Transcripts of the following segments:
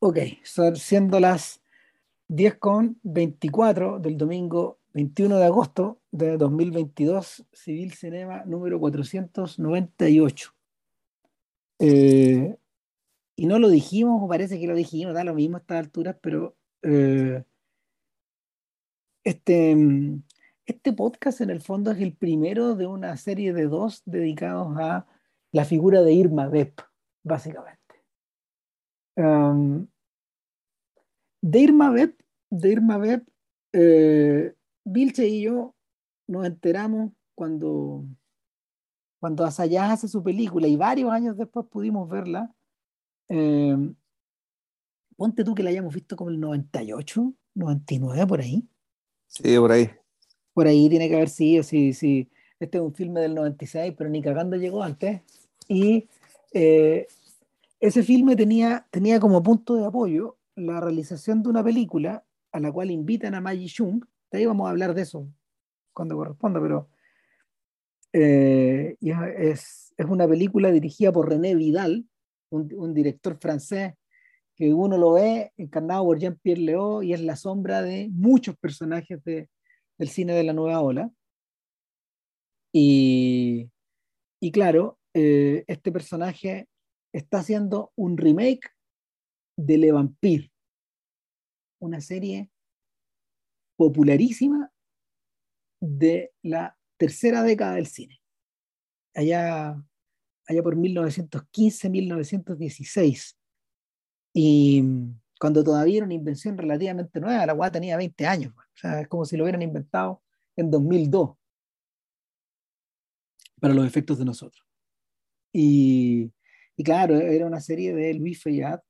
Ok, son siendo las 10 con 24 del domingo 21 de agosto de 2022, Civil Cinema número 498. Eh, y no lo dijimos, o parece que lo dijimos, da lo mismo a estas alturas, pero eh, este, este podcast en el fondo es el primero de una serie de dos dedicados a la figura de Irma Depp, básicamente. Um, de Irma Depp, de Irma Depp eh, Vilche y yo nos enteramos cuando, cuando Asayas hace su película y varios años después pudimos verla. Eh, ponte tú que la hayamos visto como el 98, 99, por ahí. Sí, por ahí. Por ahí tiene que haber sido, sí, sí. Este es un filme del 96, pero ni cagando llegó antes. Y eh, ese filme tenía, tenía como punto de apoyo la realización de una película a la cual invitan a Maggie Chung. De ahí vamos a hablar de eso cuando corresponda, pero eh, es, es, una película dirigida por René Vidal, un, director francés que uno lo ve encarnado por Jean-Pierre Léaud y es la sombra de muchos personajes de, del cine de la nueva ola. Y, y claro, eh, este personaje está haciendo un remake de Le Vampire, una serie popularísima de la tercera década del cine. Allá, allá por 1915, 1916. Y cuando todavía era una invención relativamente nueva, la guada tenía 20 años. O sea, es como si lo hubieran inventado en 2002 para los efectos de nosotros. Y, y claro, era una serie de Louis Fayad,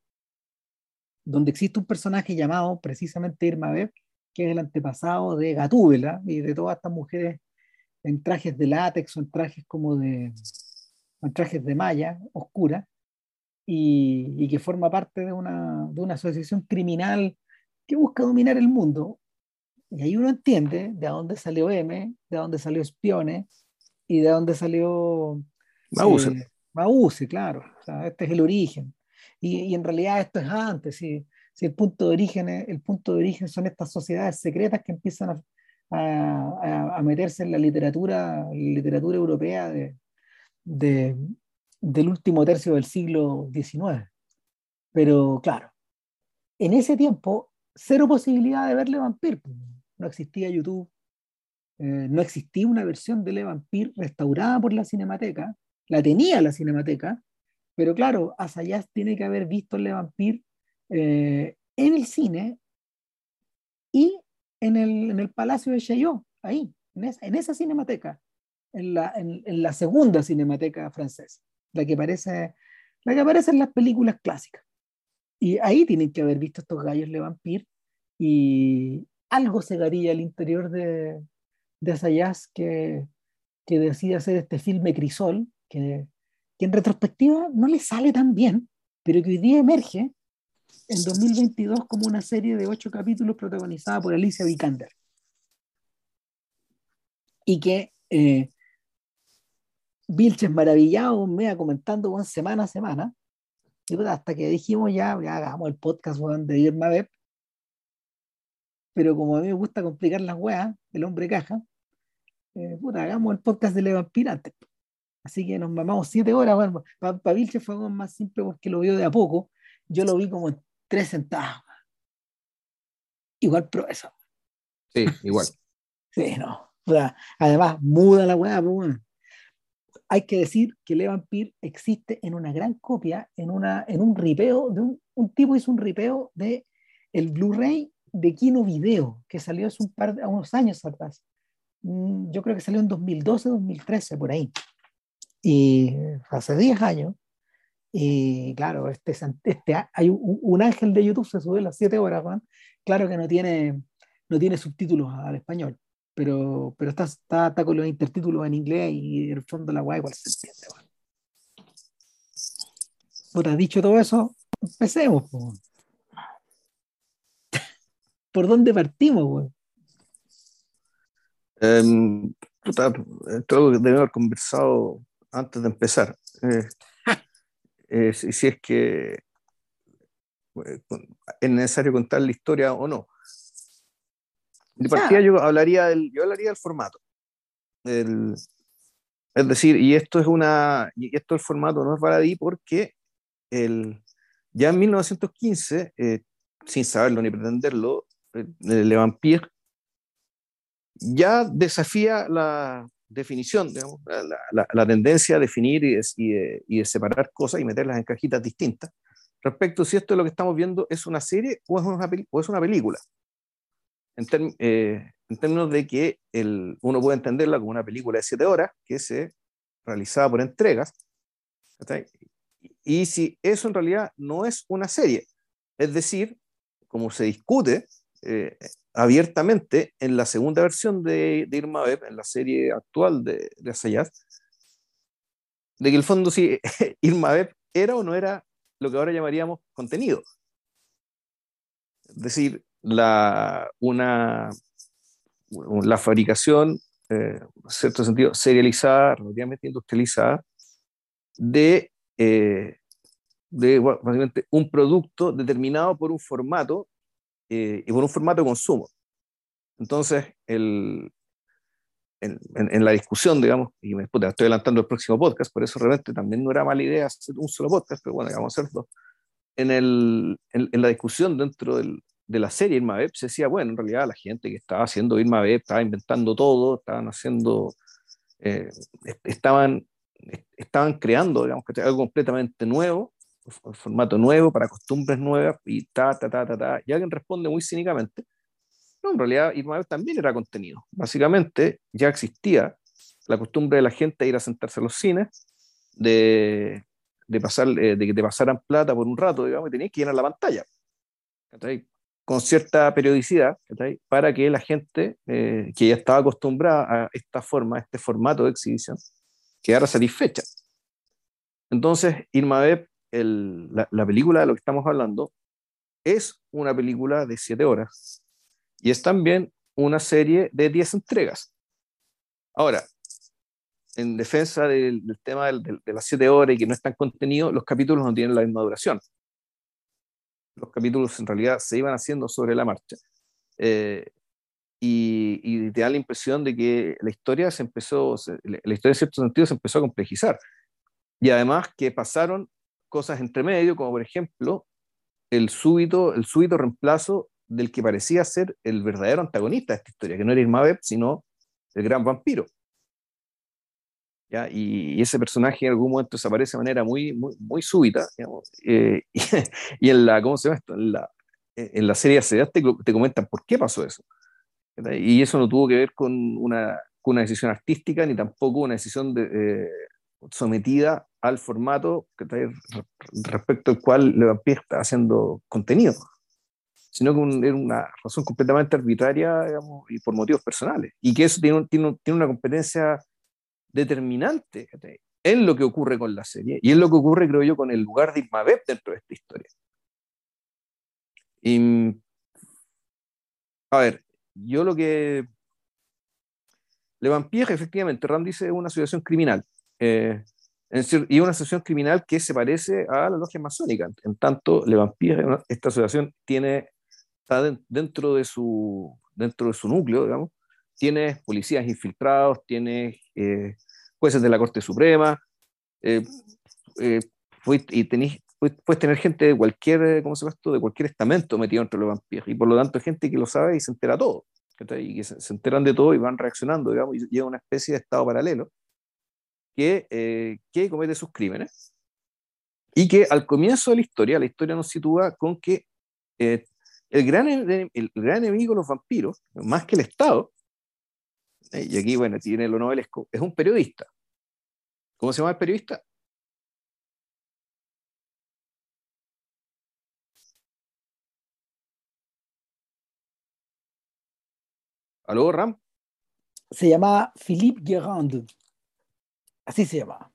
donde existe un personaje llamado precisamente Irma Beb, que es el antepasado de Gatúbela y de todas estas mujeres en trajes de látex o en trajes como de, en trajes de malla oscura, y, y que forma parte de una, de una asociación criminal que busca dominar el mundo. Y ahí uno entiende de dónde salió M, de dónde salió Espiones y de dónde salió Mause. Eh, claro. O sea, este es el origen. Y, en realidad esto es antes. Si, si el, punto de origen el punto de origen son estas sociedades secretas que empiezan a, a, meterse en la literatura, literatura europea de, de, del último tercio del siglo XIX. Pero claro, en ese tiempo, cero posibilidad de verle Vampir. No existía YouTube, eh, no existía una versión de Le Vampire restaurada por la Cinemateca, la tenía la Cinemateca, pero claro, Asayas tiene que haber visto Le Vampire eh, en el cine y en el, en el Palacio de Chaillot, ahí, en esa, en esa Cinemateca, en la, en, en la segunda Cinemateca francesa la que aparece, la que aparece en las películas clásicas. Y ahí tienen que haber visto estos gallos de vampir y algo se daría al interior de, de Asayas que, que decide hacer este filme Crisol, que, que en retrospectiva no le sale tan bien, pero que hoy día emerge en 2022 como una serie de ocho capítulos protagonizada por Alicia Vikander. Y que eh, Vilches maravillado, me comentando bueno, semana a semana, y pues, hasta que dijimos ya, ya hagamos el podcast de Irma Beb, pero como a mí me gusta complicar las weas, el hombre caja, puta, hagamos el podcast de Le antes. Así que nos mamamos siete horas, bueno, para pa Vilches fue más simple porque lo vio de a poco, yo lo vi como en tres centavos. Igual eso. Sí, igual. sí, no. O sea, además, muda la weá, pues bueno hay que decir que Le Vampire existe en una gran copia, en, una, en un ripeo, de un, un tipo hizo un ripeo de el Blu-ray de Kino Video, que salió hace un par de, unos años atrás. Mm, yo creo que salió en 2012, 2013, por ahí. Y hace 10 años. Y claro, este, este, hay un, un ángel de YouTube, se sube a las 7 horas, Juan. Claro que no tiene, no tiene subtítulos al español pero, pero está, está, está, con los intertítulos en inglés y en el fondo la guay igual se entiende. Bueno. dicho todo eso, empecemos. Po. ¿Por dónde partimos? Güey? Puta, todo debe haber conversado antes de empezar. Eh, eh, si, si, es que es necesario contar la historia o no. De partida yo hablaría del, yo hablaría del formato. es decir, y esto es una, y esto el formato no es baladí porque el, ya en 1915, eh, sin saberlo ni pretenderlo, eh, Le Vampire ya desafía la definición, digamos, la, la, tendencia a definir y de, y, de, separar cosas y meterlas en cajitas distintas respecto si esto es lo que estamos viendo es una serie o es una, o es una película. En, eh, en, términos de que el, uno puede entenderla como una película de siete horas que se realizaba por entregas, y si eso en realidad no es una serie, es decir, como se discute eh, abiertamente en la segunda versión de, de, Irma Web, en la serie actual de, de de que el fondo sí, Irma Web era o no era lo que ahora llamaríamos contenido. Es decir, la, una, la fabricación, eh, en cierto sentido, serializada, relativamente industrializada, de, eh, de básicamente un producto determinado por un formato eh, y por un formato de consumo. Entonces, el, en, en, la discusión, digamos, y me estoy adelantando el próximo podcast, por eso realmente también no era mala idea hacer un solo podcast, pero bueno, vamos a hacer dos. En, el, en, la discusión dentro del, de la serie Irma Web se decía, bueno, en realidad la gente que estaba haciendo Irma Web estaba inventando todo, estaban haciendo, eh, estaban, estaban creando, digamos, algo completamente nuevo, formato nuevo para costumbres nuevas y ta, ta, ta, ta, ta. Y alguien responde muy cínicamente, no, en realidad Irma también era contenido. Básicamente ya existía la costumbre de la gente ir a sentarse a los cines, de, de, pasar, eh, de que te pasaran plata por un rato, digamos, y tenías que llenar la pantalla. con cierta periodicidad, para que la gente eh, que ya estaba acostumbrada a esta forma, a este formato de exhibición, quedara satisfecha. Entonces, Irma Beb, la, la, película de lo que estamos hablando, es una película de siete horas, y es también una serie de 10 entregas. Ahora, en defensa del, tema de las 7 horas y que no están contenidos, los capítulos no tienen la misma duración. Los capítulos en realidad se iban haciendo sobre la marcha. Eh, y, y, te da la impresión de que la historia se empezó, la historia en cierto sentido se empezó a complejizar. Y además que pasaron cosas entre medio, como por ejemplo el súbito, el súbito reemplazo del que parecía ser el verdadero antagonista de esta historia, que no era Irma sino el gran vampiro. ¿Ya? Y, ese personaje en algún momento desaparece de manera muy, muy, muy súbita, eh, y, en la, ¿cómo se llama esto? En la, en la serie de te, te comentan por qué pasó eso. Y eso no tuvo que ver con una, con una decisión artística, ni tampoco una decisión de, eh, sometida al formato que, respecto al cual Le Vampire está haciendo contenido sino que era una razón completamente arbitraria y por motivos personales. Y que eso tiene, tiene, tiene una competencia determinante en lo que ocurre con la serie y en lo que ocurre, creo yo, con el lugar de Ismabeb dentro de esta historia. Y, a ver, yo lo que... Le Vampire, efectivamente, Ram dice una asociación criminal. Eh, y una asociación criminal que se parece a la logia masónica. En tanto, Le Vampire, esta asociación tiene está dentro de su, dentro de su núcleo, digamos, tienes policías infiltrados, tienes eh, jueces de la Corte Suprema, eh, eh, y tenés, puedes tener gente de cualquier, ¿cómo se llama esto? De cualquier estamento metido entre los vampiros, y por lo tanto gente que lo sabe y se entera todo, y que se, enteran de todo y van reaccionando, digamos, y llega una especie de estado paralelo que, que comete sus crímenes, y que al comienzo de la historia, la historia nos sitúa con que el gran, el gran enemigo de los vampiros, más que el Estado, eh, y aquí, bueno, tiene lo novelesco, es un periodista. ¿Cómo se llama el periodista? ¿Aló, Ram? Se llama Philippe Guérand. Así se llama.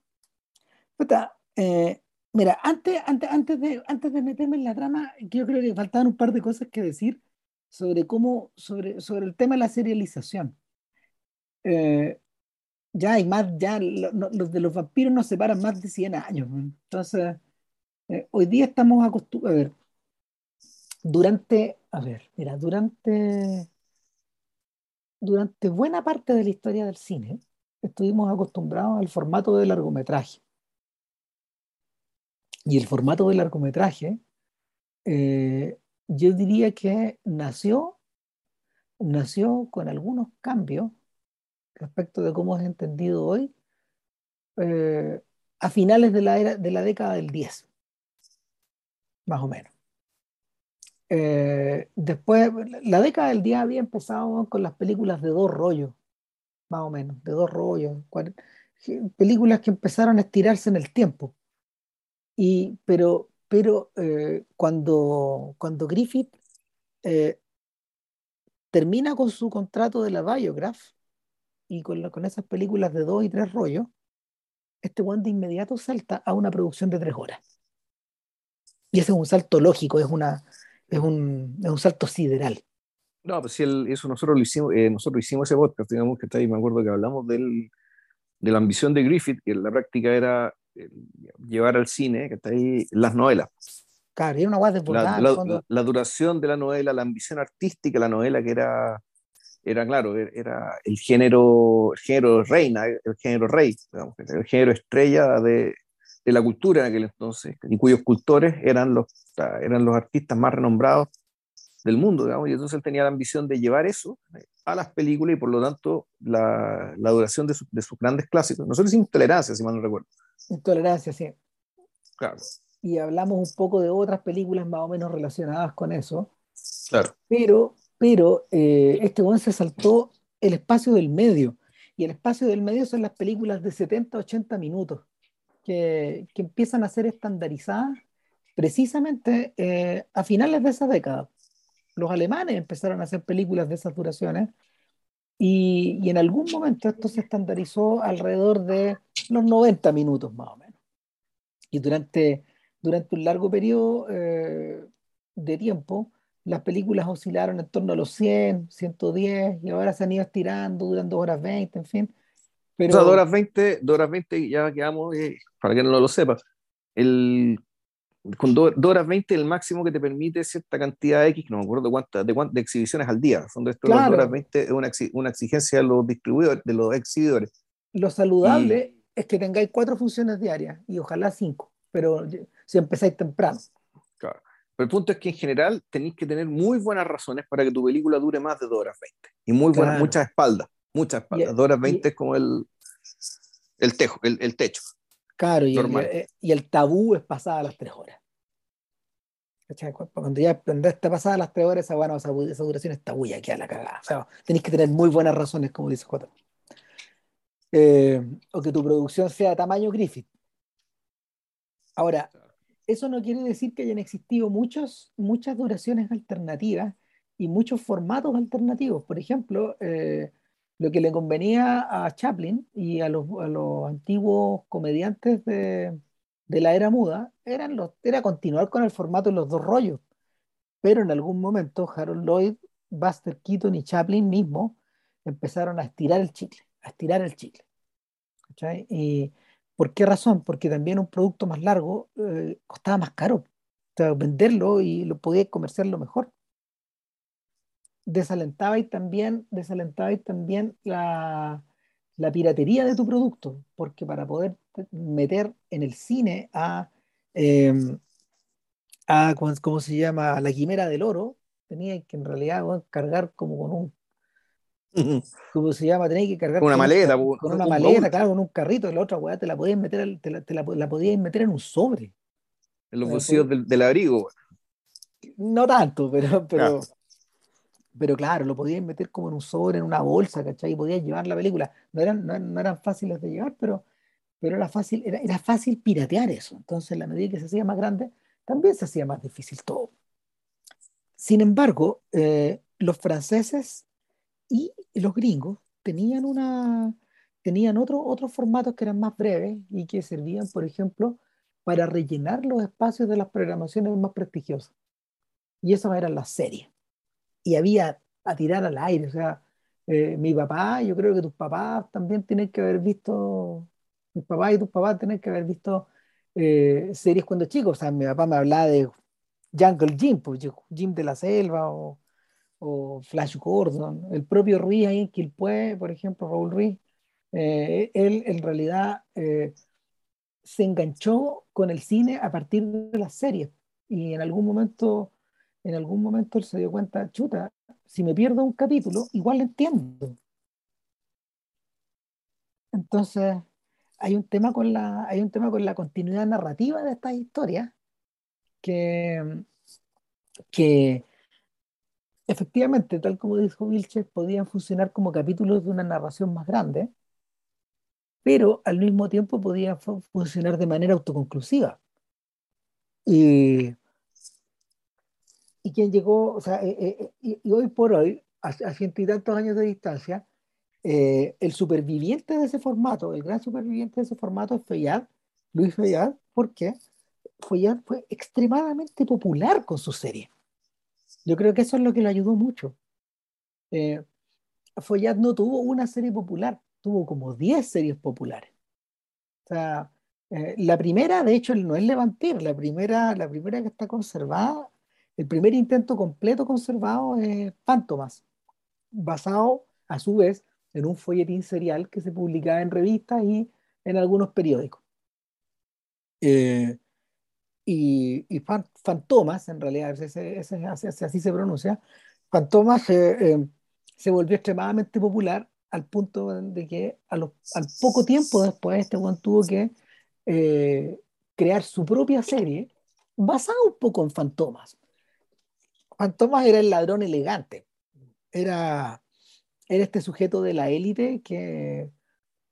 Eh, Mira, antes, antes, antes, de, antes de meterme en la trama, yo creo que faltaban un par de cosas que decir sobre cómo, sobre, sobre el tema de la serialización. Eh, ya hay más, ya los de los vampiros nos separan más de 100 años. Entonces, eh, hoy día estamos acostumbrados, a ver, durante, a ver, mira, durante, durante buena parte de la historia del cine estuvimos acostumbrados al formato de largometraje. Y el formato de largometraje, eh, yo diría que nació, nació con algunos cambios respecto de cómo es entendido hoy, eh, a finales de la, era, de la década del 10, más o menos. Eh, después, la década del 10 había empezado con las películas de dos rollos, más o menos, de dos rollos, películas que empezaron a estirarse en el tiempo. Y, pero pero eh, cuando, cuando Griffith eh, termina con su contrato de la Biograph y con, con esas películas de dos y tres rollos, este one de inmediato salta a una producción de tres horas. Y ese es un salto lógico, es, una, es, un, es un salto sideral. No, pues sí, eso nosotros lo hicimos, eh, nosotros hicimos ese podcast, digamos que está ahí, me acuerdo que hablamos del, de la ambición de Griffith, que en la práctica era llevar al cine que está ahí, las novelas. Claro, una guay la, la, la, duración de la novela, la ambición artística de la novela, que era, era claro, era el género, el género reina, el género rey, el género estrella de, de, la cultura en aquel entonces, y cuyos cultores eran los, eran los artistas más renombrados del mundo, digamos, y entonces él tenía la ambición de llevar eso a las películas y por lo tanto la, la duración de, de, sus grandes clásicos. Nosotros hicimos Tolerancia, si mal no recuerdo. Intolerancia, sí. Claro. Y hablamos un poco de otras películas más o menos relacionadas con eso. Claro. Pero, pero eh, este buen se saltó el espacio del medio. Y el espacio del medio son las películas de 70, 80 minutos, que, que empiezan a ser estandarizadas precisamente eh, a finales de esa década. Los alemanes empezaron a hacer películas de esas duraciones y, y, en algún momento esto se estandarizó alrededor de los 90 minutos más o menos. Y durante, durante un largo periodo eh, de tiempo, las películas oscilaron en torno a los 100, 110, y ahora se han ido estirando, duran 2 horas 20, en fin. Pero... O sea, 2 horas 20, 2 horas 20 ya quedamos, eh, para que no lo sepa, el, con 2 horas 20 el máximo que te permite cierta cantidad de X, no me acuerdo cuántas, de, de exhibiciones al día. Son de esto, claro. 2 horas 20 es una, una, exigencia de los distribuidores, de los exhibidores. Lo saludable es que tengáis cuatro funciones diarias y ojalá cinco, pero si empezáis temprano. Claro. Pero el punto es que en general tenéis que tener muy buenas razones para que tu película dure más de 2 horas 20. Y muy buenas, claro. muchas espaldas, muchas espaldas. 2 horas 20 y, es como el, el, tejo, el, el techo. Claro, y el, y el, tabú es pasada las 3 horas. Cuando ya está pasada las 3 horas, esa, bueno, esa, esa duración está bulla aquí a la cagada. O sea, tenéis que tener muy buenas razones, como dice J eh, o que tu producción sea de tamaño Griffith. Ahora, eso no quiere decir que hayan existido muchos, muchas duraciones alternativas y muchos formatos alternativos. Por ejemplo, eh, lo que le convenía a Chaplin y a los, a los antiguos comediantes de, de, la era muda eran los, era continuar con el formato de los dos rollos. Pero en algún momento Harold Lloyd, Buster Keaton y Chaplin mismo empezaron a estirar el chicle a estirar el chicle. ¿Y por qué razón? Porque también un producto más largo eh, costaba más caro. O venderlo y lo podía comerciarlo mejor. Desalentaba y también, desalentaba y también la, la piratería de tu producto, porque para poder meter en el cine a, eh, a ¿cómo, se llama? La quimera del oro, tenía que en realidad bueno, cargar como con un ¿Cómo se llama? Tenéis que cargar con una maleta, con, con una maleta, claro, con un carrito, y la otra weá te la podías meter, te la, te la, la podías meter en un sobre. En los bolsillos del, del, abrigo. No tanto, pero, pero, claro. Pero claro, lo podías meter como en un sobre, en una bolsa, ¿cachai? Y podías llevar la película. No eran, no, no eran fáciles de llevar, pero, pero era, fácil, era, era fácil piratear eso. Entonces, en la medida que se hacía más grande, también se hacía más difícil todo. Sin embargo, eh, los franceses y los gringos tenían, una, tenían otro, otros formatos que eran más breves y que servían, por ejemplo, para rellenar los espacios de las programaciones más prestigiosas. Y esas eran las series. Y había a tirar al aire. O sea, eh, mi papá, yo creo que tus papás también tienen que haber visto, mis papás y tus papás tienen que haber visto eh, series cuando chicos. O sea, mi papá me hablaba de Jungle Jim, pues, Jim de la Selva o, Flash Gordon, el propio Ruiz ahí en puede por ejemplo, Raúl Ruiz, eh, él en realidad eh, se enganchó con el cine a partir de las series y en algún momento, en algún momento él se dio cuenta, chuta, si me pierdo un capítulo, igual lo entiendo. Entonces, hay un tema con la, hay un tema con la continuidad narrativa de estas historias que, que efectivamente, tal como dijo Vilches, podían funcionar como capítulos de una narración más grande, pero al mismo tiempo podían funcionar de manera autoconclusiva. Y, y quien llegó, o sea, eh, eh, eh, y, hoy por hoy, a, ciento y tantos años de distancia, el superviviente de ese formato, el gran superviviente de ese formato es Feyad, Luis Feyad, porque Feyad fue extremadamente popular con su serie. Yo creo que eso es lo que le ayudó mucho. Eh, no tuvo una serie popular, tuvo como 10 series populares. O sea, la primera, de hecho, no es Levantir, la primera, la primera que está conservada, el primer intento completo conservado es Fantomas, basado a su vez en un folletín serial que se publicaba en revistas y en algunos periódicos. Eh, y, y Fantomas, en realidad, así se pronuncia, Fantomas eh, se volvió extremadamente popular al punto de que al poco tiempo después este Juan tuvo que eh, crear su propia serie basada un poco en Fantomas. Fantomas era el ladrón elegante, era, era este sujeto de la élite que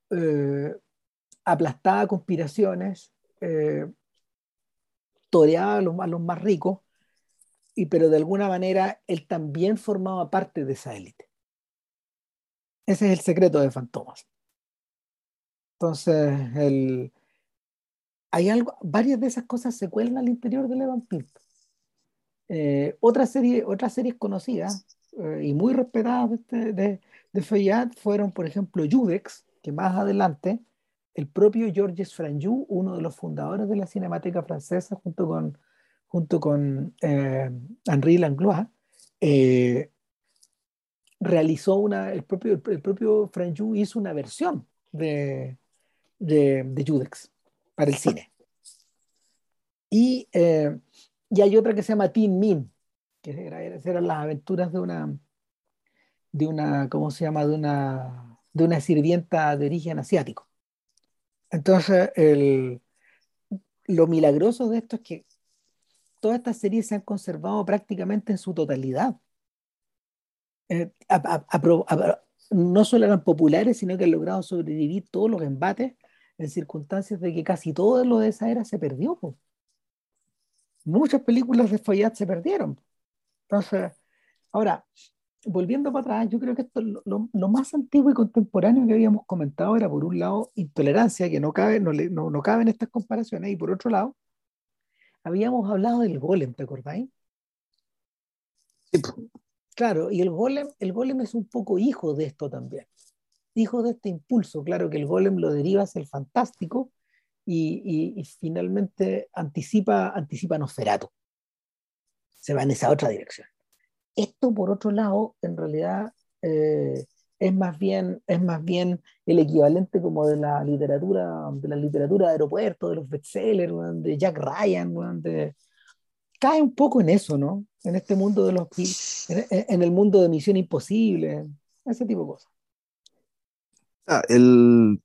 eh, aplastaba conspiraciones, toreaba a los, más ricos, y, pero de alguna manera él también formaba parte de esa élite. Ese es el secreto de Fantomas. Entonces, el, hay algo, varias de esas cosas se cuelan al interior de Evan eh, otra serie, otras series conocidas eh, y muy respetadas de, de, de Fayad fueron, por ejemplo, Judex, que más adelante el propio Georges Franju, uno de los fundadores de la Cinemateca Francesa, junto con, junto con eh, Henri Langlois, eh, realizó una, el propio, el propio Franju hizo una versión de, de, Judex para el cine. Y, eh, y, hay otra que se llama Tin Min, que eran las aventuras de una, de una, ¿cómo se llama? De una, de una sirvienta de origen asiático. Entonces, el, lo milagroso de esto es que todas estas series se han conservado prácticamente en su totalidad. Eh, no solo eran populares, sino que han logrado sobrevivir todos los embates en circunstancias de que casi todo lo de esa era se perdió. Muchas películas de Foyat se perdieron. Entonces, ahora, volviendo para atrás, yo creo que esto lo, lo, más antiguo y contemporáneo que habíamos comentado era, por un lado, intolerancia, que no cabe, no, no, no cabe en estas comparaciones, y por otro lado, habíamos hablado del golem, ¿te acordáis? Claro, y el golem, el golem es un poco hijo de esto también, hijo de este impulso, claro que el golem lo deriva hacia el fantástico y, y, y finalmente anticipa, anticipa Nosferatu, se va en esa otra dirección. Esto, por otro lado, en realidad eh, es, más bien, es más bien el equivalente como de la literatura, de la literatura de aeropuerto, de los bestsellers, de Jack Ryan, de... cae un poco en eso, ¿no? En este mundo de los... En, el mundo de Misión Imposible, ese tipo de cosas. Ah, el,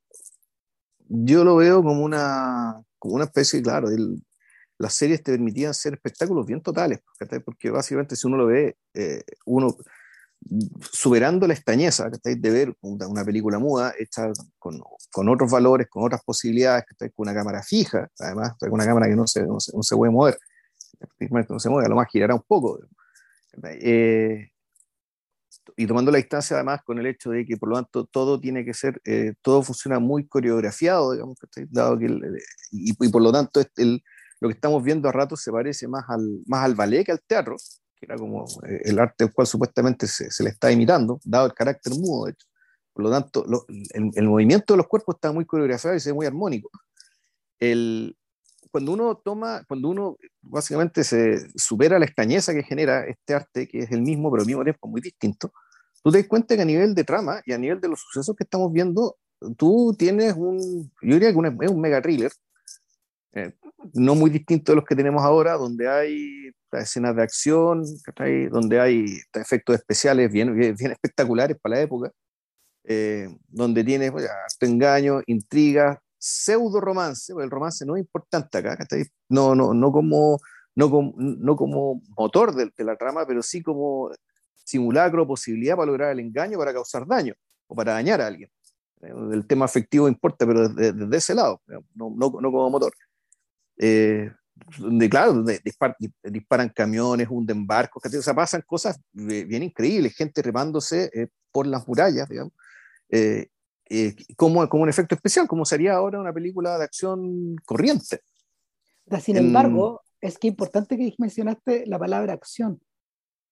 yo lo veo como una, como una especie, claro, el, las series te permitían hacer espectáculos bien totales, porque básicamente si uno lo ve, eh, uno superando la extrañeza de ver una, película muda hecha con, con, otros valores, con otras posibilidades, con una cámara fija, además, con una cámara que no se, no se, no se puede mover, no se mueve, a lo más girará un poco. Eh, y tomando la distancia además con el hecho de que por lo tanto todo tiene que ser, eh, todo funciona muy coreografiado, digamos, dado que y, y, por lo tanto el, lo que estamos viendo a ratos se parece más al, más al ballet que al teatro, que era como eh, el arte al cual supuestamente se, se, le está imitando, dado el carácter mudo, de hecho. Por lo tanto, el, el, movimiento de los cuerpos está muy coreografiado y se ve muy armónico. El, cuando uno toma, cuando uno básicamente se supera la extrañeza que genera este arte, que es el mismo, pero al mismo tiempo muy distinto, tú te das cuenta que a nivel de trama y a nivel de los sucesos que estamos viendo, tú tienes un, yo diría que es un mega thriller, eh, no muy distinto de los que tenemos ahora, donde hay escenas de acción, donde hay efectos especiales bien, bien, espectaculares para la época, eh, donde tienes pues, engaño, intriga, pseudo romance, porque el romance no es importante acá, no, no, no, como, no, como, no como motor de, la trama, pero sí como simulacro, posibilidad para lograr el engaño, para causar daño o para dañar a alguien. Eh, el tema afectivo importa, pero desde, ese lado, no, no, no como motor. Eh, donde, claro, donde disparan camiones, hunden barcos, o sea, pasan cosas bien increíbles, gente remándose eh, por las murallas, digamos, eh, como, como un efecto especial, como sería ahora una película de acción corriente. Sin embargo, es que importante que mencionaste la palabra acción,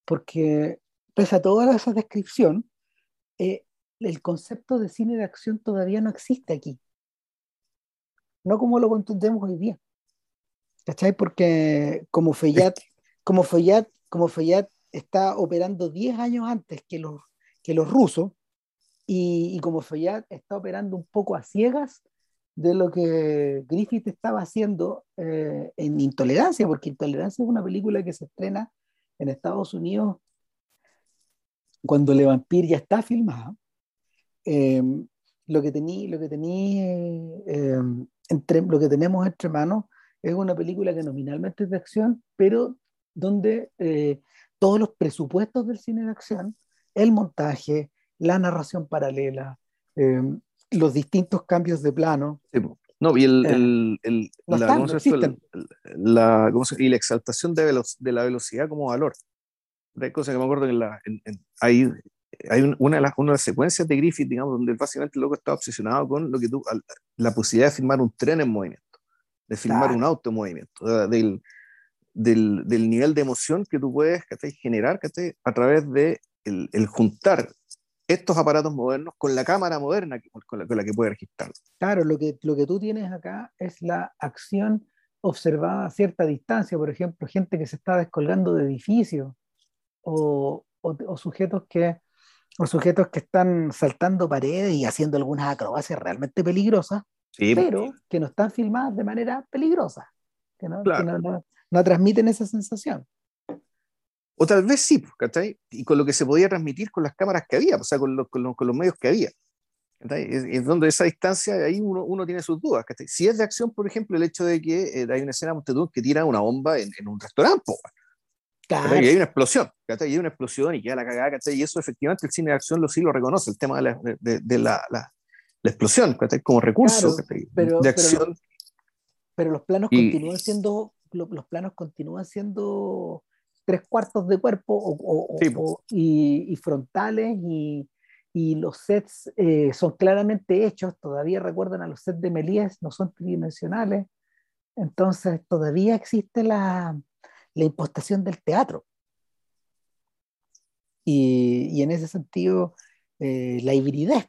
porque pese a toda esa descripción, el concepto de cine de acción todavía no existe aquí. No como lo contendemos hoy día. ¿Cachai? Porque como Feyat, como Feyat, como Feyat está operando 10 años antes que los, que los rusos, y, como Feyat está operando un poco a ciegas de lo que Griffith estaba haciendo eh, en Intolerancia, porque Intolerancia es una película que se estrena en Estados Unidos cuando Le Vampire ya está filmada. Eh, lo que tení, lo que tení, eh, entre, lo que tenemos entre manos es una película que nominalmente es de acción, pero donde eh, todos los presupuestos del cine de acción, el montaje, la narración paralela, eh, los distintos cambios de plano. no, y la, exaltación de, de, la velocidad como valor. Hay cosas que me acuerdo que la, hay, hay una, de las, una de las secuencias de Griffith, digamos, donde básicamente el loco está obsesionado con lo que tú, la posibilidad de filmar un tren en movimiento de filmar un auto en movimiento, del, del, del, nivel de emoción que tú puedes generar a través de el, el, juntar estos aparatos modernos con la cámara moderna con la, con la que puedes registrar. Claro, lo que, lo que tú tienes acá es la acción observada a cierta distancia, por ejemplo, gente que se está descolgando de edificios o, o, sujetos que o sujetos que están saltando paredes y haciendo algunas acrobacias realmente peligrosas pero que no están filmadas de manera peligrosa, que no, no, transmiten esa sensación. O tal vez sí, ¿cachai? Y con lo que se podía transmitir con las cámaras que había, o sea, con, con, los medios que había. Es, donde esa distancia, ahí uno, uno tiene sus dudas. ¿cachai? Si es de acción, por ejemplo, el hecho de que eh, hay una escena de que tira una bomba en, en un restaurante, claro. y hay una explosión, ¿cachai? y hay una explosión y queda la cagada, ¿cachai? y eso efectivamente el cine de acción lo sí lo reconoce, el tema de la, de, de la, la, la explosión, como recurso pero, de acción. Pero, los planos continúan siendo, los, planos continúan siendo tres cuartos de cuerpo o, y, frontales y, y, los sets eh, son claramente hechos, todavía recuerdan a los sets de Méliès, no son tridimensionales, entonces todavía existe la, la impostación del teatro. Y, y en ese sentido, eh, la hibridez.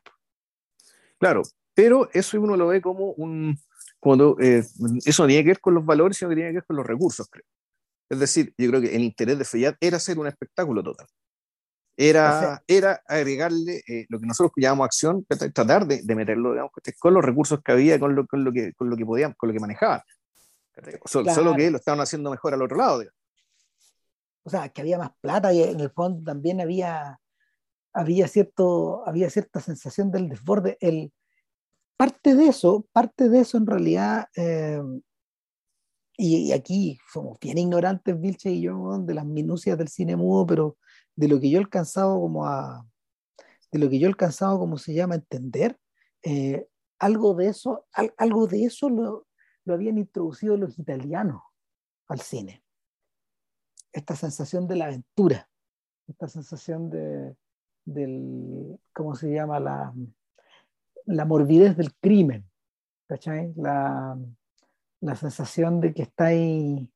Claro, pero eso uno lo ve como un... Cuando, eh, eso no tiene que ver con los valores, sino que tiene que ver con los recursos, creo. Es decir, yo creo que el interés de Fayad era hacer un espectáculo total. Era, era agregarle eh, lo que nosotros llamamos acción, tratar de, de meterlo digamos, con los recursos que había, con lo, con lo, que, con lo que podían, con lo que manejaban. Solo, que lo estaban haciendo mejor al otro lado. Digamos. O sea, que había más plata y en el fondo también había había, cierto, había cierta sensación del desborde. El, parte de eso, parte de eso en realidad, eh, y, aquí somos bien ignorantes, Vilche y yo, de las minucias del cine mudo, pero de lo que yo he alcanzado como a, de lo que yo he alcanzado, como se llama, entender, eh, algo de eso, algo de eso lo, lo habían introducido los italianos al cine. Esta sensación de la aventura, esta sensación de, del, ¿cómo se llama? La, la morbidez del crimen, ¿cachai? La, la sensación de que está ahí,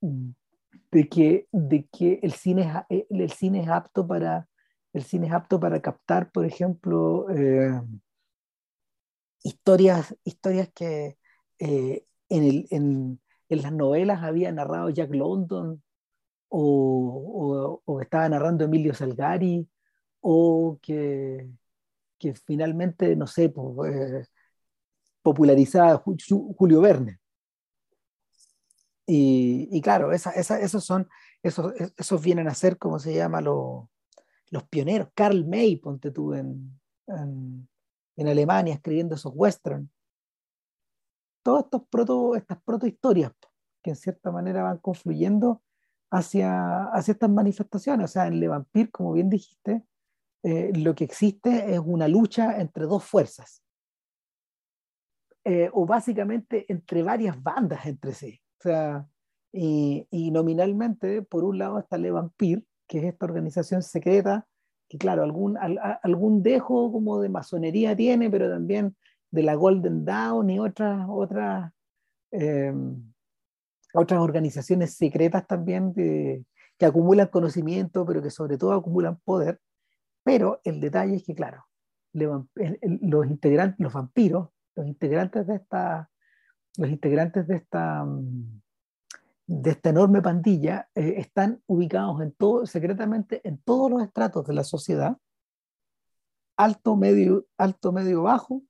de que, de que el, cine es, el cine es apto para el cine es apto para captar, por ejemplo, eh, historias, historias que, eh, en, el, en, en, las novelas había narrado Jack London o, o, estaba narrando Emilio Salgari o que, que finalmente, no sé, pues, eh, popularizaba Julio Verne. Y, claro, esos son, esos, esos vienen a ser, como se llama, los, los pioneros. Karl May, ponte tú en, en, Alemania escribiendo esos westerns. Todas estos proto, estas protohistorias que en cierta manera van confluyendo hacia, hacia estas manifestaciones. O sea, en Le Vampire, como bien dijiste, eh, lo que existe es una lucha entre dos fuerzas. Eh, o básicamente entre varias bandas entre sí. O sea, y, nominalmente, por un lado está Le Vampire, que es esta organización secreta que claro, algún, algún dejo como de masonería tiene, pero también de la Golden Dawn y otras, otras, eh, otras organizaciones secretas también que acumulan conocimiento, pero que sobre todo acumulan poder. Pero el detalle es que, claro, los integrantes, los vampiros, los integrantes de esta, los integrantes de esta, mm, de esta enorme pandilla eh, están ubicados en todo, secretamente en todos los estratos de la sociedad, alto, medio, alto, medio, bajo,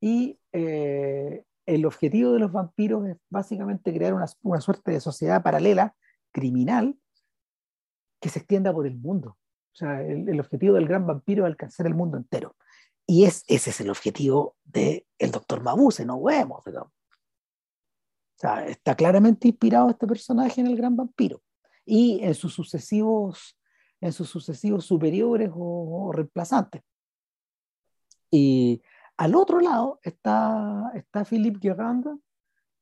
y eh, el objetivo de los vampiros es básicamente crear una, una, suerte de sociedad paralela, criminal, que se extienda por el mundo. O sea, el, el objetivo del gran vampiro es alcanzar el mundo entero. Y es, ese es el objetivo del el doctor Mabuse, no vemos, digamos está claramente inspirado este personaje en el gran vampiro y en sus sucesivos, en sus sucesivos superiores o, reemplazantes. Y al otro lado está, está Philippe Guéranda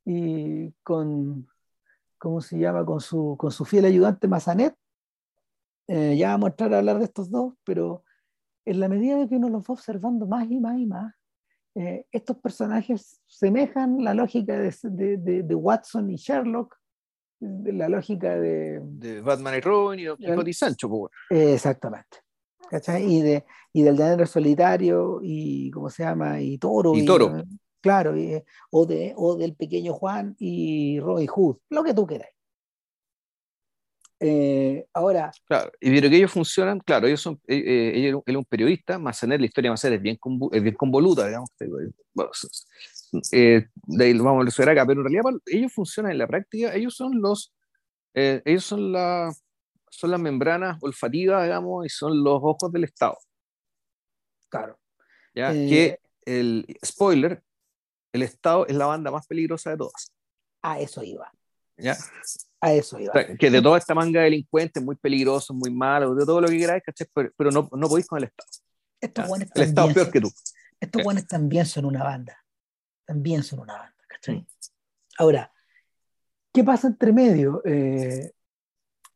y con, ¿cómo se llama? Con su, con su fiel ayudante Mazanet. Eh, ya vamos a entrar a hablar de estos dos, pero en la medida que uno los va observando más y más y más, eh, estos personajes semejan la lógica de, de, de, Watson y Sherlock, de la lógica de... De Batman y Robin y Quijote y Sancho. Pues, exactamente. ¿cachai? Y, de, y del llanero solitario y, ¿cómo se llama? Y Toro. Y, Toro. claro, o, de, o del pequeño Juan y Roy Hood, lo que tú quieras. Eh, ahora. Claro, y pero que ellos funcionan, claro, ellos son, eh, eh él es un periodista, más tener la historia más es bien, es bien convoluta, digamos. Eh, de ahí vamos a resolver acá, pero en realidad ellos funcionan en la práctica, ellos son los, ellos son, la, son las membranas olfativas, digamos, y son los ojos del Estado. Claro. ¿Ya? que el spoiler, el Estado es la banda más peligrosa de todas. A eso iba. ¿Ya? A eso iba. que de toda esta manga de delincuentes, muy peligrosos, muy malos, de todo lo que queráis, Pero, pero, no, no podéis con el Estado. Estos ¿ya? El Estado es peor que tú. Estos buenos también son una banda. También son una banda, ¿cachai? Ahora, ¿qué pasa entre medio? Eh,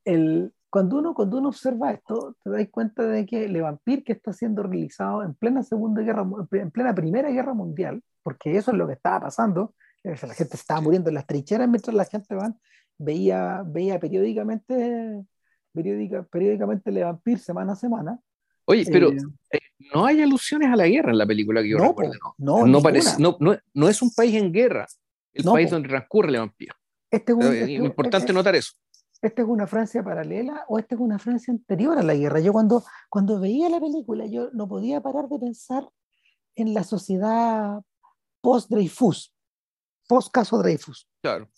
el, cuando, uno, cuando uno observa esto, te das cuenta de que Le Vampire, que está siendo realizado en plena Segunda Guerra, en plena Primera Guerra Mundial, porque eso es lo que estaba pasando, la gente estaba muriendo en las trincheras mientras la gente van veía, veía periódicamente, periódica, periódicamente Le Vampire semana a semana. Oye, pero eh, eh, no hay alusiones a la guerra en la película que yo no, recuerdo. No, no, parece, no, no, no, es un país en guerra, el país donde transcurre Le Vampire. Este es eh, este importante este notar eso. ¿Esta es una Francia paralela o esta es una Francia anterior a la guerra? Yo cuando, cuando veía la película, yo no podía parar de pensar en la sociedad post-Dreyfus, post-caso Dreyfus. Claro.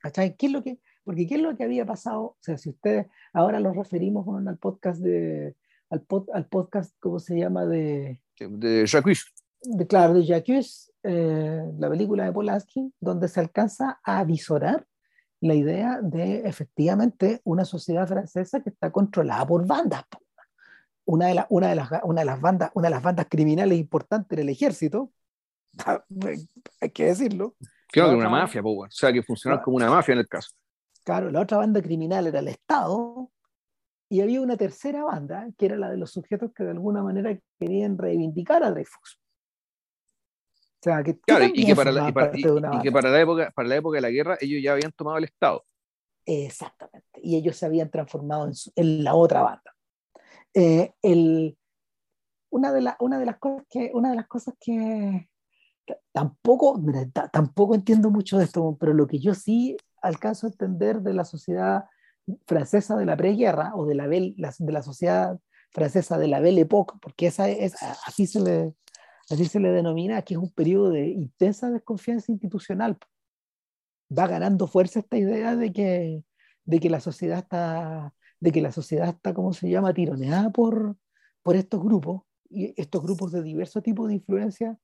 ¿Cachai? ¿Qué es lo que, porque ¿qué es lo que había pasado? O sea, si ustedes ahora lo referimos al podcast de, al, al podcast, ¿cómo se llama? De, de Jacques. De, claro, de Jacques, eh, la película de Polanski, donde se alcanza a visorar la idea de efectivamente una sociedad francesa que está controlada por bandas. Una de, una, de las, una de las bandas, una de las bandas criminales importantes del ejército, hay que decirlo, Creo que una mafia, o sea, que funcionaba como una mafia en el caso. Claro, la otra banda criminal era el Estado, y había una tercera banda, que era la de los sujetos que de alguna manera querían reivindicar a Dreyfus. O sea, que, claro, y que, para la, época, para la época de la guerra ellos ya habían tomado el Estado. Exactamente, y ellos se habían transformado en, la otra banda. Eh, el, una, de una, de las cosas que, una de las cosas que, tampoco, tampoco entiendo mucho de esto, pero lo que yo sí alcanzo a entender de la sociedad francesa de la preguerra o de la, de la sociedad francesa de la Belle Époque, porque esa es, así, se le, así se le denomina, que es un periodo de intensa desconfianza institucional. Va ganando fuerza esta idea de que, de que la sociedad está, de que la sociedad está, ¿cómo se llama?, tironeada por, por estos grupos, y estos grupos de diversos tipos de influencia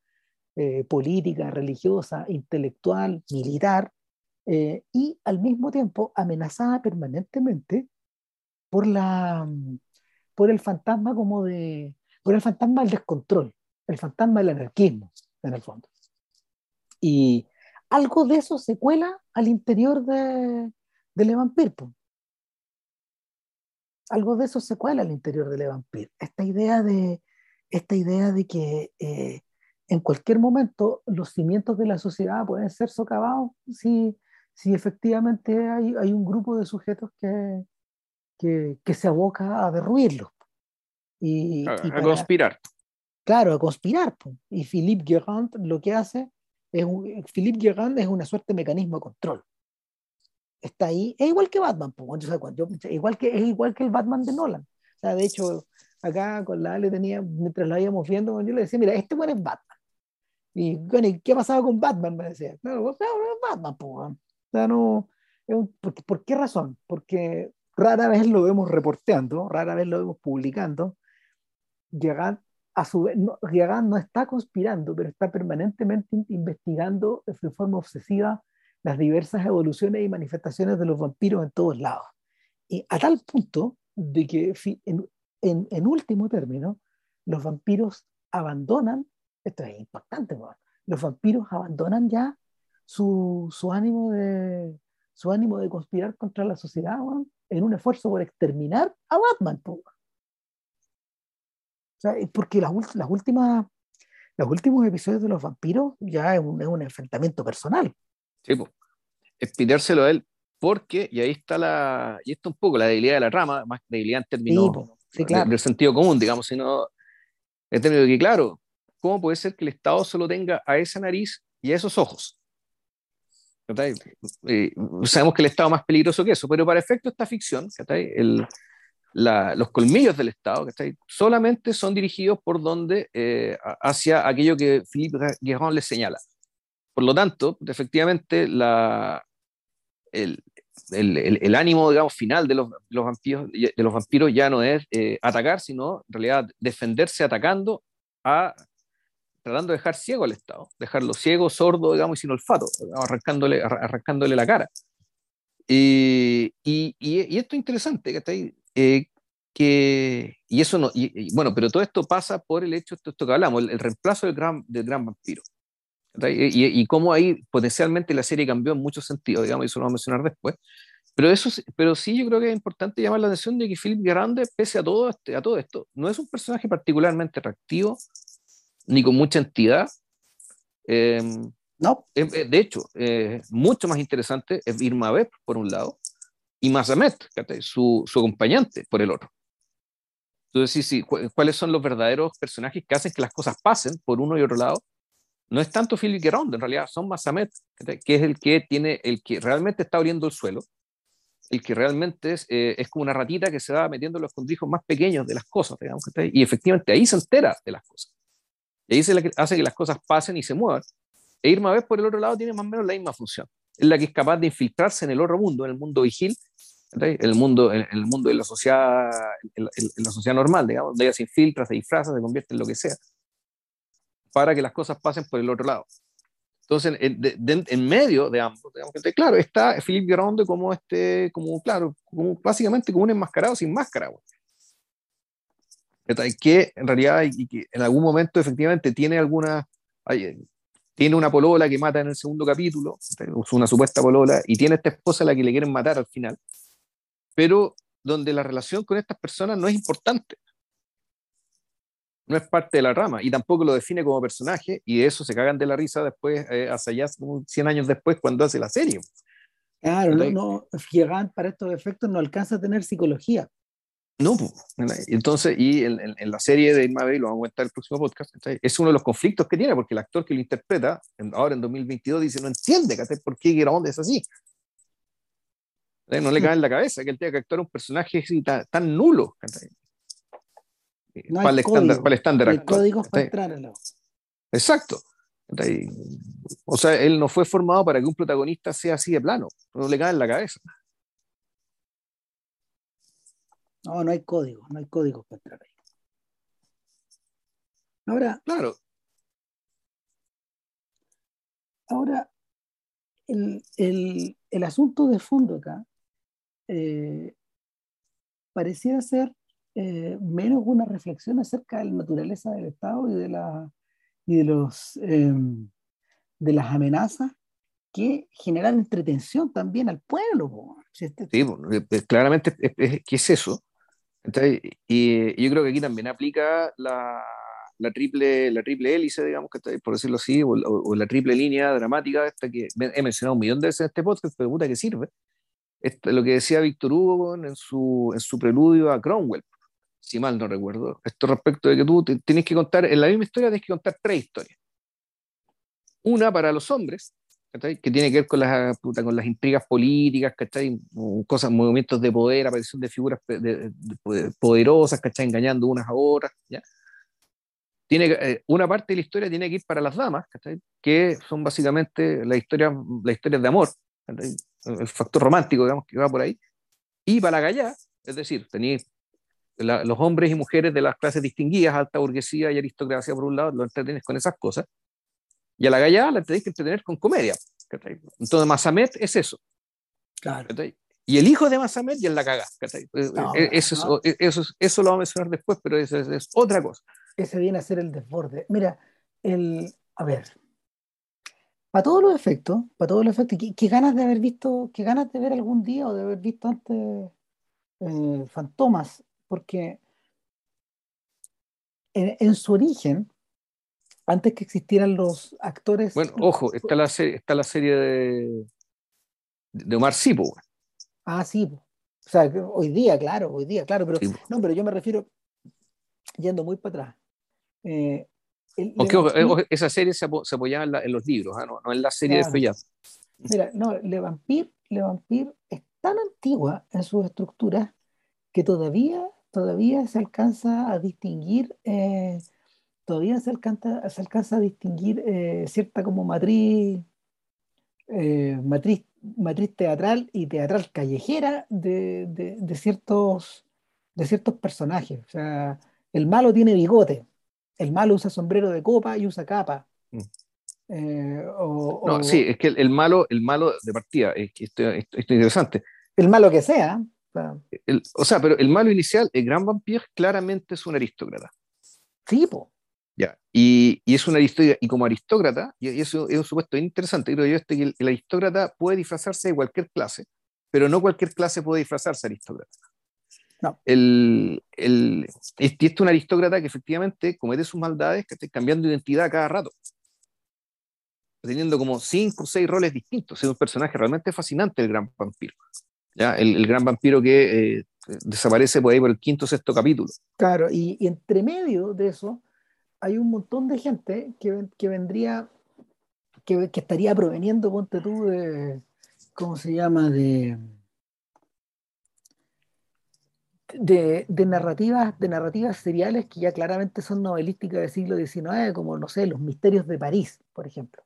eh, política, religiosa, intelectual, militar, eh, y al mismo tiempo amenazada permanentemente por, la, por el fantasma como de, por el fantasma del descontrol, el fantasma del anarquismo, en el fondo. Y algo de eso se cuela al interior de, de Le Vampire. Algo de eso se cuela al interior de Le Vampire. Esta idea de, esta idea de que eh, en cualquier momento los cimientos de la sociedad pueden ser socavados si, si efectivamente hay, hay un grupo de sujetos que, que, que se aboca a derruirlos. Y, a, conspirar. Claro, a conspirar. Y Philippe Guérand lo que hace es, Philippe Guérand es una suerte de mecanismo de control. Está ahí, es igual que Batman, igual que, es igual que el Batman de Nolan. O sea, de hecho, acá con la Ale tenía, mientras la íbamos viendo, yo le decía, mira, este bueno es Batman. Y, bueno, ¿y qué ha pasado con Batman? Me decía, claro, no, es Batman, pues, no, ¿por, qué razón? Porque rara vez lo vemos reporteando, rara vez lo vemos publicando. Gagán, a su vez, no, no está conspirando, pero está permanentemente investigando de forma obsesiva las diversas evoluciones y manifestaciones de los vampiros en todos lados. Y a tal punto de que en, en, en último término, los vampiros abandonan, esto es importante, los vampiros abandonan ya su, su, ánimo de, su ánimo de conspirar contra la sociedad en un esfuerzo por exterminar a Batman. O sea, porque las, las, últimas, los últimos episodios de los vampiros ya es un, es un enfrentamiento personal. Sí, pues. Expidárselo a él, porque, y ahí está la, y esto un poco la debilidad de la rama, más debilidad en términos sí, claro. del sentido común, digamos, sino en términos de que, claro, ¿cómo puede ser que el Estado solo tenga a esa nariz y a esos ojos? Eh, sabemos que el Estado es más peligroso que eso, pero para efecto de esta ficción, el, la, los colmillos del Estado solamente son dirigidos por donde, eh, hacia aquello que Philippe Guérin les señala. Por lo tanto, efectivamente, la, el, el, el, ánimo, digamos, final de los, los, vampiros, de los vampiros ya no es eh, atacar, sino en realidad defenderse atacando a tratando de dejar ciego al Estado, dejarlo ciego, sordo, digamos, y sin olfato, arrancándole, arrancándole la cara. y, y, y, esto es interesante, que está ahí, eh, que, y eso no, y, bueno, pero todo esto pasa por el hecho, esto, esto que hablamos, el, reemplazo del gran, del gran vampiro. Y, cómo ahí potencialmente la serie cambió en muchos sentidos, digamos, y eso lo vamos a mencionar después. Pero, eso, pero sí yo creo que es importante llamar la atención de que Philip Grande, pese a todo, este, a todo esto, no es un personaje particularmente atractivo, ni con mucha entidad. Eh, no. Eh, eh, de hecho, mucho más interesante es Irma Beb, por un lado, y Mazamet, su, su acompañante, por el otro. Entonces, sí, sí, ¿cuáles son los verdaderos personajes que hacen que las cosas pasen por uno y otro lado? No es tanto Philip Gerond, en realidad son Mazamet, que es el que tiene, el que realmente está abriendo el suelo, el que realmente es, es como una ratita que se va metiendo en los condrijos más pequeños de las cosas, digamos, y efectivamente ahí se entera de las cosas. Y ahí se hace que las cosas pasen y se muevan. E Irma Vez, por el otro lado, tiene más o menos la misma función. Es la que es capaz de infiltrarse en el otro mundo, en el mundo vigil, en el mundo, en el mundo de la sociedad, en la, sociedad normal, digamos, donde ella se infiltra, se disfraza, se convierte en lo que sea, para que las cosas pasen por el otro lado. Entonces, en, en medio de ambos, digamos, claro, está Philippe Gronde como este, como, claro, como, básicamente como un enmascarado sin máscara que en realidad y que en algún momento efectivamente tiene alguna, tiene una polola que mata en el segundo capítulo, una supuesta polola, y tiene esta esposa a la que le quieren matar al final, pero donde la relación con estas personas no es importante, no es parte de la rama, y tampoco lo define como personaje, y de eso se cagan de la risa después, eh, hasta ya 100 años después, cuando hace la serie. Claro, no, no, para estos efectos no alcanza a tener psicología No, entonces, y en, la serie de Irma Bay, lo vamos a comentar el próximo podcast, es uno de los conflictos que tiene, porque el actor que lo interpreta, ahora en 2022, dice, no entiende por qué Giramonde es así. No le cae en la cabeza que él tenga que actuar un personaje tan, nulo. para, el estándar, para, el estándar, El código para entrar Exacto. O sea, él no fue formado para que un protagonista sea así de plano. No le cae en la cabeza. No, no hay código, no hay código para entrar ahí. Ahora. Claro. Ahora, el, el, asunto de fondo acá eh, pareciera ser eh, menos una reflexión acerca de la naturaleza del Estado y de, la, y de, los, em, de las amenazas que generan entretención también al pueblo. Este sí, claramente, ¿qué es eso? Y yo creo que aquí también aplica la, la triple, la triple hélice, digamos, por decirlo así, o, la triple línea dramática, esta que he mencionado un millón de veces en este podcast, pero puta que sirve. Esto, lo que decía Víctor Hugo en su, en su preludio a Cromwell, si mal no recuerdo. Esto respecto de que tú tienes que contar, en la misma historia tienes que contar tres historias. Una para los hombres, que tiene que ver con las, con las intrigas políticas, ¿cachai? cosas, movimientos de poder, aparición de figuras poderosas, ¿cachai? engañando unas a otras. ¿ya? Tiene, eh, una parte de la historia tiene que ir para las damas, ¿cachai? que son básicamente la historia, la historia de amor, el factor romántico, digamos, que va por ahí. Y para la es decir, tenéis los hombres y mujeres de las clases distinguidas, alta burguesía y aristocracia por un lado, lo entretienes con esas cosas. Y a la gallada la tenéis que entretener con comedia. Entonces, Masamet es eso. Claro. Y el hijo de Masamet ya es la caga. Eh, eh, eso, eh, eso, eso, lo vamos a mencionar después, pero eso es, otra cosa. Ese viene a ser el desborde. Mira, el, a ver, para todos los efectos, para todos los efectos, ¿qué, ganas de haber visto, qué ganas de ver algún día o de haber visto antes Fantomas, porque en, su origen, antes que existieran los actores. Bueno, ojo, está la serie, está la serie de, de Omar Sipo. Ah, sí. O sea, hoy día, claro, hoy día, claro, pero no, pero yo me refiero yendo muy para atrás. Eh, esa serie se, apoyaba en, los libros, ¿ah? no, en la serie de Feuillard. Mira, no, Le Vampire, Le Vampire es tan antigua en sus estructuras que todavía, todavía se alcanza a distinguir eh, todavía se alcanza, se alcanza a distinguir eh, cierta como matriz, eh, matriz, matriz teatral y teatral callejera de, de, ciertos, de ciertos personajes. O sea, el malo tiene bigote, el malo usa sombrero de copa y usa capa. Mm. Eh, no, sí, es que el, malo, el malo de partida, es que esto, es interesante. El malo que sea. O sea, pero el malo inicial, el gran vampiro, claramente es un aristócrata. Sí, po. Ya. Y, y, es una aristócrata, y como aristócrata, y eso es un supuesto interesante, creo yo, este, que el, aristócrata puede disfrazarse de cualquier clase, pero no cualquier clase puede disfrazarse de aristócrata. No. El, el, este, es un aristócrata que efectivamente comete sus maldades, que está cambiando identidad cada rato, teniendo como cinco o seis roles distintos. Es un personaje realmente fascinante, el gran vampiro. ¿ya? El, gran vampiro que eh, desaparece por ahí por el quinto o sexto capítulo. Claro, y, y entre medio de eso hay un montón de gente que, que vendría, que, que, estaría proveniendo, ponte tú, de, ¿cómo se llama? De, de, de, narrativas, de narrativas seriales que ya claramente son novelísticas del siglo XIX, como, no sé, Los Misterios de París, por ejemplo.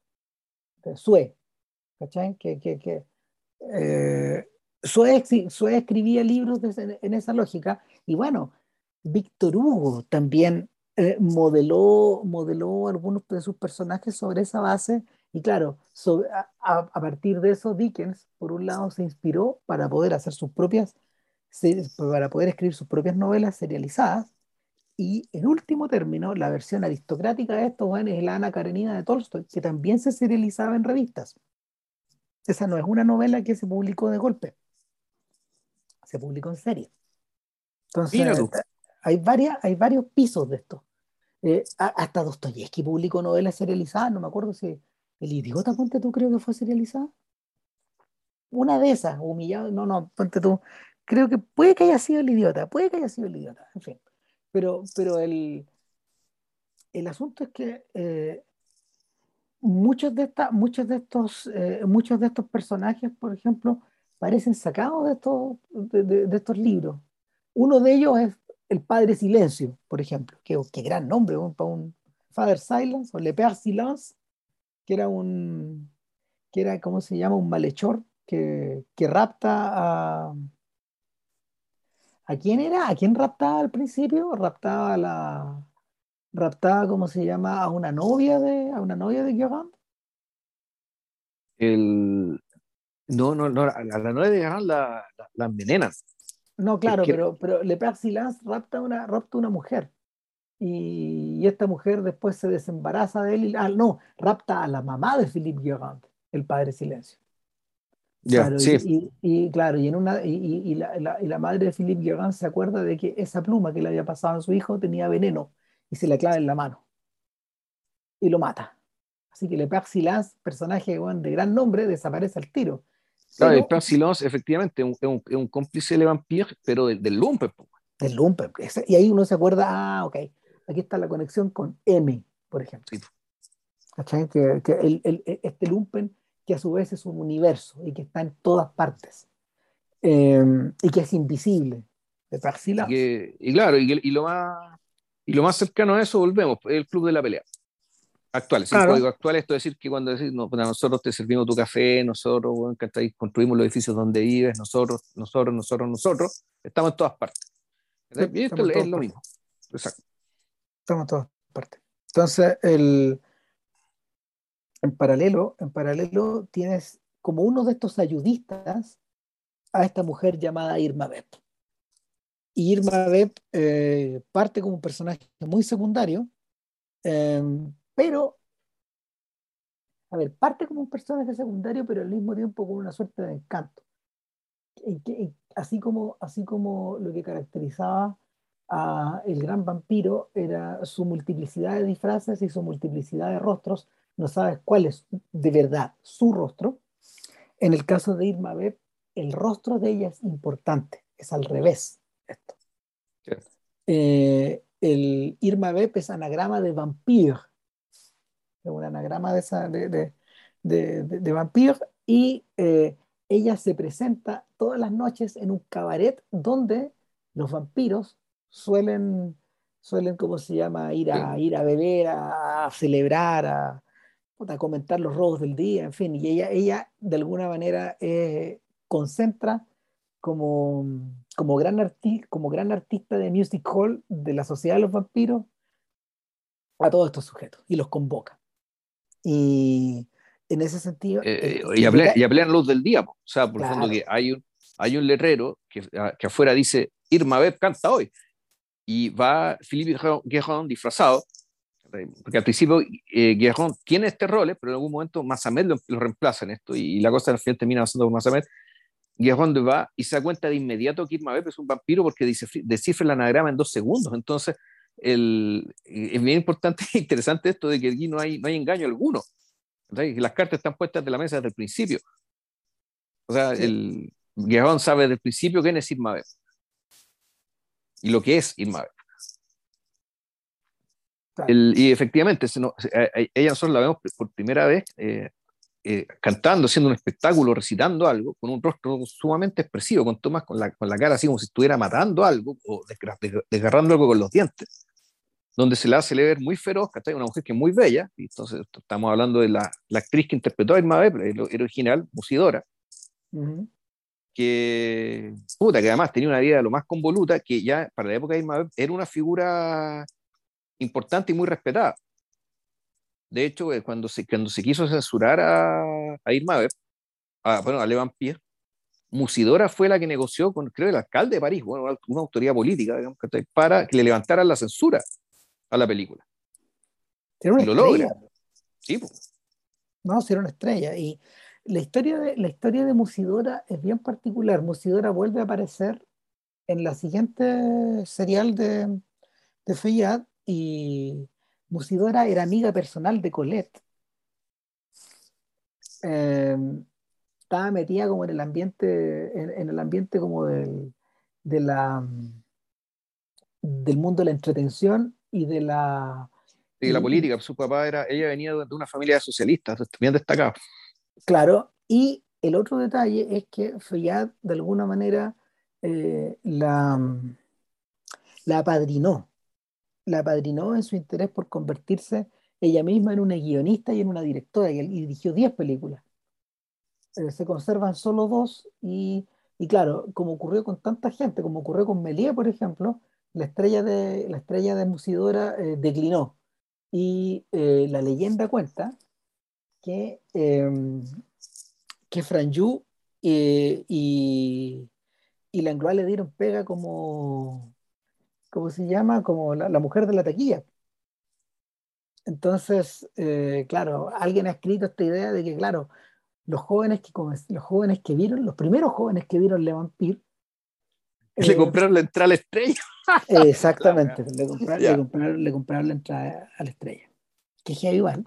De Sue, ¿cachai? Que, que, que eh, Sue, escribía libros en esa lógica, y bueno, Víctor Hugo también eh, modeló, modeló algunos de sus personajes sobre esa base y claro, a, partir de eso Dickens, por un lado, se inspiró para poder hacer sus propias, para poder escribir sus propias novelas serializadas y en último término, la versión aristocrática de esto es la Ana Karenina de Tolstoy, que también se serializaba en revistas. Esa no es una novela que se publicó de golpe, se publicó en serie. Entonces, hay, varias, hay varios pisos de esto. Eh, hasta Dostoyevsky publicó novelas serializadas, no me acuerdo si El idiota, ponte tú, creo que fue serializada. Una de esas, humillado, no, no, ponte tú, creo que puede que haya sido el idiota, puede que haya sido el idiota, en fin. Pero, pero el, el asunto es que eh, muchos, de esta, muchos, de estos, eh, muchos de estos personajes, por ejemplo, parecen sacados de estos, de, de, estos libros. Uno de ellos es el Padre Silencio, por ejemplo, que, qué gran nombre para un Father Silence o Le Père Silence, que era un, que era, ¿cómo se llama? Un malhechor que, que rapta a... ¿A quién era? ¿A quién raptaba al principio? Raptaba a la, raptaba, ¿cómo se llama? A una novia de, a una novia de. El... No, no, no, a la novia de Guerrand la, la. No, claro, pero, pero Le Père Silence rapta una, rapta una mujer. Y, esta mujer después se desembaraza de él. Y, ah, no, rapta a la mamá de Philippe Guerrand, el padre Silencio. claro, sí. y, claro, y, en una, y, la, la, madre de Philippe Guerrand se acuerda de que esa pluma que le había pasado a su hijo tenía veneno y se le clava en la mano y lo mata. Así que Le Père Silence, personaje de gran nombre, desaparece al tiro. Claro, Père Silence, efectivamente, es un, un, cómplice de Vampire, pero del, del Lumpen. Del Lumpen. Y ahí uno se acuerda, ah, ok, aquí está la conexión con M, por ejemplo. Que, que el, el, este Lumpen, que a su vez es un universo y que está en todas partes. Eh, y que es invisible. De y, y, claro, y, y, lo más y lo más cercano a eso, volvemos, el club de la pelea. Actual, el código actual, esto es decir que cuando decís, no, pues nosotros te servimos tu café, nosotros construimos los edificios donde vives, nosotros, nosotros, nosotros, nosotros, estamos en todas partes. y esto es, lo mismo. Exacto. Estamos en todas partes. Entonces, el, en paralelo, en paralelo tienes como uno de estos ayudistas a esta mujer llamada Irma Bep. Irma Beb eh, parte como un personaje muy secundario, em, pero, a ver, parte como un personaje secundario, pero al mismo tiempo con una suerte de encanto. así, como, así como lo que caracterizaba a el gran vampiro era su multiplicidad de disfraces y su multiplicidad de rostros, no sabes cuál es de verdad su rostro. En el caso de Irma Beb, el rostro de ella es importante, es al revés esto. Eh, el Irma Bep es anagrama de vampire, es un anagrama de, esa, de, de, y eh, ella se presenta todas las noches en un cabaret donde los vampiros suelen, suelen ¿cómo se llama?, ir a, ir a beber, a, celebrar, a, a, comentar los robos del día, en fin, y ella, ella de alguna manera eh, concentra como, como, gran arti como gran artista de music hall de la sociedad de los vampiros a todos estos sujetos y los convoca. Y en ese sentido... Eh, y, y en luz del día, o sea, por ejemplo, que hay un, hay un letrero que, que afuera dice Irma Beb canta hoy. Y va Philippe Guerrón disfrazado, porque al principio eh, Guerrón tiene este rol, pero en algún momento Masamet lo, lo reemplaza en esto, y, la cosa al final termina pasando con Masamet, y es cuando va y se da cuenta de inmediato que Irma es un vampiro porque dice, descifra el anagrama en dos segundos. Entonces, el, es bien importante e interesante esto de que aquí no hay, no hay engaño alguno. Las cartas están puestas de la mesa desde el principio. O sea, el Guerrón sabe desde el principio quién es Irma y lo que es Irma y efectivamente, ella nosotros la vemos por primera vez eh, eh, cantando, haciendo un espectáculo, recitando algo, con un rostro sumamente expresivo, con Tomás con la, con la cara así como si estuviera matando algo o desgarrando algo con los dientes, donde se la hace ver muy feroz, que Una mujer que es muy bella, y entonces estamos hablando de la, la actriz que interpretó a Irma Beb, el, original, Musidora, que, puta, que además tenía una vida lo más convoluta, que ya para la época de Irma Beb era una figura importante y muy respetada. De hecho, eh, cuando se, cuando se quiso censurar a, a Irma a, bueno, a Le Vampire, Musidora fue la que negoció con, creo, el alcalde de París, bueno, una autoridad política, digamos, para que le levantaran la censura a la película. Era y lo logra. Sí, pues. No, sí, era una estrella. Y la historia, de, la historia de Musidora es bien particular. Musidora vuelve a aparecer en la siguiente serial de, de Feyad y Musidora era amiga personal de Colette. Em, estaba metida como en el ambiente, en, el ambiente como del, de la del mundo de la entretención y de la y la política. Su papá era, ella venía de una familia socialista, bien destacada. Claro, y el otro detalle es que Fayad de alguna manera eh, la, la apadrinó, la apadrinó en su interés por convertirse ella misma en una guionista y en una directora, y, dirigió 10 películas. Eh, se conservan solo dos, y, y, claro, como ocurrió con tanta gente, como ocurrió con Melia, por ejemplo, la estrella de, la estrella de Musidora eh, declinó. Y eh, la leyenda cuenta que, eh, que Franju y, y Langlois le dieron pega como, ¿cómo se llama? Como la, mujer de la taquilla. Entonces, eh, claro, alguien ha escrito esta idea de que, claro, los jóvenes que, los jóvenes que vieron, los primeros jóvenes que vieron Le Vampire, le compraron la entrada a la estrella. Exactamente, le, compraron, le, compraron, la entrada a la estrella. Que es igual.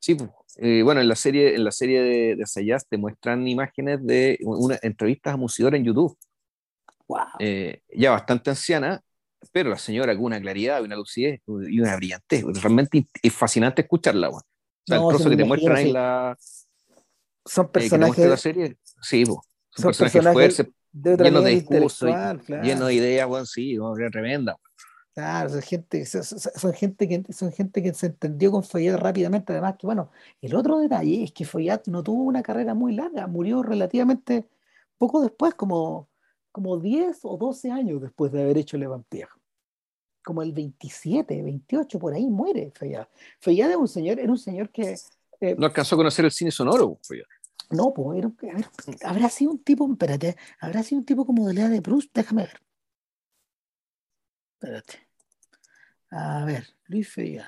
Sí, pues, eh, bueno, en la serie, en la serie de, de Sayas te muestran imágenes de una, entrevistas a Musidora en YouTube. Wow. Eh, ya bastante anciana, pero la señora con una claridad, una lucidez y una brillantez. Realmente es fascinante escucharla. O sea, el trozo que te muestran ahí la. Son personajes. Eh, la serie, sí, pues, son, personajes, fuertes, llenos de discurso, llenos de ideas, bueno, sí, bueno, tremenda. Claro, son gente, son, gente que, son gente que se entendió con Foyat rápidamente. Además, que bueno, el otro detalle es que Foyat no tuvo una carrera muy larga, murió relativamente poco después, como, como 10 o 12 años después de haber hecho Le Vampire. Como el 27, 28, por ahí muere Foyat. Foyat era un señor, era un señor que. Eh, no alcanzó a conocer el cine sonoro, Foyat. No, pues, habrá sido un tipo, espérate, habrá sido un tipo como de la de Proust, déjame ver. Espérate. A ver, Luis Feyal.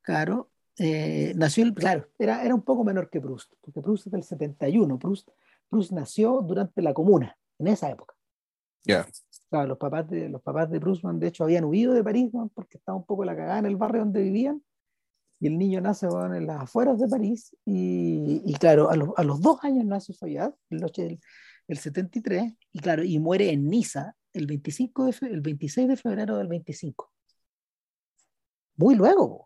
Claro, eh, nació, claro, era, era un poco menor que Proust, porque Proust es del 71. Proust, Proust nació durante la comuna, en esa época. Ya. Claro, los papás de, los papás de Proust, de hecho, habían huido de París porque estaba un poco la cagada en el barrio donde vivían. Y el niño nace en las afueras de París. Y, y claro, a, a, los dos años nace Fayad, el, el, el 73, y claro, y muere en Niza el, 25 de, el 26 de febrero del 25 muy luego.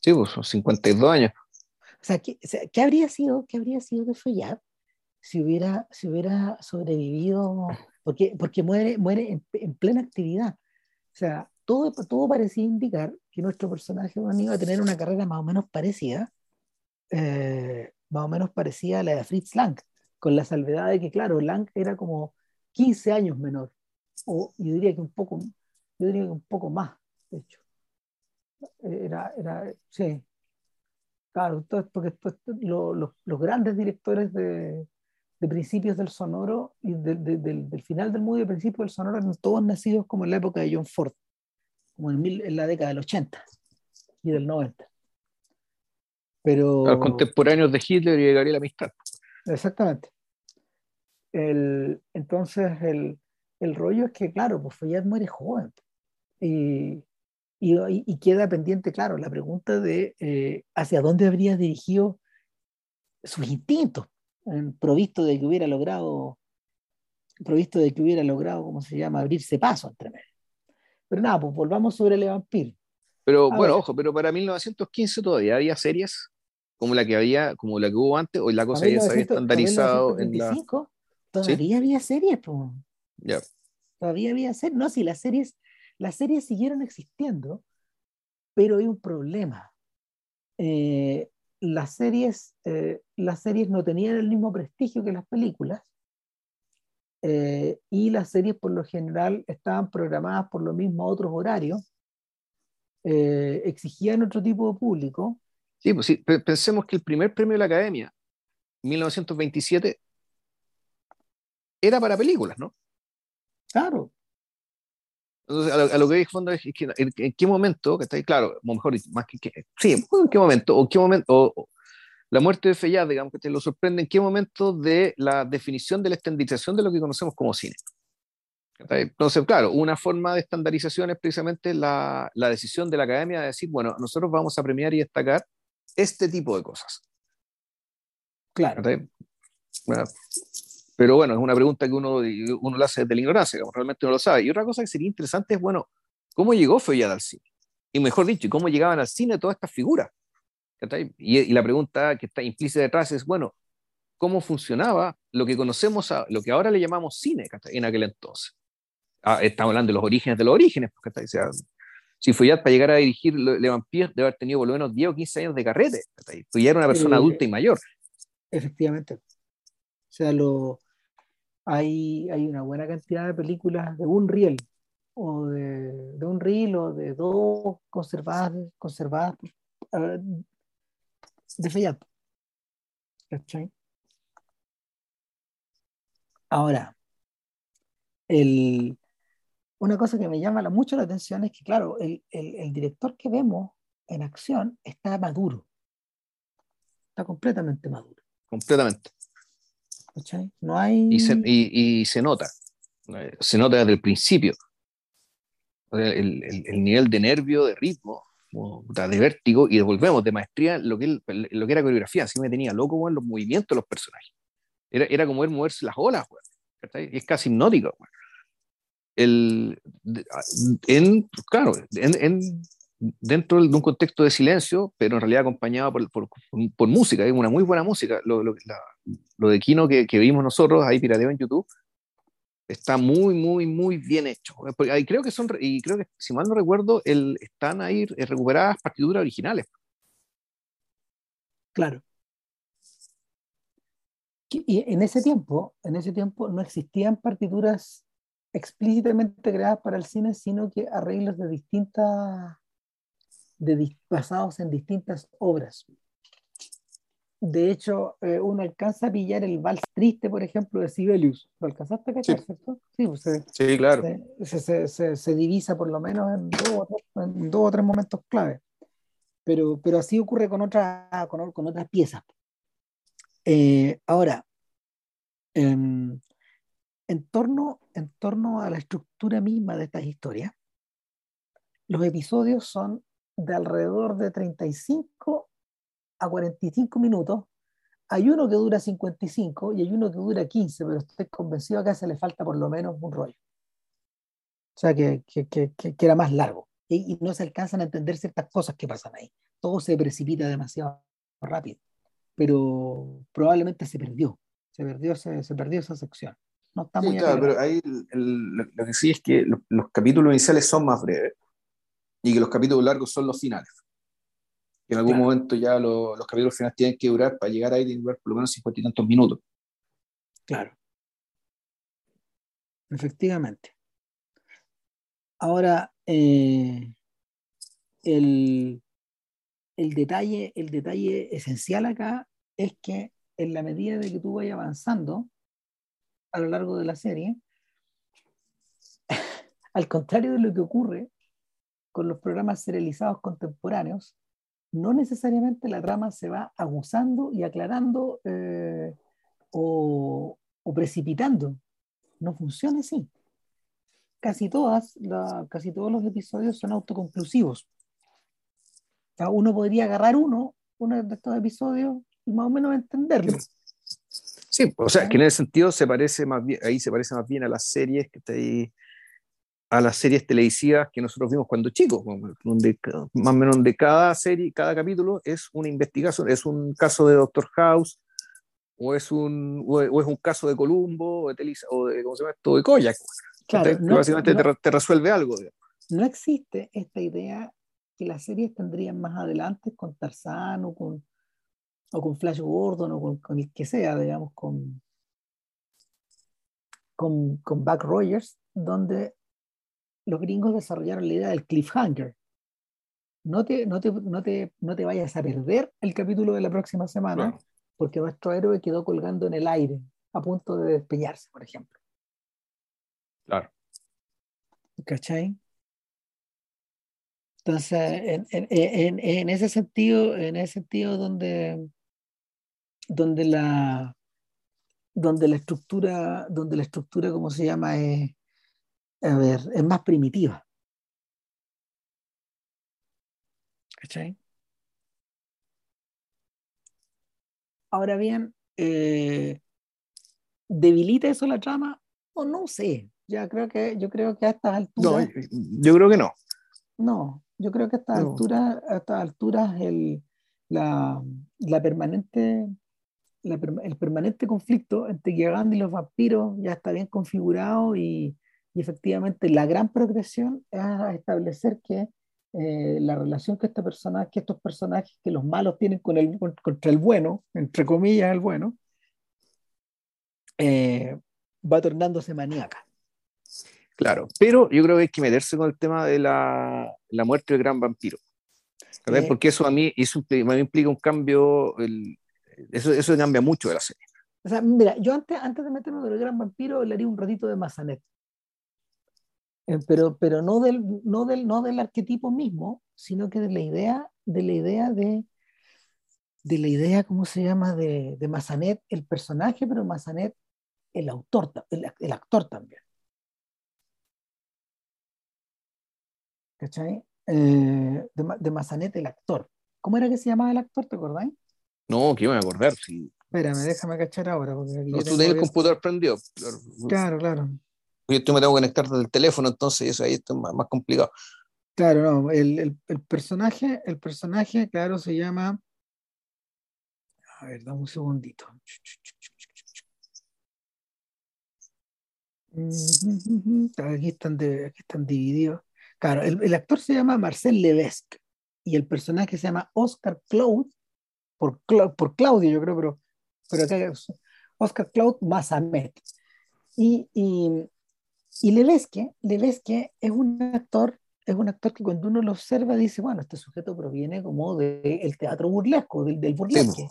Sí, pues son 52 años. O sea, ¿qué, ¿qué habría sido, qué habría sido de Fayad si hubiera, si hubiera sobrevivido? Porque, porque muere, muere en, plena actividad. O sea, todo, todo parecía indicar que nuestro personaje iba a tener una carrera más o menos parecida, eh, más o menos parecida a la de Fritz Lang, con la salvedad de que, claro, Lang era como 15 años menor, o yo diría que un poco, yo diría que un poco más, de hecho. Era, era, sí. Claro, porque los, los grandes directores de, de, principios del sonoro y del, del, final del mundo y del principio del sonoro eran todos nacidos como en la época de John Ford, como en, en la década del 80 y del 90. Pero... Los contemporáneos de Hitler y de Gabriela Mistral. Exactamente. El, entonces, el, el rollo es que, claro, pues Fayad muere joven. Y, y, queda pendiente, claro, la pregunta de eh, hacia dónde habría dirigido sus instintos, provisto de que hubiera logrado, provisto de que hubiera logrado, ¿cómo se llama?, abrirse paso entre medio. Pero nada, pues volvamos sobre Le Vampire. Pero bueno, ojo, pero para 1915 todavía había series como la que había, como la que hubo antes, o la cosa ya se había estandarizado en la... Todavía había series, pues. Ya. Todavía había series. No, si las series las series siguieron existiendo, pero hay un problema. Eh, las, series, eh, las series no tenían el mismo prestigio que las películas eh, y las series por lo general estaban programadas por lo mismo a otros horarios, exigían otro tipo de público. Sí, pues sí, pensemos que el primer premio de la Academia, 1927, era para películas, ¿no? Claro, entonces, a lo, que hay fondo es que en, qué momento, que está ahí, claro, a lo mejor más que, sí, en qué momento, o qué momento, la muerte de Feyad, digamos, que te lo sorprende, en qué momento de la definición de la estandarización de lo que conocemos como cine. Entonces, claro, una forma de estandarización es precisamente la, la decisión de la academia de decir, bueno, nosotros vamos a premiar y destacar este tipo de cosas. Claro. Bueno, pero bueno, es una pregunta que uno, uno la hace desde la ignorancia, como realmente no lo sabe. Y otra cosa que sería interesante es, bueno, ¿cómo llegó Feuillade al cine? Y mejor dicho, ¿cómo llegaban al cine todas estas figuras? Y, y, la pregunta que está implícita detrás es, bueno, ¿cómo funcionaba lo que conocemos, a, lo que ahora le llamamos cine en aquel entonces? Ah, estamos hablando de los orígenes de los orígenes, porque si Feuillade para llegar a dirigir Le Vampire debe haber tenido por lo menos 10 o 15 años de carrete. Feuillade era una persona adulta y mayor. Efectivamente. O sea, lo, hay, hay una buena cantidad de películas de un riel o de, un reel o de dos conservadas, conservadas de Feuillade. Ahora, el, una cosa que me llama mucho la atención es que, claro, el, director que vemos en acción está maduro. Está completamente maduro. Completamente. No hay... Y se, y, se nota. Se nota desde el principio. El, nivel de nervio, de ritmo, de vértigo, y volvemos, de maestría, lo que, lo que era coreografía. Así me tenía loco en los movimientos de los personajes. Era, era como ver moverse las olas, es casi hipnótico el, en, claro, en, dentro de un contexto de silencio, pero en realidad acompañado por, música, es una muy buena música. Lo, de Kino que, vimos nosotros ahí pirateo en YouTube está muy, muy, muy bien hecho. Ahí creo que son, y creo que si mal no recuerdo, el, están ahí recuperadas partituras originales. Claro. Y en ese tiempo, en ese tiempo no existían partituras explícitamente creadas para el cine, sino que arreglos de distintas, de, basados en distintas obras. De hecho, eh, uno alcanza a pillar el vals triste, por ejemplo, de Sibelius. ¿Lo alcanzaste a cachar, sí. cierto? Sí, pues sí claro. Se, se, se, divisa por lo menos en dos, o tres, en dos o tres momentos clave. Pero, pero así ocurre con, otra, con, con otras piezas. Eh, ahora, eh, en torno, en torno a la estructura misma de estas historias, los episodios son de alrededor de 35 a 45 minutos. Hay uno que dura 55 y hay uno que dura 15, pero estoy convencido que a ese le falta por lo menos un rollo. O sea, que, que, que, que era más largo. Y, y, no se alcanzan a entender ciertas cosas que pasan ahí. Todo se precipita demasiado rápido. Pero probablemente se perdió. Se perdió, se, se perdió esa sección. No está muy claro, pero ahí lo que sí es que los, capítulos iniciales son más breves y que los capítulos largos son los finales. en algún momento ya los capítulos finales tienen que durar, para llegar ahí, tienen que durar por lo menos cincuenta y tantos minutos. Claro. Efectivamente. Ahora, eh, el, el, detalle, el detalle esencial acá es que en la medida de que tú vayas avanzando, a lo largo de la serie, al contrario de lo que ocurre con los programas serializados contemporáneos, no necesariamente la trama se va aguzando y aclarando eh, o, precipitando. No funciona así. Casi, todas, casi todos los episodios son autoconclusivos. uno podría agarrar uno, uno de estos episodios y más o menos entenderlo. Sí, o sea, que en ese sentido se parece más bien, ahí se parece más bien a las series que está ahí, a las series televisivas que nosotros vimos cuando chicos, donde más o menos de cada serie, cada capítulo es una investigación, es un caso de Doctor House, o es un, o es un caso de Columbo, o de, Telisa, o de, ¿cómo se llama esto? de Koyak. Claro, básicamente te, te, resuelve algo. No existe esta idea que las series tendrían más adelante con Tarzán o con o con Flash Gordon o con, el que sea, digamos, con, con, con Buck Rogers, donde los gringos desarrollaron la idea del cliffhanger. No te, no te, no te, no te vayas a perder el capítulo de la próxima semana, porque nuestro héroe quedó colgando en el aire, a punto de despeñarse, por ejemplo. Claro. ¿Cachai? Entonces, en, en, en, ese sentido, en ese sentido donde, donde la, donde la estructura, donde la estructura, ¿cómo se llama? Es, a ver, es más primitiva. ¿Cachai? Ahora bien, eh, ¿Debilita eso la trama? O no sé. Ya creo que, yo creo que a estas alturas. No, yo creo que no. No, yo creo que a estas alturas, a estas alturas el, la, la permanente el permanente conflicto entre Gigant y los vampiros ya está bien configurado y, y efectivamente la gran progresión es a establecer que eh, la relación que, este personaje, que estos personajes, que los malos tienen con el, contra el bueno, entre comillas el bueno, eh, va tornándose maníaca. Claro, pero yo creo que hay que meterse con el tema de la, la muerte del gran vampiro. Eh, Porque eso a mí, eso me implica un cambio, el, eso, eso cambia mucho de la serie. O sea, mira, yo antes, antes de meterme con el gran vampiro, le haría un ratito de Mazanet. Eh, pero, pero no, del, no, del, no del arquetipo mismo, sino que de la idea de, la idea de, de la idea, ¿cómo se llama?, de, de Mazanet, el personaje, pero Mazanet, el autor, el, el actor también. ¿Cachai? Eh, de, de Mazanet, el actor. ¿Cómo era que se llamaba el actor, te acordáis? No, que iba a acordar, sí. Espérame, déjame cachar ahora. Porque no, tú tenés el computador prendido. Claro, claro. Yo me tengo que conectar desde el teléfono, entonces eso ahí está más, más complicado. Claro, no, el, el, el, personaje, el personaje, claro, se llama. A ver, dame un segundito. Aquí están, de, aquí están divididos. Claro, el, el, actor se llama Marcel Levesque y el personaje se llama Oscar Claude, por, por Claudio, yo creo, pero, pero acá es Oscar Claude Mazamet. Y, y, y Levesque, Levesque es un actor es un actor que cuando uno lo observa dice, bueno, este sujeto proviene como del teatro burlesco, del, del burlesque.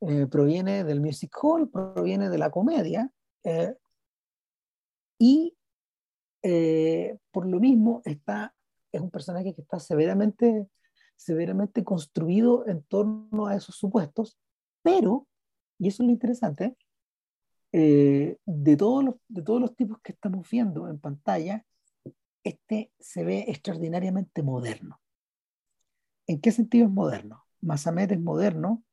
Eh, proviene del music hall, proviene de la comedia. Eh, y eh, por lo mismo está, es un personaje que está severamente, severamente construido en torno a esos supuestos, pero, y eso es lo interesante, eh, de, todos los, de todos los tipos que estamos viendo en pantalla, este se ve extraordinariamente moderno. ¿En qué sentido es moderno? Masamet es moderno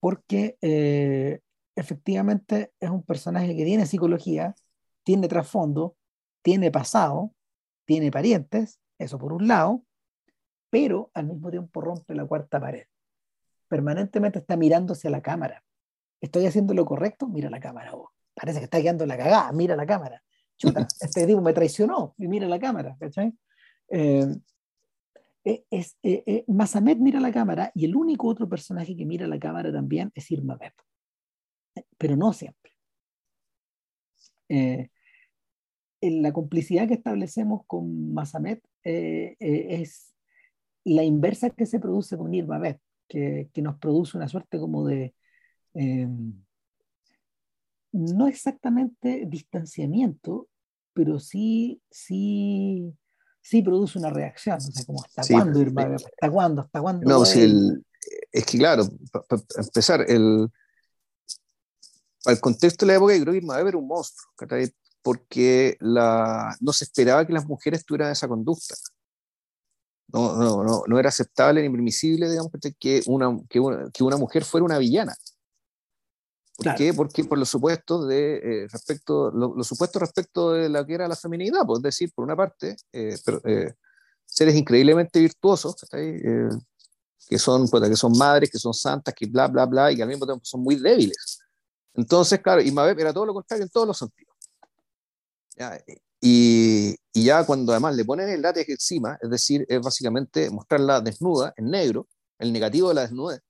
porque eh, efectivamente es un personaje que tiene psicología, tiene trasfondo, tiene pasado, tiene parientes, eso por un lado, pero al mismo tiempo rompe la cuarta pared. Permanentemente está mirando hacia la cámara. ¿Estoy haciendo lo correcto? Mira la cámara vos parece que está quedando la cagada, mira la cámara. Chuta, este tipo me traicionó y mira la cámara, ¿cachai? Eh, eh, es, eh, Masamet mira la cámara y el único otro personaje que mira la cámara también es Irma Beb, pero no siempre. la complicidad que establecemos con Masamet es la inversa que se produce con Irma Beb, que, que, nos produce una suerte como de no exactamente distanciamiento, pero sí, sí, sí produce una reacción. O sea, como ¿hasta cuándo, Irma? ¿Hasta cuándo? ¿Hasta cuándo? No, si el, es que claro, para empezar, el, al contexto de la época, yo creo que Irma era un monstruo, porque la, no se esperaba que las mujeres tuvieran esa conducta. No, no, no, no era aceptable ni permisible, digamos, que una, que una, que una mujer fuera una villana. ¿Por qué? Porque por los supuestos de eh, respecto, los supuestos respecto de la que era la feminidad, pues, es decir, por una parte, eh, pero, eh, seres increíblemente virtuosos, que son, pues, que son madres, que son santas, que bla, bla, bla, y que al mismo tiempo son muy débiles. Entonces, claro, y Mabel era todo lo contrario en todos los sentidos. Y, y, ya cuando además le ponen el látex encima, es decir, es básicamente mostrarla desnuda, en negro, el negativo de la desnudez,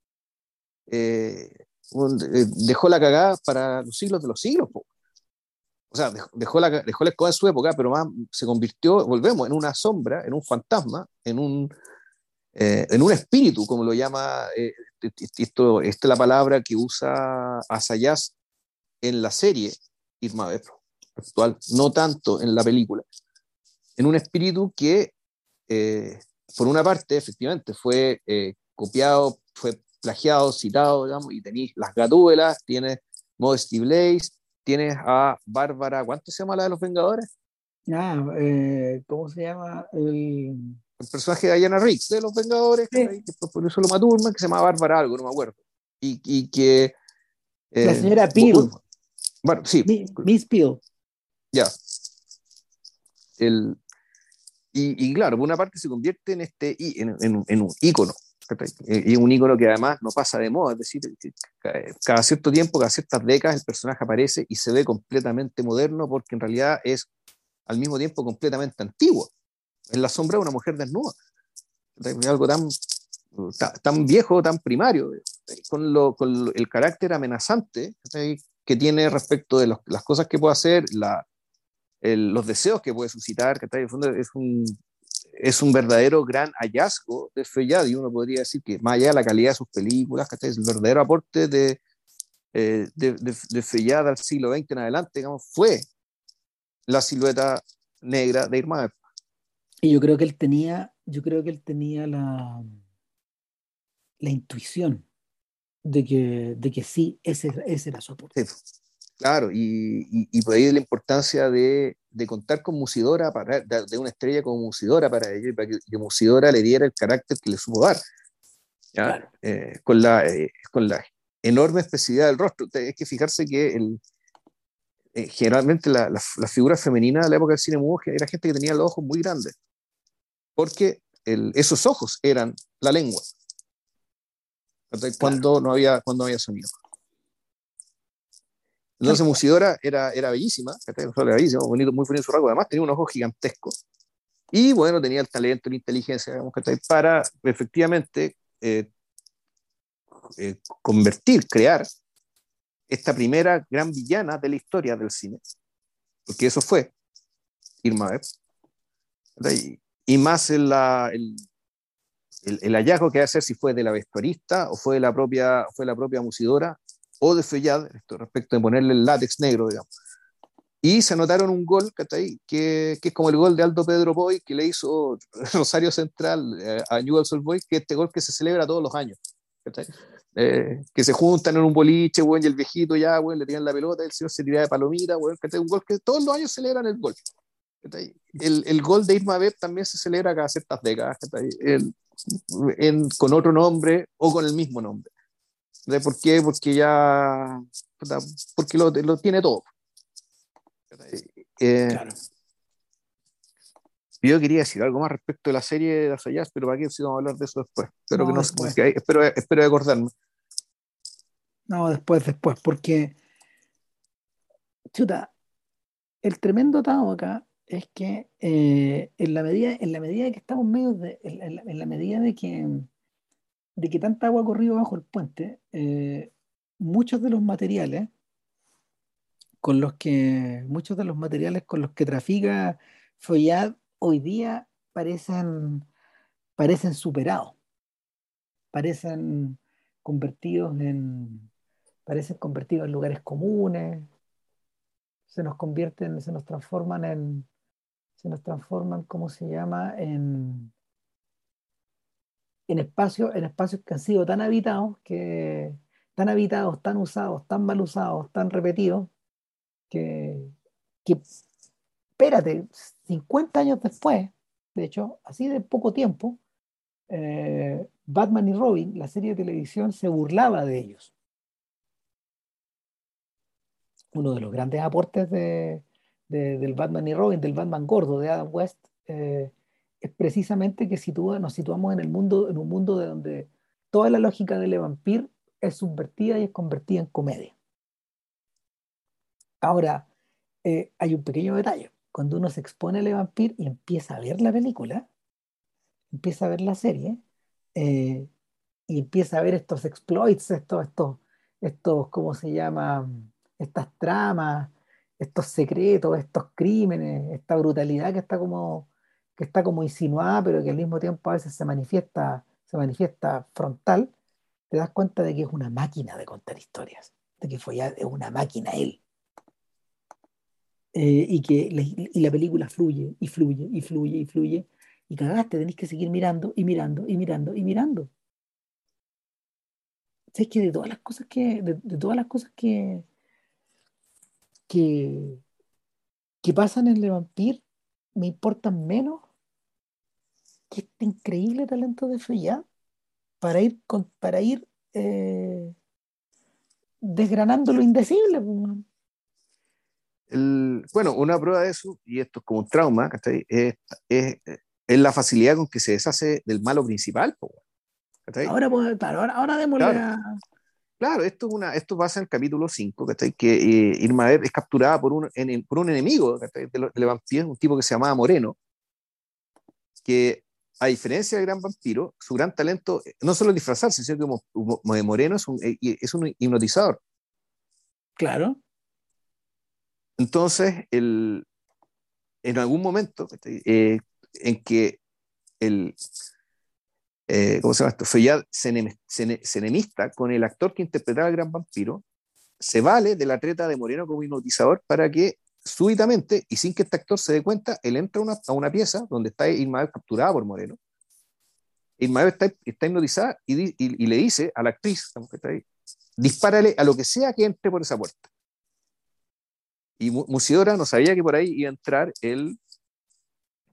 eh, eh, dejó la cagada para los siglos de los siglos. O sea, dejó, la, dejó la escoba en su época, pero más se convirtió, volvemos, en una sombra, en un fantasma, en un, eh, en un espíritu, como lo llama, eh, esto, esta es la palabra que usa Asayas en la serie Irma Bepro, actual, no tanto en la película. En un espíritu que, por una parte, efectivamente, fue copiado, fue plagiado, citado, digamos, y tenéis las gatúbelas, tienes Modesty Blaze, tienes a Bárbara, ¿cuánto se llama la de los Vengadores? Ah, eh, ¿cómo se llama? El... el personaje de Diana Riggs de los Vengadores, sí. que, por eso lo Maturman, que se llama Bárbara algo, no me acuerdo. Y, y que... Eh, la señora Peel. Bueno, sí. Miss Peel. Ya. El, y, y, claro, por una parte se convierte en, este, en, en, en un ícono. Y un ícono que además no pasa de moda, es decir, cada cierto tiempo, cada ciertas décadas, el personaje aparece y se ve completamente moderno porque en realidad es al mismo tiempo completamente antiguo. Es la sombra de una mujer desnuda. Es algo tan, tan viejo, tan primario, con, lo, con el carácter amenazante que tiene respecto de las cosas que puede hacer, la, los deseos que puede suscitar, que es un, es un verdadero gran hallazgo de Feyad y uno podría decir que más allá de la calidad de sus películas, que es el verdadero aporte de, eh, de, de, al siglo XX en adelante, digamos, fue la silueta negra de Irma. Y yo creo que él tenía, yo creo que él tenía la, la intuición de que, de que sí, ese, ese era su aporte. Claro, y, y, por ahí la importancia de, de contar con Musidora, para, de, una estrella como Musidora para ello, y para que, Musidora le diera el carácter que le supo dar, eh, con, la, eh, con la enorme especialidad del rostro. Hay que fijarse que el, eh, generalmente la, la, figura femenina de la época del cine mudo era gente que tenía los ojos muy grandes, porque el, esos ojos eran la lengua, cuando, no había, cuando no había sonido. Entonces Musidora era, era bellísima, era bellísima, bonito, muy bonito su rasgo, además tenía un ojo gigantesco. Y bueno, tenía el talento, la inteligencia, digamos, para efectivamente eh, eh, convertir, crear esta primera gran villana de la historia del cine. Porque eso fue Irma Web. Y, más el, el, el, hallazgo que hacer si fue de la vestuarista o fue de la propia, fue la propia musidora o de Fellad, respecto de ponerle el látex negro, digamos. Y se anotaron un gol que, que, es como el gol de Aldo Pedro Boy que le hizo Rosario Central eh, a Newell's Old Boys, que es este gol que se celebra todos los años. Eh, que se juntan en un boliche, bueno, y el viejito ya, bueno, le tiran la pelota, el señor se tira de palomita, bueno, un gol que todos los años celebran el gol. El, el, gol de Irma Beb también se celebra cada ciertas décadas, en, con otro nombre o con el mismo nombre. ¿Por qué? Porque ya. Porque lo, lo tiene todo. Eh, claro. Yo quería decir algo más respecto de la serie de las Ayas, pero para qué si vamos a hablar de eso después. Espero, que no, espero, espero acordarme. No, después, después, porque. Chuta, el tremendo atado acá es que eh, en, la medida, en la medida que estamos medio de, en la medida de que de que tanta agua corrido bajo el puente, eh, muchos de los materiales con los que muchos de los materiales con los que trafica Follad hoy día parecen parecen superados, parecen convertidos en parecen convertidos en lugares comunes, se nos convierten, se nos transforman en se nos transforman, ¿cómo se llama? en en espacios, en espacios que han sido tan habitados, que, tan habitados, tan usados, tan mal usados, tan repetidos, que, que espérate, 50 años después, de hecho, así de poco tiempo, eh, Batman y Robin, la serie de televisión, se burlaba de ellos. Uno de los grandes aportes de, del Batman y Robin, del Batman gordo de Adam West, eh, es precisamente que nos situamos en, el mundo, en un mundo de donde toda la lógica del vampir es subvertida y es convertida en comedia. Ahora, eh, hay un pequeño detalle. Cuando uno se expone al vampir y empieza a ver la película, empieza a ver la serie, eh, y empieza a ver estos exploits, estos, estos, estos, ¿cómo se llama? Estas tramas, estos secretos, estos crímenes, esta brutalidad que está como que está como insinuada, pero que al mismo tiempo a veces se manifiesta, se manifiesta frontal, te das cuenta de que es una máquina de contar historias, de que ya es una máquina él. Eh, y que y la película fluye y fluye y fluye y fluye y cagaste, tenés que seguir mirando y mirando y mirando y mirando. ¿Sabes que de todas las cosas que, de, todas las cosas que, que, que pasan en Le Vampire, me importan menos que este increíble talento de Feyad para ir, para ir eh, desgranando lo indecible. El, bueno, una prueba de eso, y esto es como un trauma, es, es, es, la facilidad con que se deshace del malo principal. Ahora, pues, claro, ahora, ahora démosle claro. Claro, esto, es una, esto pasa en el capítulo 5, que eh, Irma es capturada por un, en, por un enemigo de, de vampiro, un tipo que se llamaba Moreno, que a diferencia del gran vampiro, su gran talento no solo es disfrazarse, sino que como, Moreno es un, eh, es un hipnotizador. Claro. Entonces, el, en algún momento eh, en que el, eh, ¿cómo se llama esto? Feyad se, enemista con el actor que interpretaba al gran vampiro, se vale de la treta de Moreno como hipnotizador para que súbitamente, y sin que este actor se dé cuenta, él entra a una pieza donde está Ismael capturada por Moreno. Ismael está, está hipnotizada y, y, le dice a la actriz, que está ahí, dispárale a lo que sea que entre por esa puerta. Y Musidora no sabía que por ahí iba a entrar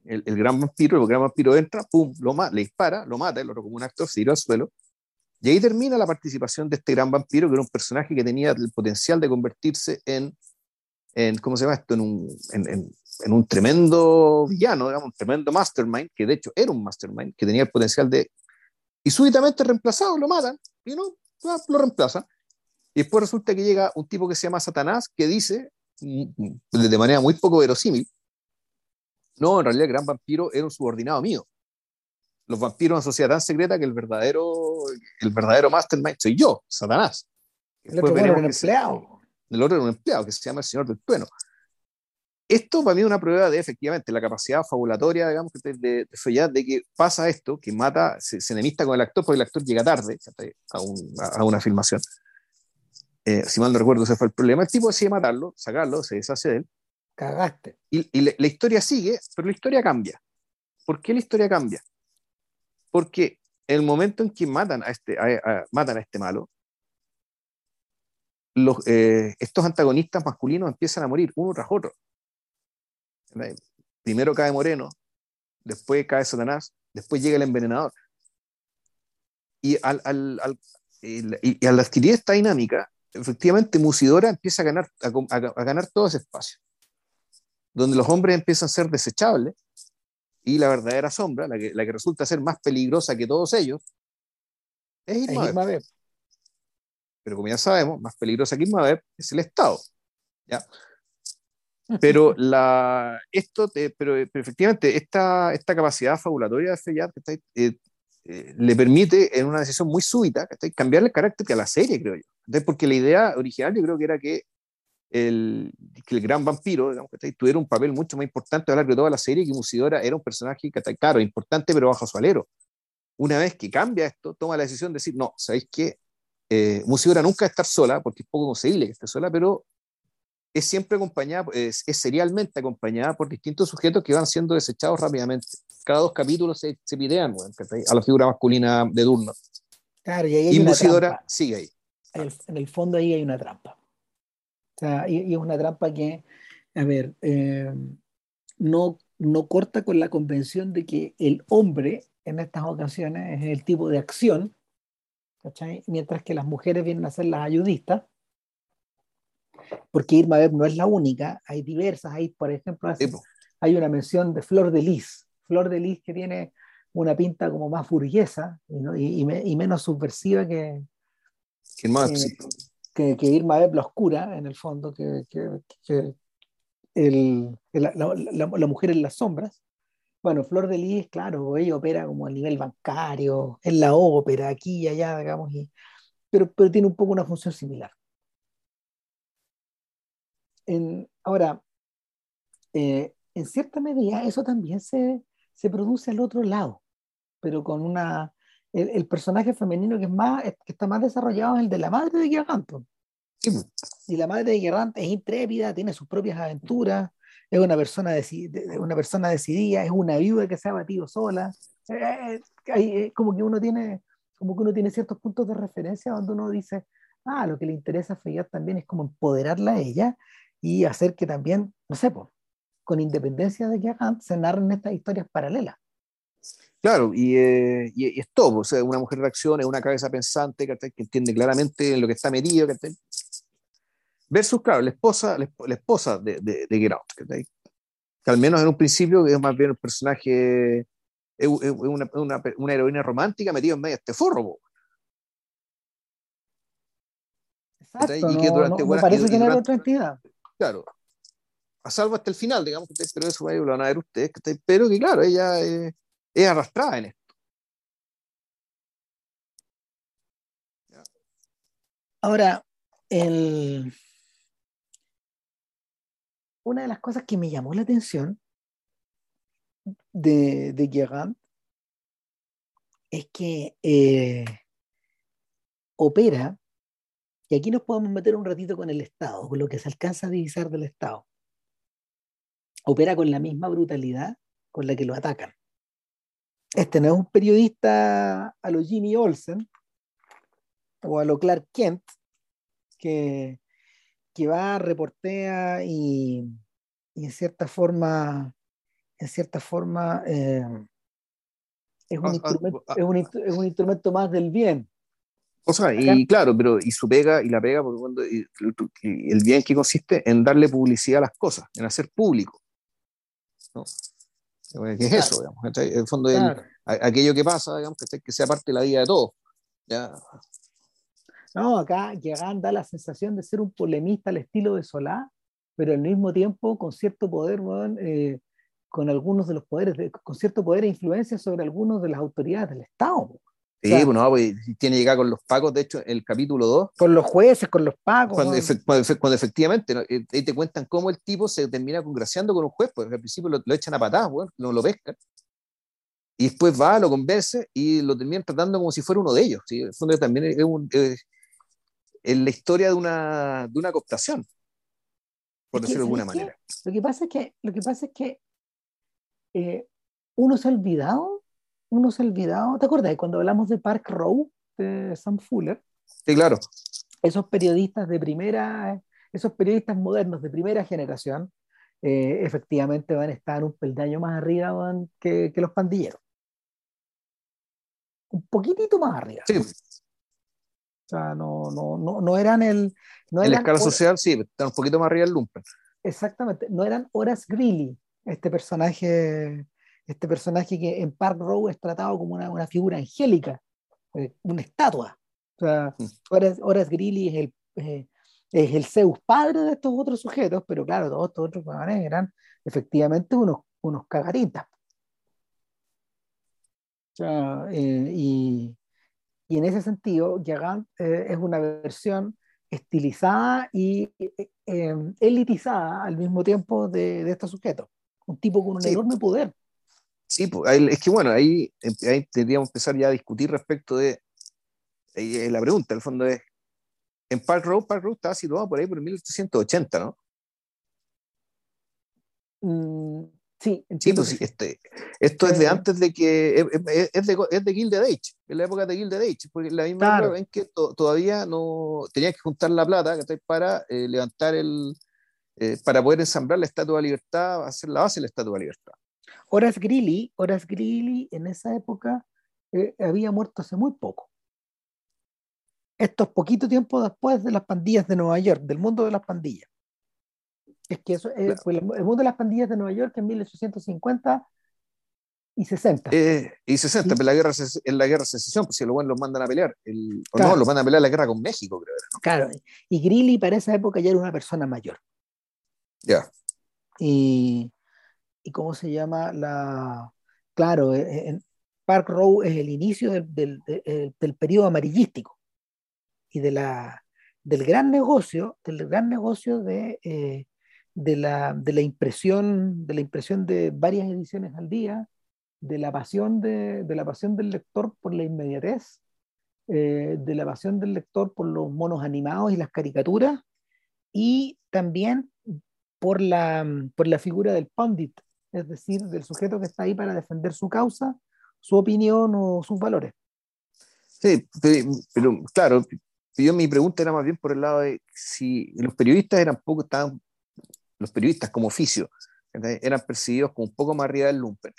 el, gran vampiro, el gran vampiro entra, pum, lo le dispara, lo mata, el otro como un actor se tiró al suelo. Y ahí termina la participación de este gran vampiro, que era un personaje que tenía el potencial de convertirse en, en ¿cómo se llama esto? En un, en, en, un tremendo villano, digamos, un tremendo mastermind, que de hecho era un mastermind, que tenía el potencial de... Y súbitamente reemplazado, lo matan, y no, lo reemplazan. Y después resulta que llega un tipo que se llama Satanás, que dice, mm, mm, de manera muy poco verosímil, no, en realidad el gran vampiro era un subordinado mío. Los vampiros en sociedad tan secreta que el verdadero, el verdadero mastermind soy yo, Satanás. El otro era un empleado. El otro era un empleado que se llama el Señor del Trueno. Esto para mí es una prueba de efectivamente la capacidad fabulatoria, digamos, de, de, de, de que pasa esto, que mata, se, enemista con el actor porque el actor llega tarde a, un, a una filmación. Eh, si mal no recuerdo, ese fue el problema. El tipo decide matarlo, sacarlo, se deshace de él, cagaste. Y, la, historia sigue, pero la historia cambia. ¿Por qué la historia cambia? Porque el momento en que matan a este, matan a este malo, los, eh, estos antagonistas masculinos empiezan a morir uno tras otro. Primero cae Moreno, después cae Satanás, después llega el envenenador. Y al, al, y, al adquirir esta dinámica, efectivamente Musidora empieza a ganar, a ganar todo ese espacio donde los hombres empiezan a ser desechables y la verdadera sombra, la que, la que resulta ser más peligrosa que todos ellos, es Irma Pero como ya sabemos, más peligrosa que Irma es el Estado. ¿ya? Pero, la, esto pero, efectivamente, esta, esta capacidad fabulatoria de Feyad eh, eh, le permite, en una decisión muy súbita, cambiar el carácter a la serie, creo yo. porque la idea original yo creo que era que el, que el gran vampiro digamos, tuviera un papel mucho más importante a lo largo de toda la serie, que Musidora era un personaje que, claro, importante, pero bajo su alero. Una vez que cambia esto, toma la decisión de decir, no, ¿sabéis qué? Eh, Musidora nunca va a estar sola, porque es poco conseguible que esté sola, pero es siempre acompañada, es, serialmente acompañada por distintos sujetos que van siendo desechados rápidamente. Cada dos capítulos se, se pidean a la figura masculina de turno. Claro, y, ahí Musidora sigue ahí. En el fondo ahí hay una trampa y, es una trampa que, a ver, eh, no, no corta con la convención de que el hombre en estas ocasiones es el tipo de acción, mientras que las mujeres vienen a ser las ayudistas, porque Irma no es la única, hay diversas, hay por ejemplo, hay una mención de Flor de Lis, Flor de Lis que tiene una pinta como más burguesa y, y, menos subversiva que, que, más, que, que Irma Eb la oscura, en el fondo, que, que el, la, la, la, mujer en las sombras. Bueno, Flor de Lis, claro, ella opera como a nivel bancario, en la ópera, aquí y allá, digamos, y, pero, pero tiene un poco una función similar. En, ahora, eh, en cierta medida eso también se, se produce al otro lado, pero con una, el, personaje femenino que, es más, que está más desarrollado es el de la madre de Gerrant. Y la madre de Gerrant es intrépida, tiene sus propias aventuras, es una persona, una persona decidida, es una viuda que se ha batido sola. Eh, eh, como que uno tiene como que uno tiene ciertos puntos de referencia donde uno dice, ah, lo que le interesa a Feyat también es como empoderarla a ella y hacer que también, no sé, con independencia de que se narren estas historias paralelas. Claro, y, eh, y, es todo, o sea, una mujer de acción, es una cabeza pensante, que entiende claramente en lo que está metido. versus, claro, la esposa, la, esposa de, de, de Get que al menos en un principio es más bien un personaje, es, una, una, una, heroína romántica metida en medio de este forro. Exacto, y que durante no, parece tener otra entidad. Claro, a salvo hasta el final, digamos, pero eso lo van a ver ustedes, pero que claro, ella es, es arrastrada en esto. Ahora, una de las cosas que me llamó la atención de, de es que eh, opera, y aquí nos podemos meter un ratito con el Estado, con lo que se alcanza a divisar del Estado. Opera con la misma brutalidad con la que lo atacan. Este no es un periodista a lo Jimmy Olsen, o a lo Clark Kent, que, que va, reportea y, y, en cierta forma, en cierta forma, eh, es, un ah, ah, ah. es, un, es, un instrumento más del bien. O sea, y claro, pero y su pega, y la pega, porque cuando, y, el bien que consiste en darle publicidad a las cosas, en hacer público. ¿no? ¿Qué es eso? Digamos? En el fondo, aquello que pasa, digamos, que, que sea parte de la vida de todos. ¿ya? No, acá Yagan da la sensación de ser un polemista al estilo de Solá, pero al mismo tiempo con cierto poder, eh, con algunos de los poderes, con cierto poder e influencia sobre algunos de las autoridades del Estado. Sí, bueno, pues, tiene que llegar con los pagos, de hecho, el capítulo 2. Con los jueces, con los pagos. Cuando, efectivamente, eh, ahí te cuentan cómo el tipo se termina congraciando con un juez, porque al principio lo, echan a patadas, bueno, no lo pescan. Y después va, lo convence y lo terminan tratando como si fuera uno de ellos. ¿sí? fondo también es, un, en la historia de una, de una cooptación, por decirlo de alguna manera. Lo que pasa es que, lo que, pasa es que eh, uno se ha olvidado, uno se ha olvidado, ¿te acuerdas? Cuando hablamos de Park Row, de Sam Fuller. Sí, claro. Esos periodistas de primera, esos periodistas modernos de primera generación, eh, efectivamente van a estar un peldaño más arriba que, que, los pandilleros. Un poquitito más arriba. Sí, sea, no, no, no, no eran el... No en la escala social, sí, están un poquito más arriba del lumpen. Exactamente, no eran Horace Greeley, este personaje, este personaje que en Park Row es tratado como una, una figura angélica, eh, una estatua. O sea, mm. Horace, Greeley es el, eh, es el Zeus padre de estos otros sujetos, pero claro, todos estos otros eran efectivamente unos, unos cagaritas. O sea, eh, y, y en ese sentido, Yagan eh, es una versión estilizada y elitizada al mismo tiempo de, de estos sujetos. Un tipo con un enorme poder. Sí, pues, es que bueno, ahí, ahí tendríamos que empezar ya a discutir respecto de la pregunta, el fondo es, en Park Road, Park Road estaba situado por ahí por 1880, ¿no? Mm, Sí, pues este, esto es de antes de que. Es, de, es de Gilded Age, en la época de Gilded Age, porque la misma época en que todavía no. Tenías que juntar la plata para eh, levantar el. Eh, para poder ensamblar la Estatua de Libertad, hacer la base de la Estatua de Libertad. Horace Greeley, Horace Greeley en esa época eh, había muerto hace muy poco. Esto es poquito tiempo después de las pandillas de Nueva York, del mundo de las pandillas. Es que eso, eh, el mundo de las pandillas de Nueva York en 1850 y 60. Eh, y 60, pero la guerra, en la guerra de secesión, pues si los buenos los mandan a pelear, o no, los mandan a pelear la guerra con México, creo. Claro, y Greeley para esa época ya era una persona mayor. Ya. Y, y, cómo se llama la. Claro, eh, en Park Row es el inicio del, del, del periodo amarillístico y de la, del gran negocio, del gran negocio de, de la, de la, impresión, de la impresión de varias ediciones al día, de la pasión, de, de la pasión del lector por la inmediatez, eh, de la pasión del lector por los monos animados y las caricaturas, y también por la, por la figura del pundit, es decir, del sujeto que está ahí para defender su causa, su opinión o sus valores. Sí, pero, claro, yo mi pregunta era más bien por el lado de si los periodistas eran poco, estaban los periodistas como oficio, eran percibidos como un poco más arriba del lumpen.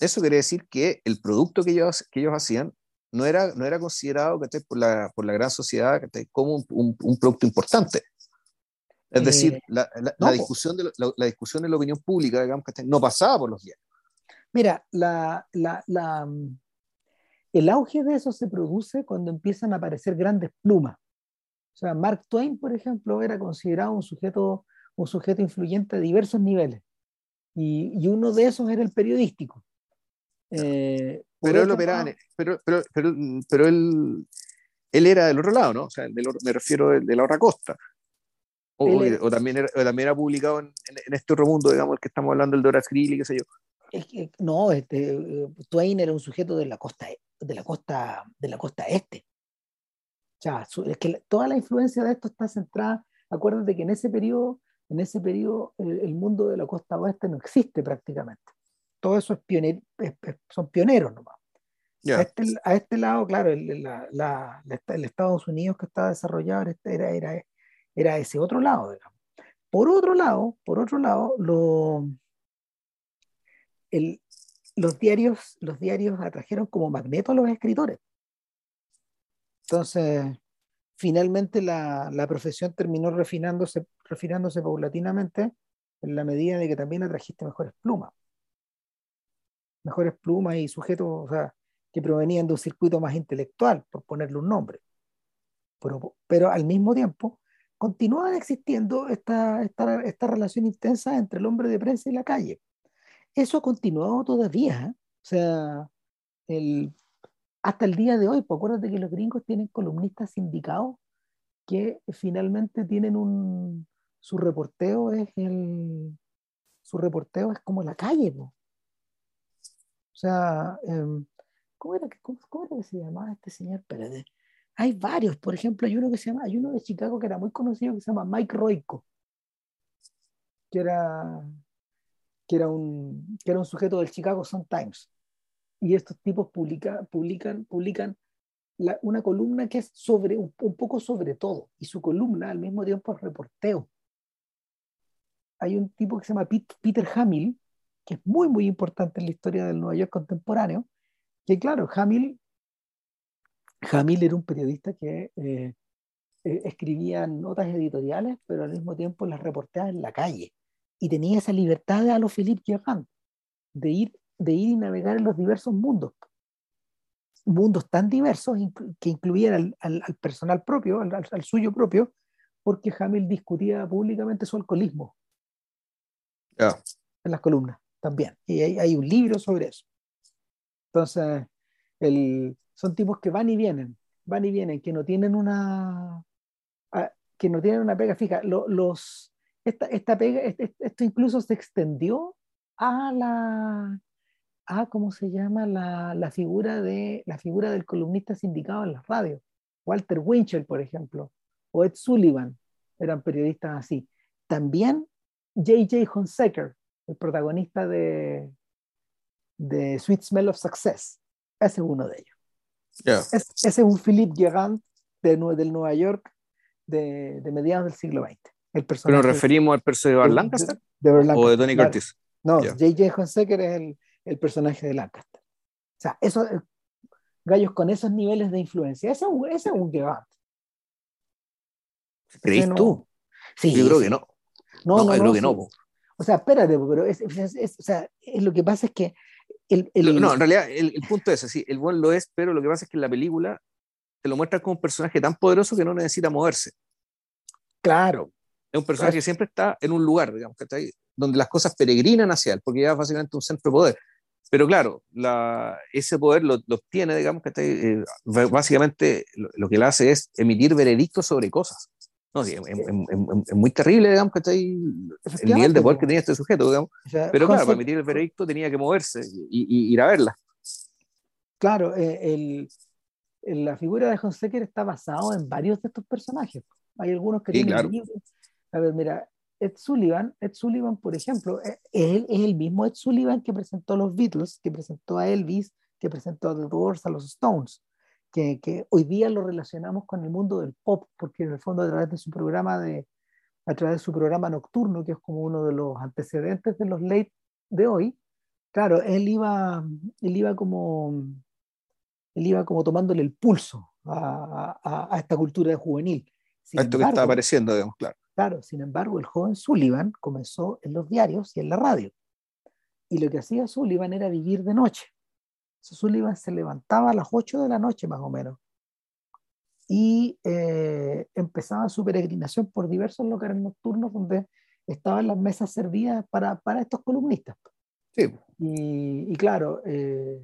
Eso quiere decir que el producto que ellos, que ellos hacían no era, no era considerado por la, por la gran sociedad como un, un, producto importante. Es decir, la, discusión de la, discusión de la opinión pública, digamos, no pasaba por los diarios. Mira, la, el auge de eso se produce cuando empiezan a aparecer grandes plumas. O sea, Mark Twain, por ejemplo, era considerado un sujeto, un sujeto influyente a diversos niveles. Y, uno de esos era el periodístico. Eh, pero él operaba, pero, pero, pero, pero, él, él era del otro lado, ¿no? O sea, me refiero de, la otra costa. O, también, era, también era publicado en, este otro mundo, digamos, el que estamos hablando, el de Horace Greeley, qué sé yo. Es que, no, este, Twain era un sujeto de la costa, de la costa, de la costa este. O sea, es que toda la influencia de esto está centrada, acuérdate que en ese periodo, en ese periodo el, mundo de la costa oeste no existe prácticamente. Todo eso es pioner, son pioneros nomás. Este, a, este, lado, claro, el, la, el, Estados Unidos que estaba desarrollado era, era, era ese otro lado, digamos. Por otro lado, por otro lado, los, diarios, los diarios atrajeron como magneto a los escritores. Entonces, finalmente la, la, profesión terminó refinándose, refinándose paulatinamente en la medida de que también atrajiste mejores plumas. Mejores plumas y sujetos o que provenían de un circuito más intelectual, por ponerle un nombre. Pero, pero al mismo tiempo, continuaba existiendo esta, esta, esta, relación intensa entre el hombre de prensa y la calle. Eso ha continuado todavía. ¿eh? O sea, el, hasta el día de hoy, pues acuérdate que los gringos tienen columnistas sindicados que finalmente tienen un, su reporteo es el, su reporteo es como la calle, ¿no? O sea, em, ¿cómo, era que, cómo, era que se llamaba este señor? Espérate hay varios, por ejemplo, hay uno que se llama, hay uno de Chicago que era muy conocido que se llama Mike Royko, que era, que era, un, que era un sujeto del Chicago Sun Times. Y estos tipos publica, publican, publican una columna que es sobre, un, poco sobre todo, y su columna al mismo tiempo es reporteo. Hay un tipo que se llama Peter Hamill, que es muy, muy importante en la historia del Nueva York contemporáneo, que claro, Hamill Jamil era un periodista que eh, eh, escribía notas editoriales, pero al mismo tiempo las reporteaba en la calle. Y tenía esa libertad de a lo Philippe Gerrand, de ir, de ir y navegar en los diversos mundos. Mundos tan diversos que incluían al, personal propio, al, suyo propio, porque Jamil discutía públicamente su alcoholismo. En las columnas también. Y hay, hay un libro sobre eso. Entonces, el, son tipos que van y vienen, van y vienen, que no tienen una, ah, que no tienen una pega fija. Los, esta, esta pega, esto incluso se extendió a la, a, ¿cómo se llama? La, la, figura de, la figura del columnista sindicado en las radios. Walter Winchell, por ejemplo, o Ed Sullivan, eran periodistas así. También J.J. Hunsaker, el protagonista de, de Sweet Smell of Success, ese es uno de ellos ese es un Philip Gerrand de, del Nueva York de, de, mediados del siglo XX. El ¿Pero nos referimos al personaje de Lancaster? De, ¿O de Tony Curtis? No, J.J. Hunsaker es el, el, personaje de Lancaster. O sea, eso, eh, gallos con esos niveles de influencia. Ese, ese es un Gerrand. ¿Crees tú? Sí. Yo creo que no. No, no, no, creo que no. O sea, espérate, pero es, es, o sea, lo que pasa es que no, en realidad el, punto es así, el buen lo es, pero lo que pasa es que en la película te lo muestra como un personaje tan poderoso que no necesita moverse. Claro. Es un personaje que siempre está en un lugar, digamos, que está ahí, donde las cosas peregrinan hacia él, porque ya es básicamente un centro de poder. Pero claro, la, ese poder lo, obtiene, digamos, que está ahí, eh, básicamente lo, lo, que él hace es emitir veredictos sobre cosas. No, sí, es, muy terrible, digamos, que ahí el nivel de poder que tenía este sujeto, digamos. Pero claro, para emitir el veredicto tenía que moverse y, ir a verla. Claro, eh, el, la figura de Honsecker está basado en varios de estos personajes. Hay algunos que tienen claro. A ver, mira, Ed Sullivan, Ed Sullivan, por ejemplo, eh, es, es el mismo Ed Sullivan que presentó a los Beatles, que presentó a Elvis, que presentó a The Doors, a los Stones que, hoy día lo relacionamos con el mundo del pop, porque en el fondo a través de su programa de a través de su programa nocturno, que es como uno de los antecedentes de los late de hoy, claro, él iba, él iba como él iba como tomándole el pulso a, a, esta cultura juvenil. a esto que está apareciendo, digamos, claro. Claro, sin embargo, el joven Sullivan comenzó en los diarios y en la radio. Y lo que hacía Sullivan era vivir de noche. Sullivan se levantaba a las 8 de la noche más o menos y eh, empezaba su peregrinación por diversos locales nocturnos donde estaban las mesas servidas para, para estos columnistas. Sí. Y, y claro. Eh,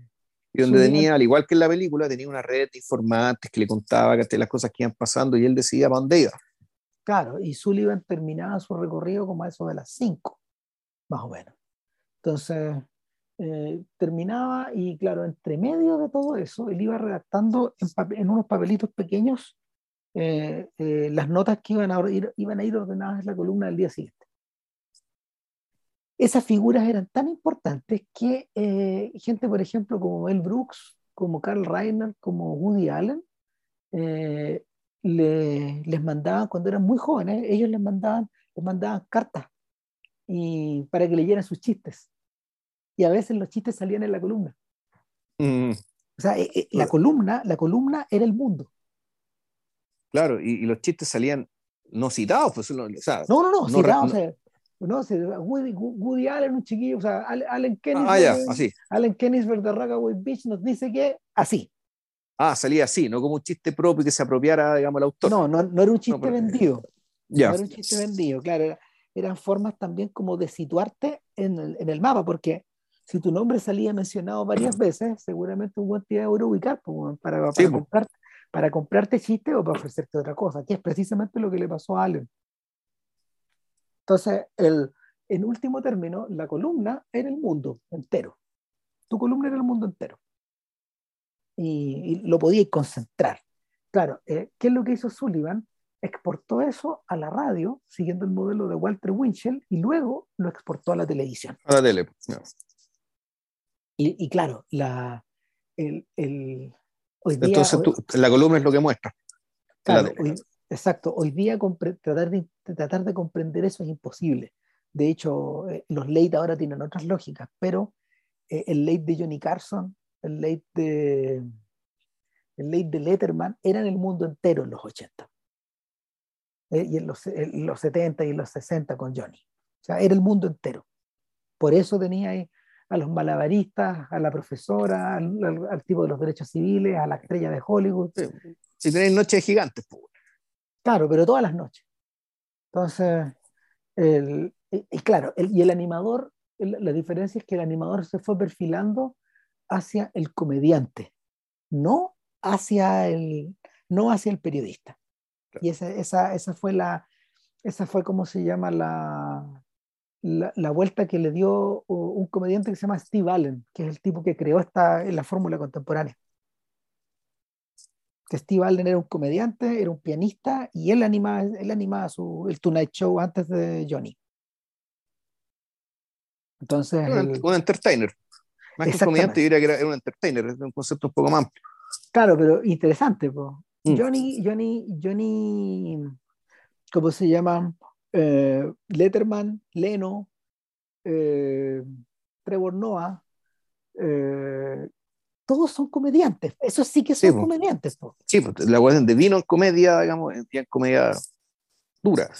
y donde tenía, al igual que en la película, tenía una red de informantes que le contaba que las cosas que iban pasando y él para dónde iba. Claro, y Sullivan terminaba su recorrido como a eso de las 5, más o menos. Entonces, eh, terminaba y claro, entre medio de todo eso, él iba redactando en, en unos papelitos pequeños eh, eh, las notas que iban a, ir, iban a ir ordenadas en la columna del día siguiente esas figuras eran tan importantes que eh, gente, por ejemplo, como Mel Brooks, como Carl Reiner, como Woody Allen, eh, le, les mandaban, cuando eran muy jóvenes, ellos les mandaban, les mandaban cartas y, para que leyeran sus chistes. Y a veces los chistes salían en la columna. Mm. O sea, eh, la, columna, la columna era el mundo. Claro, y, y los chistes salían no citados, pues, o sea, no, no, no, no citados, o sea, no Woody, Woody, Allen, un chiquillo, o sea, Allen Kennis, ah, ya, así. Allen Kennis Verderraga Beach nos dice que así. Ah, salía así, no como un chiste propio que se apropiara, digamos, el autor. No, no, no era un chiste vendido. Ya. No era un chiste vendido, claro. eran formas también como de situarte en el, en el, mapa, porque si tu nombre salía mencionado varias veces, seguramente un buen día de ubicar pues, para, para, comprarte, para comprarte chiste o para ofrecerte otra cosa, que es precisamente lo que le pasó a Allen. Entonces, el, en último término, la columna era el mundo entero. Tu columna era el mundo entero. Y, lo podías concentrar. Claro, eh, ¿qué es lo que hizo Sullivan? Exportó eso a la radio, siguiendo el modelo de Walter Winchell, y luego lo exportó a la televisión. A la tele. Y, y, claro, la, el, el, hoy día, Entonces, tú, la columna es lo que muestra. Claro, hoy, Exacto, hoy día tratar de, tratar de comprender eso es imposible. De hecho, eh, los late ahora tienen otras lógicas, pero eh, el late de Johnny Carson, el late de, el late de Letterman eran el mundo entero en los 80. Eh, y en los, en los 70 y en los 60 con Johnny. O sea, era el mundo entero. Por eso tenía ahí a los malabaristas, a la profesora, al, tipo de los derechos civiles, a la estrella de Hollywood. Si tenéis noches gigantes, pues. Claro, pero todas las noches. Entonces, el, y, claro, el, y el animador, la diferencia es que el animador se fue perfilando hacia el comediante, no hacia el, no hacia el periodista. Y esa, esa, esa, fue la, esa fue como se llama la, la, la, vuelta que le dio un comediante que se llama Steve Allen, que es el tipo que creó esta, la fórmula contemporánea que Steve Allen era un comediante, era un pianista y él animaba, él animaba su, el Tonight Show antes de Johnny. Entonces. Un, entertainer. Más que un comediante, diría que era, un entertainer, es un concepto un poco más amplio. Claro, pero interesante. Mm. Johnny, Johnny, Johnny, ¿cómo se llama? Eh, Letterman, Leno, eh, Trevor Noah, eh, todos son comediantes. Eso sí que son comediantes. Sí, pues, la cuestión de vino en comedia, digamos, en comedia dura.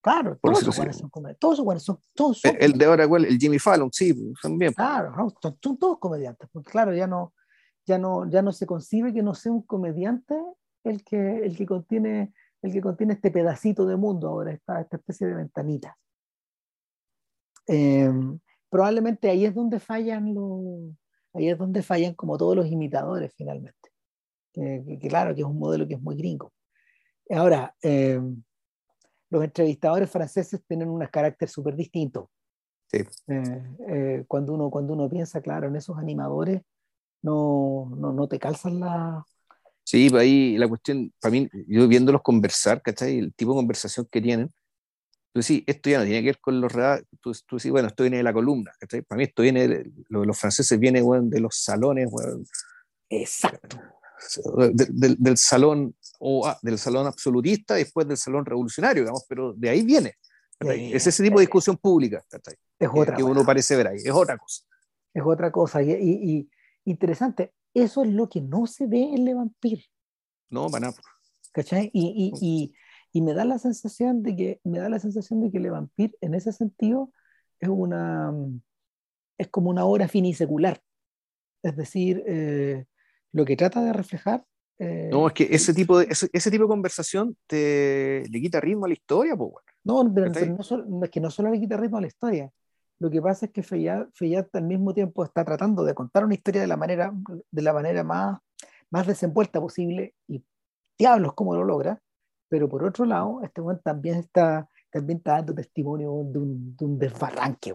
Claro, todos son buenos son comediantes. Todos son Todos son el, de ahora, el Jimmy Fallon, sí, también. Claro, son, todos comediantes. Porque claro, ya no, ya, no, ya no se concibe que no sea un comediante el que, el que, contiene, el que contiene este pedacito de mundo ahora, esta, esta especie de ventanita. Em, probablemente ahí es donde fallan los ahí es donde fallan como todos los imitadores finalmente. Que, claro, que es un modelo que es muy gringo. Ahora, eh, los entrevistadores franceses tienen un carácter súper distinto. Sí. Eh, eh, cuando, uno, cuando uno piensa, claro, en esos animadores, no, no, no te calzan la... Sí, pues ahí la cuestión, para mí, yo viéndolos conversar, ¿cachai? El tipo de conversación que tienen, tú decís, esto ya no tiene que ver con los tú, tú decís, bueno, esto viene de la columna, Para mí esto viene, de, los franceses viene de los salones, Exacto. del salón o ah, del salón absolutista después del salón revolucionario, digamos, pero de ahí viene. es ese tipo de discusión pública es otra que, uno parece ver ahí, es otra cosa. Es otra cosa, y, y, interesante, eso es lo que no se ve en Le Vampire. No, para nada. ¿Cachai? Y, y me da la sensación de que, me da la sensación de que Le Vampire en ese sentido es una, es como una obra finisecular. Es decir, eh, lo que trata de reflejar eh, no, es que ese tipo, de, ese, ese, tipo de conversación te, le quita ritmo a la historia, pues No, pero, no es que no solo le quita ritmo a la historia. Lo que pasa es que Feyat, al mismo tiempo está tratando de contar una historia de la manera, de la manera más, más desenvuelta posible y diablos cómo lo logra. Pero por otro lado, este momento también está, también dando testimonio de un, de un desbarranque,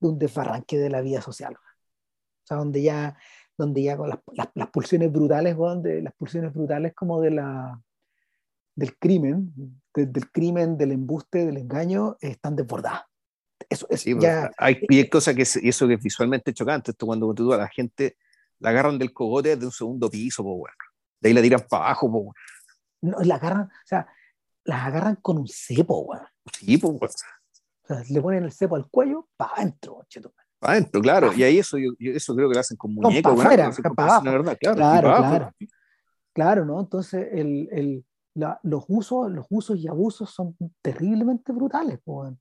De un desbarranque de la vida social. O sea, donde ya donde ya con las, las, pulsiones brutales, de, las pulsiones brutales como de la, del crimen, del crimen, del embuste, del engaño, están desbordadas. Eso, es pues, ya, hay, y hay cosas que y eso que es visualmente chocante, esto cuando tú a la gente la agarran del cogote de un segundo piso, bueno. de ahí la tiran para abajo, pues, no, la agarran, o sea, las agarran con un cepo, bueno. Sí, pues, o sea, le ponen el cepo al cuello, para adentro, adentro, claro. Y ahí eso, yo, eso creo que lo hacen con muñecos. para afuera, para abajo. claro. Claro, claro. ¿no? Entonces, el, el, la, los, usos, los usos y abusos son terriblemente brutales. Pues,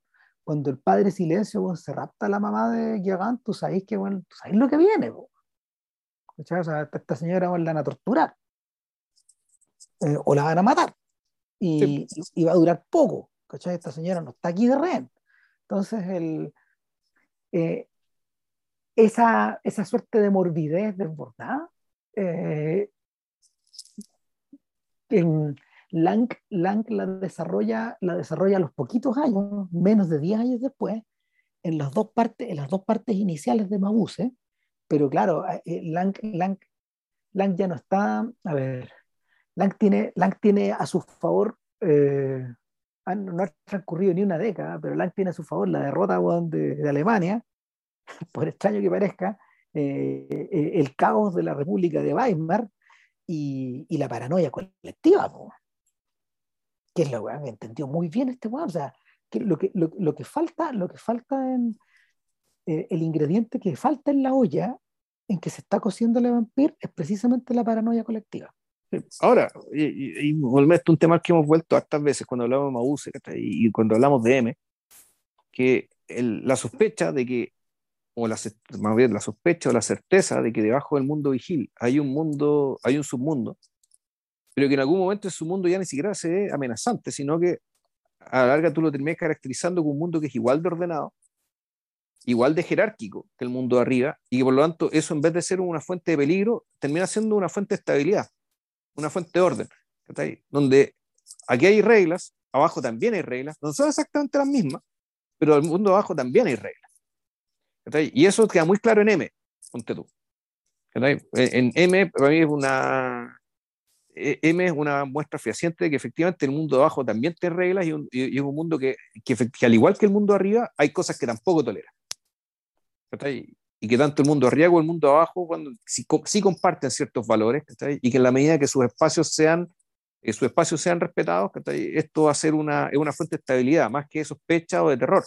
cuando el padre silencio se rapta a la mamá de Giagán, tú sabes que, bueno, tú sabes lo que viene. O sea, esta señora la van a torturar. Eh, o la van a matar. Y, y, va a durar poco. ¿cachai? Esta señora no está aquí de rehén. Entonces, el, eh, esa, esa suerte de morbidez desbordada, eh, en Lang, Lang la, desarrolla, la desarrolla a los poquitos años, menos de 10 años después, en las dos partes, en las dos partes iniciales de Mabuse, pero claro, eh, Lang, Lang, Lang ya no está, a ver, Lang tiene, Lang tiene a su favor, eh, no ha transcurrido ni una década, pero Lang tiene a su favor la derrota de, Alemania, por extraño que parezca, eh, eh, el caos de la República de Weimar y la paranoia colectiva, que es lo que entendió muy bien este weón. O sea, que lo, que, lo, lo, que falta, lo que falta en eh, el ingrediente que falta en la olla en que se está cociendo el vampir es precisamente la paranoia colectiva. Ahora, y, y, un tema que hemos vuelto hartas veces cuando hablamos de Mause y, cuando hablamos de M, que el, la sospecha de que o la, más bien la sospecha o la certeza de que debajo del mundo vigil hay un mundo, hay un submundo, pero que en algún momento ese submundo ya ni siquiera se ve amenazante, sino que a la larga tú lo terminas caracterizando como un mundo que es igual de ordenado, igual de jerárquico que el mundo de arriba, y que por lo tanto eso en vez de ser una fuente de peligro, termina siendo una fuente de estabilidad, una fuente de orden, donde aquí hay reglas, abajo también hay reglas, no son exactamente las mismas, pero el mundo abajo también hay reglas. Y eso queda muy claro en M, ponte tú. En M, para mí es una, M es una muestra fehaciente de que efectivamente el mundo de abajo también tiene reglas y, es un mundo que, que, al igual que el mundo de arriba, hay cosas que tampoco tolera. Y que tanto el mundo de arriba como el mundo de abajo cuando, sí, comparten ciertos valores y que en la medida que sus espacios sean, eh, sus espacios sean respetados, esto va a ser una, una fuente de estabilidad, más que sospecha o de terror.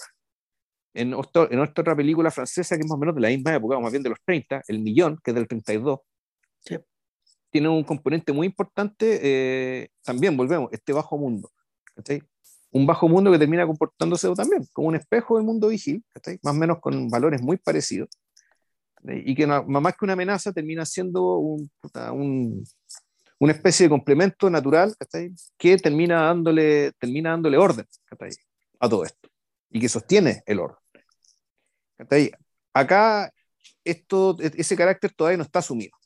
En, en otra película francesa que es más o menos de la misma época, más bien de los 30, El Millón, que es del 32, tiene un componente muy importante, eh, también volvemos, este bajo mundo. Un bajo mundo que termina comportándose también como un espejo del mundo vigil, más o menos con valores muy parecidos, y que más que una amenaza termina siendo un, un, una especie de complemento natural que termina dándole, termina dándole orden a todo esto y que sostiene el orden. Acá esto, ese carácter todavía no está asumido.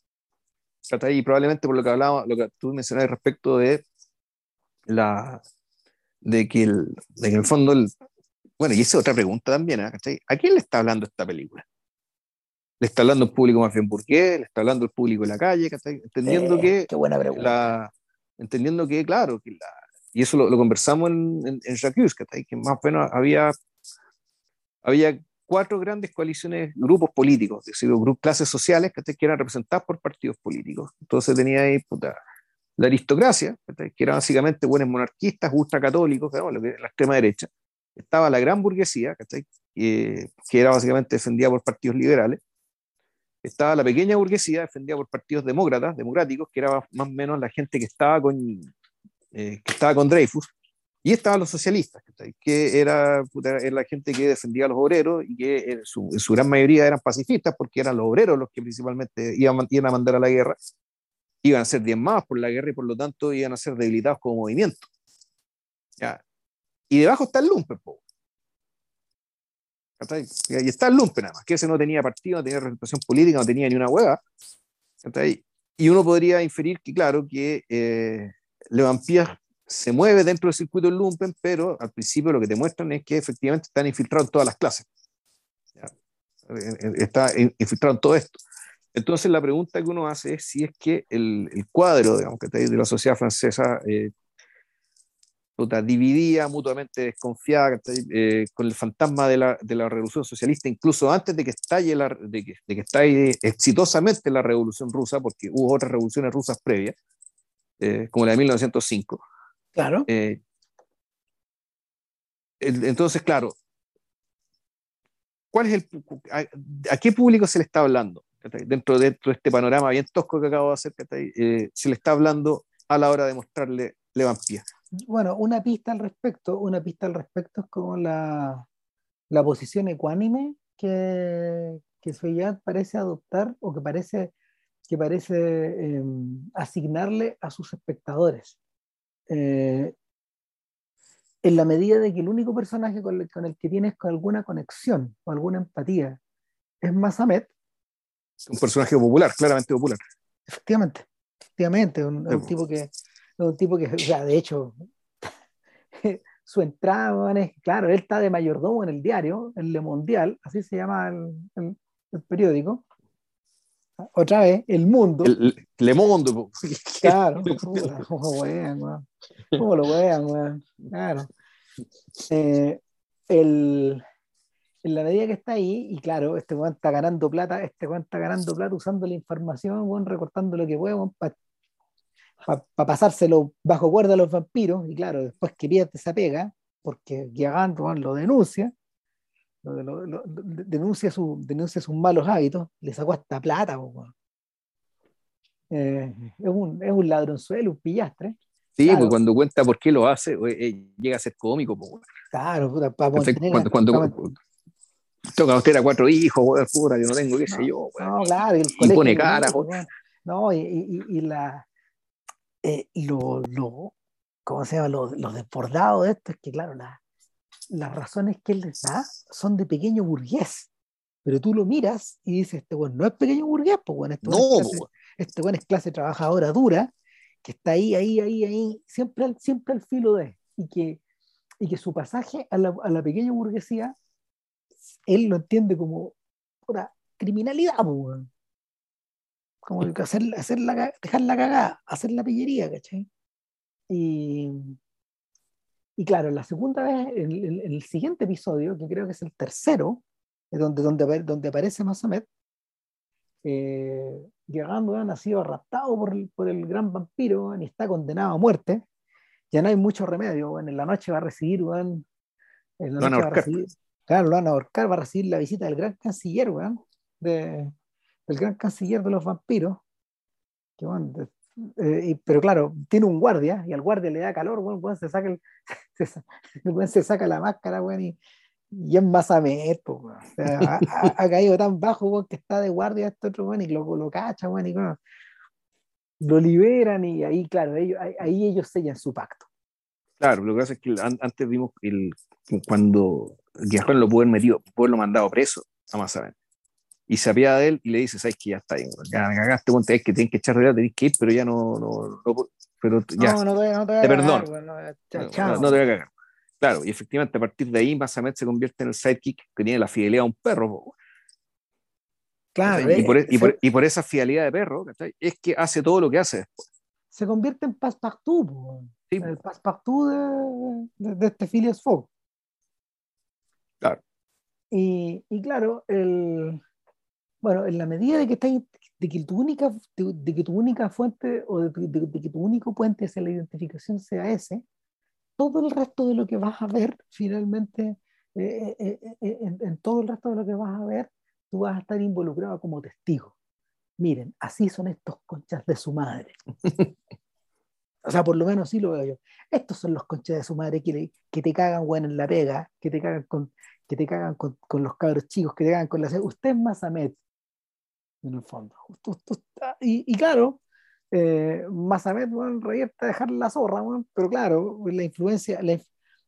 Y probablemente por lo que hablaba, lo que tú mencionabas respecto de la de que, el, de que en el fondo el, bueno, y esa es otra pregunta también, ¿eh? ¿a quién le está hablando esta película? ¿Le está hablando el público más bien burgués? ¿Le está hablando el público en la calle? Entendiendo eh, que... Qué buena pregunta. La, entendiendo que, claro, que la, y eso lo, lo conversamos en, en, en Jacques, que más o menos había, había cuatro grandes coaliciones, grupos políticos, es decir, clases sociales que eran representadas por partidos políticos. Entonces tenía ahí la aristocracia, que era básicamente buenos monarquistas, ultracatólicos, lo que la extrema derecha. Estaba la gran burguesía, que era básicamente defendida por partidos liberales. Estaba la pequeña burguesía, defendida por partidos demócratas, democráticos, que era más o menos la gente que estaba con, que estaba con Dreyfus, y estaban los socialistas, que era, era, la gente que defendía a los obreros y que en su, su, gran mayoría eran pacifistas porque eran los obreros los que principalmente iban, iban a mandar a la guerra, iban a ser diezmados por la guerra y por lo tanto iban a ser debilitados como movimiento. ¿ya? Y debajo está el lumpen. Po. Y está el lumpen nada más, que ese no tenía partido, no tenía representación política, no tenía ni una hueva. Y uno podría inferir que, claro, que eh, se mueve dentro del circuito del lumpen, pero al principio lo que te muestran es que efectivamente están infiltrados en todas las clases. Está infiltrado en todo esto. Entonces la pregunta que uno hace es si es que el, el cuadro digamos, que de la sociedad francesa eh, dividía, mutuamente desconfiada eh, con el fantasma de la, de la, revolución socialista, incluso antes de que estalle, la, de que, de que estalle exitosamente la revolución rusa, porque hubo otras revoluciones rusas previas, eh, como la de 1905. Claro. Eh, entonces, claro, ¿cuál es el, a, qué público se le está hablando? Dentro, de este panorama bien tosco que acabo de hacer, se le está hablando a la hora de mostrarle Levampía bueno, una pista al respecto, una pista al respecto es como la, la posición ecuánime que, que parece adoptar o que parece, que parece em, asignarle a sus espectadores. Eh, en la medida de que el único personaje con el, con el, que tienes alguna conexión o alguna empatía es Masamet. Un personaje popular, claramente popular. Efectivamente, efectivamente, un, un tipo que, un tipo que, sea, de hecho, su entrada, es, claro, él está de mayordomo en el diario, el Le Mondial, así se llama el, el, periódico. Otra vez, El Mundo. El, Le Mundo. Claro, ¿cómo lo vean, ¿Cómo lo vean, Claro. Eh, el, en la medida que está ahí, y claro, este weón está ganando plata, este weón está ganando plata usando la información, weón, recortando lo que puede, para para pasárselo bajo cuerda a los vampiros, y claro, después que pierde esa pega, porque Giagant lo denuncia, lo, denuncia, su, denuncia sus malos hábitos, le sacó hasta plata. Eh, es, un, es un ladronzuelo, un pillastre. Sí, pues cuando cuenta por qué lo hace, eh, llega a ser cómico. Claro, puta, para cuando, cuando, toca usted a cuatro hijos, puta, yo no tengo, qué sé yo. No, claro, y, y pone cara. No, y, y, y la, eh, lo, lo, ¿cómo se llama? Lo, desbordado de esto es que, claro, las razones que él les da son de pequeño burgués, pero tú lo miras y dices, este bueno no es pequeño burgués, pues bueno, este bueno, es, clase, este bueno es clase trabajadora dura, que está ahí, ahí, ahí, ahí, siempre al, siempre al filo de, y que, y que su pasaje a la, a la pequeña burguesía, él lo entiende como una criminalidad, pues, como hacer, hacer la, dejar la cagada, hacer la pillería, ¿cachai? Y, y claro, la segunda vez, en, el siguiente episodio, que creo que es el tercero, donde, donde, donde aparece Masamet, eh, llegando, ha sido raptado por el, por el gran vampiro y está condenado a muerte. Ya no hay mucho remedio, en la noche va a recibir, en la noche va a recibir, claro, lo van a ahorcar, va a recibir la visita del gran canciller, de, el gran canciller de los vampiros, eh, pero claro, tiene un guardia y al guardia le da calor, bueno, se, saca el, se, saca la máscara y, y es más a o ha, caído tan bajo que está de guardia este otro bueno, y lo, lo cacha y lo liberan y ahí, claro, ellos, ahí, ellos sellan su pacto. Claro, lo que pasa es que antes vimos el, cuando Guerrero lo haber metido, pudo haberlo mandado preso a Mazamet. Y se apiada de él y le dice, sabes que ya está ahí, ya me cagaste, ponte, es que tienes que echar de tenés que ir, pero ya no, no, no pero ya, no, no te, no te, te perdono, no, te voy a cagar. Claro, y efectivamente a partir de ahí Masamet se convierte en el sidekick que tiene la fidelidad a un perro. Claro, y, por, e, y, por, y, por, esa fidelidad de perro es que hace todo lo que hace después. Se convierte en Passepartout, sí. el Passepartout de, de, de este Phileas Fogg. Claro. Y, y claro, el, bueno, en la medida de que, está, de que, tu, única, de, que tu única fuente o de, que tu único puente hacia la identificación sea ese, todo el resto de lo que vas a ver, finalmente, eh, eh, eh, en, todo el resto de lo que vas a ver, tú vas a estar involucrado como testigo. Miren, así son estos conchas de su madre. O sea, por lo menos sí lo veo yo. Estos son los conches de su madre que, que te cagan, bueno, en la pega, que te cagan con, que te cagan con, con los cabros chicos, que te cagan con la... Usted es Masamet, en el fondo. Y, y claro, eh, Masamet, bueno, revierte a dejar la zorra, bueno, pero claro, la influencia, la,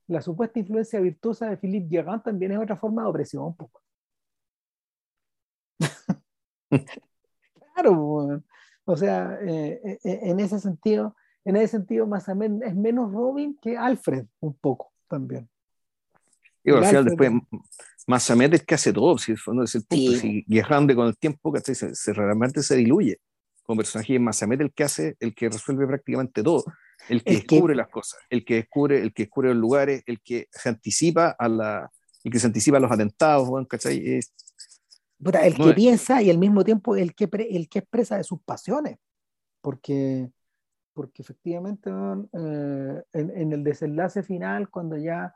la, supuesta influencia virtuosa de Philippe Guérin también es otra forma de opresión. Pues. claro, bueno. o sea, eh, eh, eh, en ese sentido, en ese sentido, Masamet es menos Robin que Alfred, un poco también. Y al final, después, Masamet es que hace todo, si es el punto. Si Guerrande con el tiempo, se, se, realmente se diluye como personaje. Y es Masamet el que hace, el que resuelve prácticamente todo. El que descubre las cosas, el que descubre, el que descubre los lugares, el que se anticipa a la, el que se anticipa a los atentados, ¿cachai? Es, el que piensa y al mismo tiempo el que, el que expresa de sus pasiones. Porque, porque efectivamente eh, en, en, el desenlace final, cuando ya,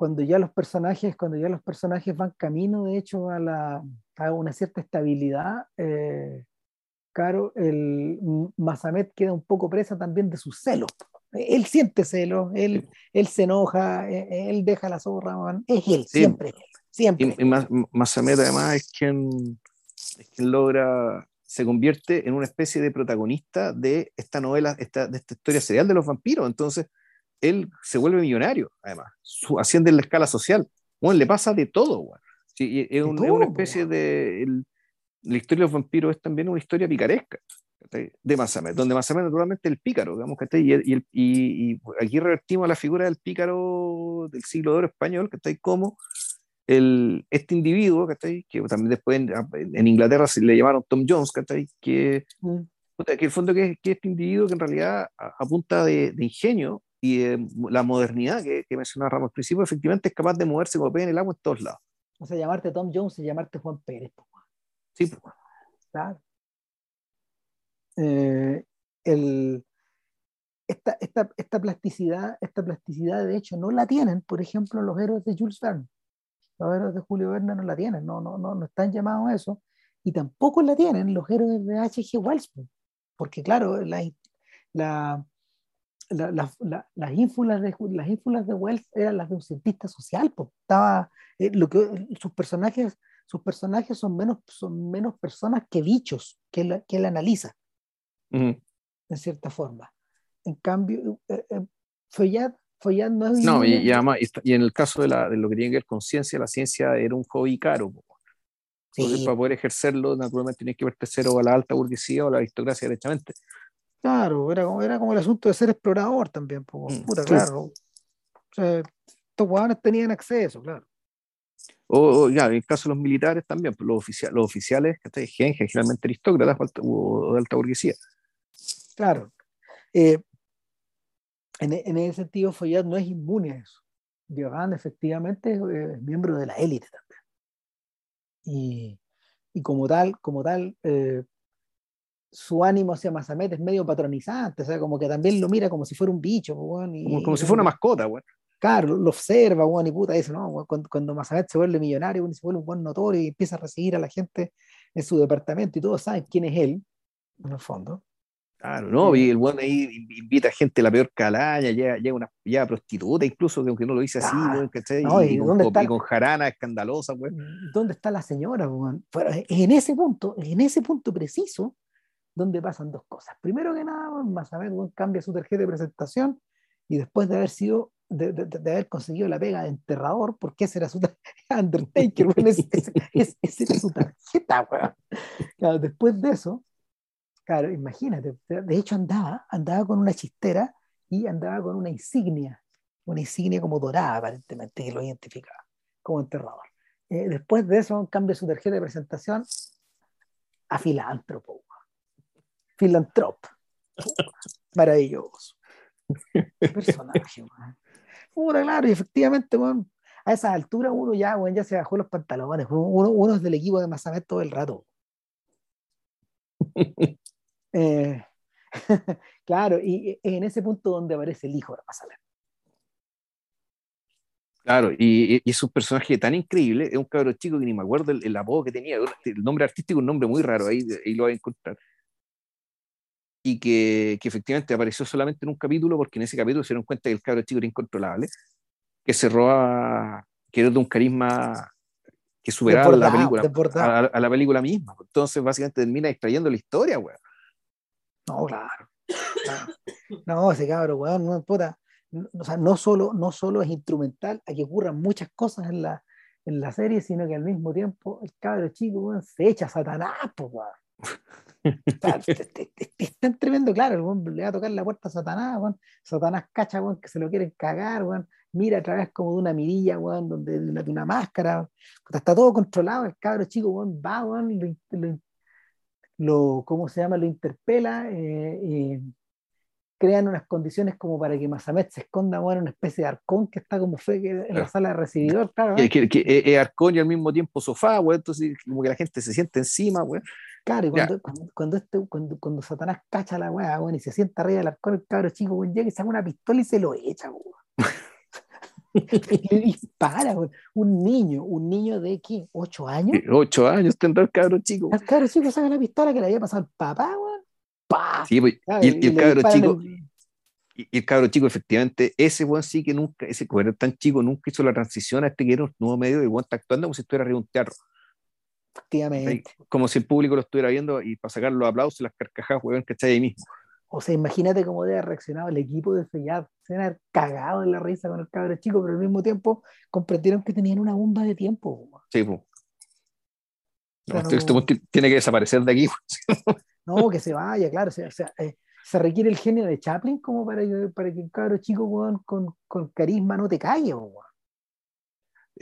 cuando ya los personajes, cuando ya los personajes van camino, de hecho, a, la, a una cierta estabilidad, eh, claro, el Masamet queda un poco presa también de sus celos. Él siente celos, él, él se enoja, e, él deja la zorra, es él, siempre Siempre. Y, más, además es quien, es quien logra, se convierte en una especie de protagonista de esta novela, esta, de esta historia serial de los vampiros. Entonces, él se vuelve millonario, además, su, asciende en la escala social. Bueno, le pasa de todo, es, una especie de... la historia de los vampiros es también una historia picaresca de Masamet, donde Masamet naturalmente es el pícaro, digamos, y, y, y, aquí revertimos la figura del pícaro del siglo de oro español, que está como el, este individuo, que también después en, Inglaterra se le llamaron Tom Jones, que, mm. que en el fondo que, que, este individuo que en realidad a, punta de, ingenio y la modernidad que, que mencionaba Ramos al principio, efectivamente es capaz de moverse como pez en el agua en todos lados. O sea, llamarte Tom Jones y llamarte Juan Pérez. Sí, Claro. Eh, el, esta, esta, esta, plasticidad, esta plasticidad de hecho no la tienen, por ejemplo, los héroes de Jules Verne los héroes de Julio Verne no la tienen, no, no, no, no están llamados a eso, y tampoco la tienen los héroes de H.G. Wells, porque claro, la, la, la, las, ínfulas de, las ínfulas de Wells eran las de un cientista social, pues, estaba, eh, lo que, sus personajes sus personajes son menos, son menos personas que bichos que él, que él analiza, en cierta forma. En cambio, eh, eh, no y, además, y, en el caso de, la, de, lo que tiene que ver con ciencia, la ciencia era un hobby caro. Entonces, para poder ejercerlo, naturalmente tienes que pertenecer o a la alta burguesía o a la aristocracia directamente. Claro, era como, era como el asunto de ser explorador también. Mm, puta, claro. O sea, estos huevones tenían acceso, claro. O, ya, en el caso de los militares también, pues, los, oficiales, los oficiales, que generalmente aristócratas o de alta burguesía. Claro. Eh, en, en, ese sentido, Follad no es inmune a eso. Johan efectivamente es miembro de la élite también. Y, y, como tal, como tal eh, su ánimo hacia Masamet es medio patronizante, o sea, como que también lo mira como si fuera un bicho. y, como, como si fuera una mascota, bueno. Claro, lo observa, bueno, y puta, dice, ¿no? Cuando, cuando Masamet se vuelve millonario, se vuelve un buen notorio y empieza a recibir a la gente en su departamento y todos saben quién es él, en el fondo. Claro, ¿no? Y el bueno ahí invita a gente la peor calaña, llega, llega una ya prostituta, incluso, que aunque no lo dice así, no, y, con, está, con, jarana escandalosa, pues. ¿Dónde está la señora, bueno? en ese punto, en ese punto preciso, donde pasan dos cosas. Primero que nada, Masamet cambia su tarjeta de presentación y después de haber sido, de, haber conseguido la pega de enterrador, porque ese era su Undertaker, bueno, ese, ese, era su tarjeta, weón. Después de eso, Claro, imagínate. De hecho, andaba, andaba con una chistera y andaba con una insignia, una insignia como dorada, aparentemente, que lo identificaba como enterrador. Eh, después de eso, cambia su tarjeta de presentación a filántropo. Filantrop. Maravilloso. Personaje, man. claro, y efectivamente, a esa altura uno ya, ya se bajó los pantalones. Uno, uno es del equipo de Masamet todo el rato. Eh, claro, y en ese punto donde aparece el hijo de Masamet. Claro, y, y, es un personaje tan increíble, es un cabrón chico que ni me acuerdo el, apodo que tenía, el nombre artístico, un nombre muy raro, ahí, ahí lo voy a encontrar. Y que, que, efectivamente apareció solamente en un capítulo porque en ese capítulo se dieron cuenta que el cabro chico era incontrolable, que se roba, que era de un carisma que superaba la película, a, a, la película misma. Entonces, básicamente termina extrayendo la historia, weón. No, claro. No, ese cabro, weón, no, puta. O sea, no solo, no solo es instrumental a que ocurran muchas cosas en la, en la serie, sino que al mismo tiempo el cabro chico, weón, se echa a Satanás, pues, weón. es tan tremendo, claro, el weón le va a tocar la puerta a Satanás. Satanás cacha, que se lo quieren cagar. Mira a través como de una mirilla, donde de una, de una máscara. Está todo controlado, el cabro chico, va, lo, lo, lo, ¿cómo se llama? Lo interpela, eh, crean unas condiciones como para que Masamet se esconda en una especie de arcón que está como fe en la sala de recibidor, claro. Que, que, es arcón y al mismo tiempo sofá, güey, entonces como que la gente se siente encima, güey. Claro, y cuando, cuando, este, cuando, cuando, Satanás cacha la weá, güey, y se sienta arriba del arcón, el cabro chico, güey, llega y saca una pistola y se lo echa, güey. le dispara, güey. Un niño, un niño de qué, ¿Ocho años? Ocho años tendrá el cabro chico. El cabro chico saca la pistola que le había pasado al papá, güey Sí, pues, y, el, cabro chico, y, el cabro chico, efectivamente, ese weón sí que nunca, ese era tan chico, nunca hizo la transición a este que era un nuevo medio y el está actuando como si estuviera arriba un teatro. Efectivamente. Como si el público lo estuviera viendo y para sacar los aplausos, las carcajadas, weón, que está ahí mismo. O sea, imagínate cómo debe haber reaccionado el equipo de Feyad. Se han cagado en la risa con el cabro chico, pero al mismo tiempo comprendieron que tenían una bomba de tiempo. Sí, pues. este, tiene que desaparecer de aquí. No, que se vaya, claro. O sea, eh, se requiere el genio de Chaplin como para, para que un cabro chico con, con, carisma no te calle.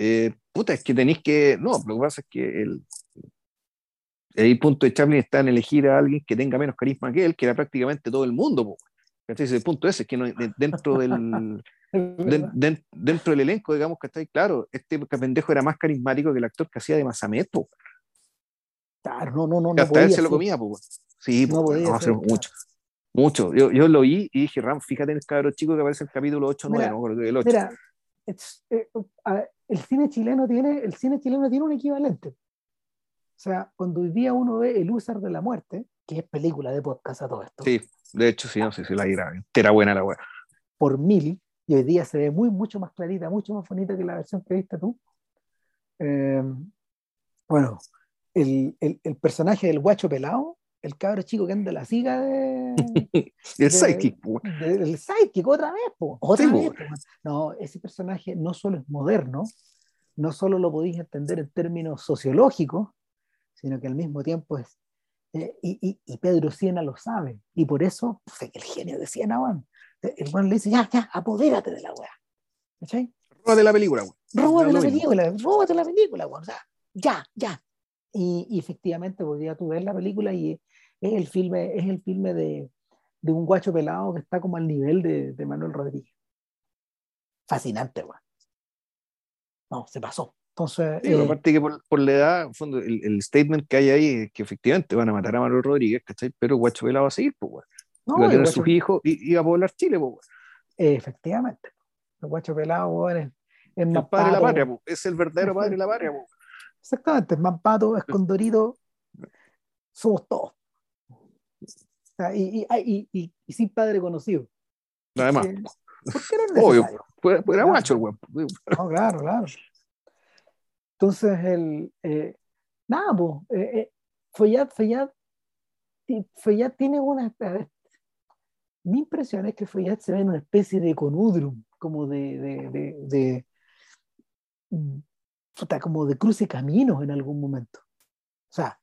Eh, puta, es que tenéis que. No, lo que pasa es que el, el punto de Chaplin está en elegir a alguien que tenga menos carisma que él, que era prácticamente todo el mundo. Entonces, el punto ese es que no, dentro del. dentro del elenco, digamos que está ahí claro, este pendejo era más carismático que el actor que hacía de Masameto. Claro, no, no, no. Hasta él se lo comía, pues. Sí, no podía hacer mucho. Mucho. Yo, yo lo vi y dije, Ram, fíjate en el cabro chico que aparece en el capítulo 8 9, no el 8. Mira, eh, el cine chileno tiene, el cine chileno tiene un equivalente. O sea, cuando hoy día uno ve El Usar de la Muerte, que es película de podcast a todo esto. Sí, de hecho, sí, no sé si la irá. Era buena la weá. Por mil, y hoy día se ve muy, mucho más clarita, mucho más bonita que la versión que viste tú. Eh, bueno, el, el, el, personaje del guacho pelado el cabro chico que anda la siga de. el sidekick, El sidekick, otra vez, Otra vez, No, ese personaje no solo es moderno, no solo lo podéis entender en términos sociológicos, sino que al mismo tiempo es. Eh, y, y, Pedro Siena lo sabe, y por eso, pues, el genio de Siena, bueno, el bueno le dice: ya, ya, apodérate de la weá. ¿Cachai? Róbate la película, weón. Róbate la película, róbate la película, weón. O sea, ya, ya. Y, y efectivamente, podía tú ver la película y es el filme, es el filme de, de un guacho pelado que está como al nivel de, de Manuel Rodríguez. Fascinante, weón. No, se pasó. Entonces, sí, eh, aparte que por, por, la edad, el, el, statement que hay ahí es que efectivamente van a matar a Manuel Rodríguez, ¿cachai? Pero el guacho pelado va a seguir, pues, weón. No, a tener sus hijos y, a poblar Chile, pues. Efectivamente. El guacho pelado, weón, es, es el padre de la patria, pues. es el verdadero padre de la patria, pues. Exactamente, es Mampato, es Condorito, somos todos y, y, y, y, sin padre conocido. Además. ¿Por qué era Obvio, era macho el weón. No, claro, claro. Entonces, el, eh, nada, pues, eh, eh, Follat, tiene una. mi impresión es que Follat se ve en una especie de conudrum, como de, de, de, de mm, como de cruce caminos en algún momento. O sea,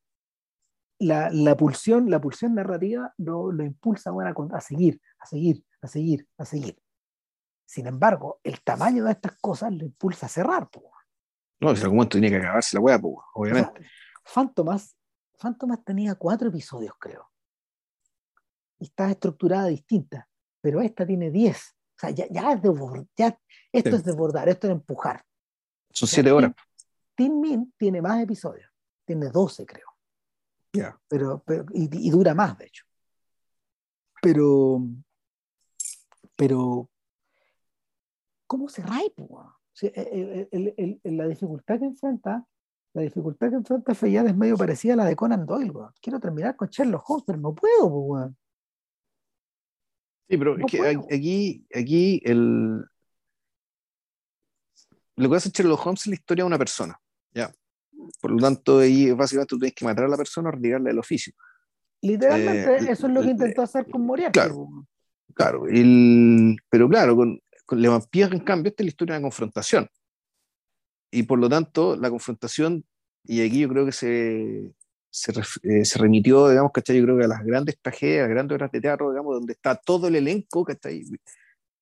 la, la, pulsión, la pulsión narrativa lo, lo impulsa a, seguir, a seguir, a seguir, a seguir. Sin embargo, el tamaño de estas cosas lo impulsa a cerrar. No, si algún momento tenía que acabarse la hueá, obviamente. O tenía cuatro episodios, creo. Y está estructurada distinta, pero esta tiene diez. O sea, ya, ya es de ya, esto es desbordar, esto es empujar. Son siete horas. Team Min tiene más episodios, tiene doce, creo. Pero, pero y, dura más, de hecho. Pero, pero, ¿cómo se rae? la dificultad que enfrenta, la dificultad que enfrenta Feyad es medio parecida a la de Conan Doyle, Quiero terminar con Sherlock Holmes, pero no puedo, Sí, pero es que aquí, aquí el... lo que hace Sherlock Holmes es la historia de una persona, ¿ya? Por lo tanto, ahí básicamente tú tienes que matar a la persona o retirarle el oficio. Literalmente, eh, eso es lo que intentó hacer con Moriarty. Claro, claro el, pero claro, con, con Le Vampire, en cambio, esta es la historia de una confrontación. Y por lo tanto, la confrontación, y aquí yo creo que se, se, eh, se, remitió, digamos, ¿cachai? Yo creo que a las grandes tragedias, a grandes obras de teatro, digamos, donde está todo el elenco, ¿cachai?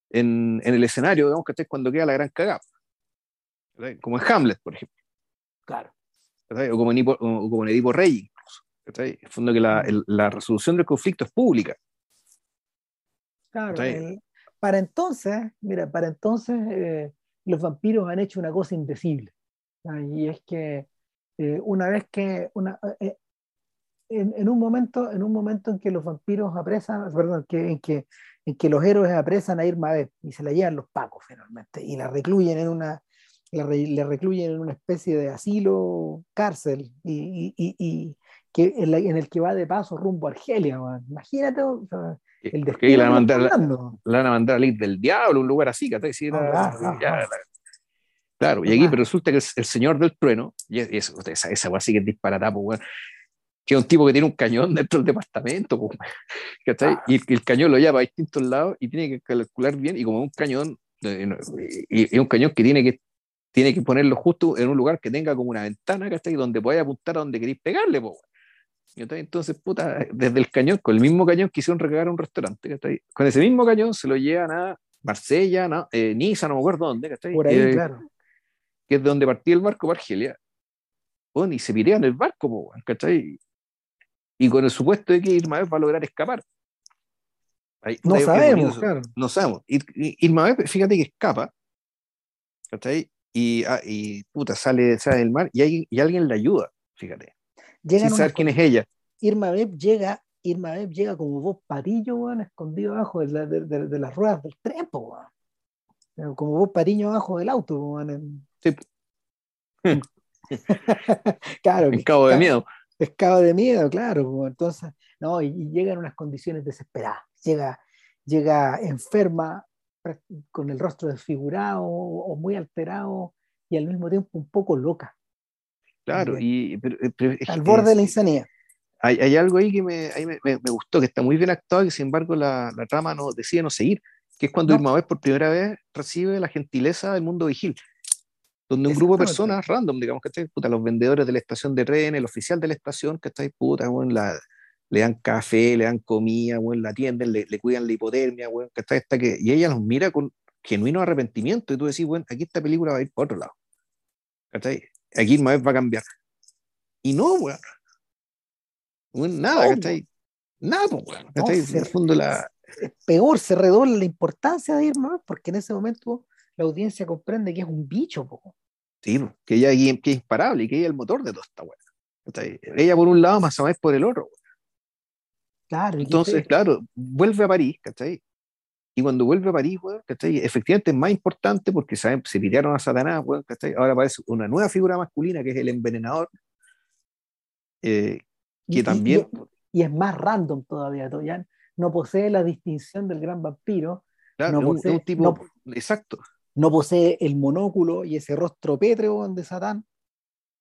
En, en el escenario, digamos, ¿cachai? Cuando queda la gran cagada. Como en Hamlet, por ejemplo. Claro. O como, en, o como en Edipo Rey. ¿cachai? En fondo que la, el, la, resolución del conflicto es pública. Claro. El, para entonces, mira, para entonces eh, los vampiros han hecho una cosa indecible. Y es que eh, una vez que una, eh, en, en, un momento, en un momento en que los vampiros apresan, perdón, que, en, que, en que los héroes apresan a Irma Beb y se la llevan los pacos finalmente y la recluyen en una, la, le recluyen en una especie de asilo, cárcel, y, y, y que en, la, en, el que va de paso rumbo a Argelia. Man. Imagínate o sea, el destino. La, mandar, la, la, van a mandar a del diablo, un lugar así, que ya, ah. Claro, y aquí pero resulta que es el señor del trueno, y, es, esa, esa weá sí que es disparatapo, weón, que es un tipo que tiene un cañón dentro del departamento, pues, ¿cachai? Ah. Y el cañón lo lleva a distintos lados y tiene que calcular bien, y como un cañón, y es un cañón que tiene que tiene que ponerlo justo en un lugar que tenga como una ventana, ¿cachai? Donde podáis apuntar a donde queréis pegarle, pues. Entonces, puta, desde el cañón, con el mismo cañón quisieron recargar un restaurante, ¿cachai? Con ese mismo cañón se lo llevan a Marsella, no, eh, Niza, no me acuerdo dónde, ¿cachai? Por ahí, eh, claro. Que es de donde partía el barco para Argelia. Bueno, y se pirean el barco, po, ¿cachai? Y con el supuesto de que Irma va a lograr escapar. Ahí, no sabemos, claro. No sabemos. Irma fíjate que escapa, ¿cachai? Y, ah, y puta, sale, sale del mar y, hay, y alguien le ayuda, fíjate. Llegan sin saber quién es ella. Irma Beb llega, Irma Beb llega como vos patillo, weón, escondido abajo de, la, de, de, de, las ruedas del tren, weón. Como vos patiño abajo del auto, weón. En... Sí. claro. Pescado de miedo. Pescado de miedo, claro. Entonces, no, y, y llega en unas condiciones desesperadas. Llega, llega enferma, con el rostro desfigurado o muy alterado y al mismo tiempo un poco loca. Claro, y, pero, pero al borde de la insanidad. Hay, hay, algo ahí que me, ahí me, me, gustó, que está muy bien actuado y que sin embargo la, la trama no, decide no seguir, que es cuando no. Irma Vez por primera vez recibe la gentileza del mundo vigil, donde un grupo de personas random, digamos, que puta, los vendedores de la estación de tren, el oficial de la estación, que está puta, bueno, la, le dan café, le dan comida, bueno, la atienden, le, le cuidan la hipotermia, bueno, que está esta que, y ella los mira con genuino arrepentimiento y tú decís, bueno, aquí esta película va a ir por otro lado. ¿cachai? Aquí Irma va a cambiar. Y no, weón. Bueno, nada, no, ¿cachai? Nada, weón. ¿cachai? No, en el fondo la... Peor, se redobla la importancia de Irma porque en ese momento la audiencia comprende que es un bicho, po. Sí, que ella que es imparable y que ella es el motor de toda esta weón. Ella por un lado, más o menos por el otro. Weón. Claro. Entonces, claro, vuelve a París, ¿cachai? Y cuando vuelve a París, weón, ¿cachai? Efectivamente es más importante porque ¿saben? se pitearon a Satanás, weón, ¿cachai? Ahora aparece una nueva figura masculina que es el envenenador. Eh, que y, también. Y, y, es más random todavía, ya no posee la distinción del gran vampiro. Claro, no posee, un, un tipo. No, exacto. No posee el monóculo y ese rostro pétreo de Satán.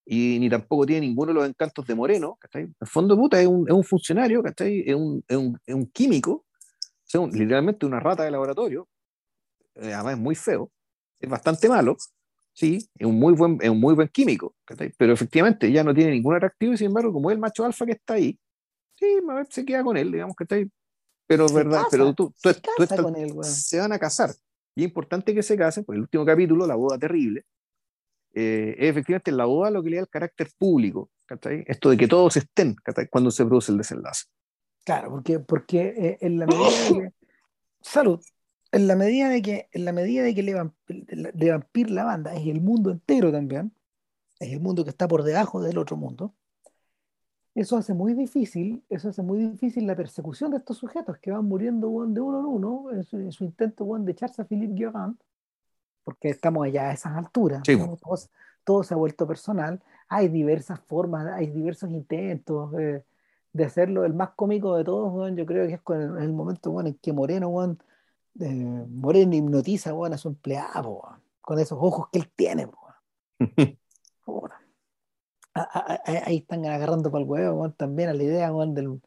Y ni tampoco tiene ninguno de los encantos de Moreno, ¿cachai? En el fondo, puta, es un, es un funcionario, ¿cachai? Es un, es un, es un químico literalmente una rata de laboratorio, eh, además es muy feo, es bastante malo, sí, es un muy buen, es un muy buen químico, pero efectivamente ya no tiene ningún atractivo y sin embargo, como es el macho alfa que está ahí, sí, se queda con él, digamos ahí. Pero se verdad, casa, pero tú, tú, se, tú estás, con él, se van a casar. Y es importante que se casen, porque el último capítulo, la boda terrible, eh, es efectivamente la boda lo que le da el carácter público, ¿cachai? Esto de que todos estén ¿cachai? cuando se produce el desenlace. Claro, porque, porque eh, en la medida de que, salud, en la medida de que, en la medida de que le, de Vampir la banda es el mundo entero también, es el mundo que está por debajo del otro mundo, eso hace muy difícil, eso hace muy difícil la persecución de estos sujetos que van muriendo de uno en uno en su, en su intento de echarse a Philippe Guerrand, porque estamos allá a esas alturas, sí. ¿no? todo, todo, se ha vuelto personal, hay diversas formas, hay diversos intentos. Eh, de hacerlo el más cómico de todos, yo creo que es con el, el momento en que Moreno, eh, Moreno hipnotiza a su empleado, con esos ojos que él tiene. ahí están agarrando para el huevo también a la idea del,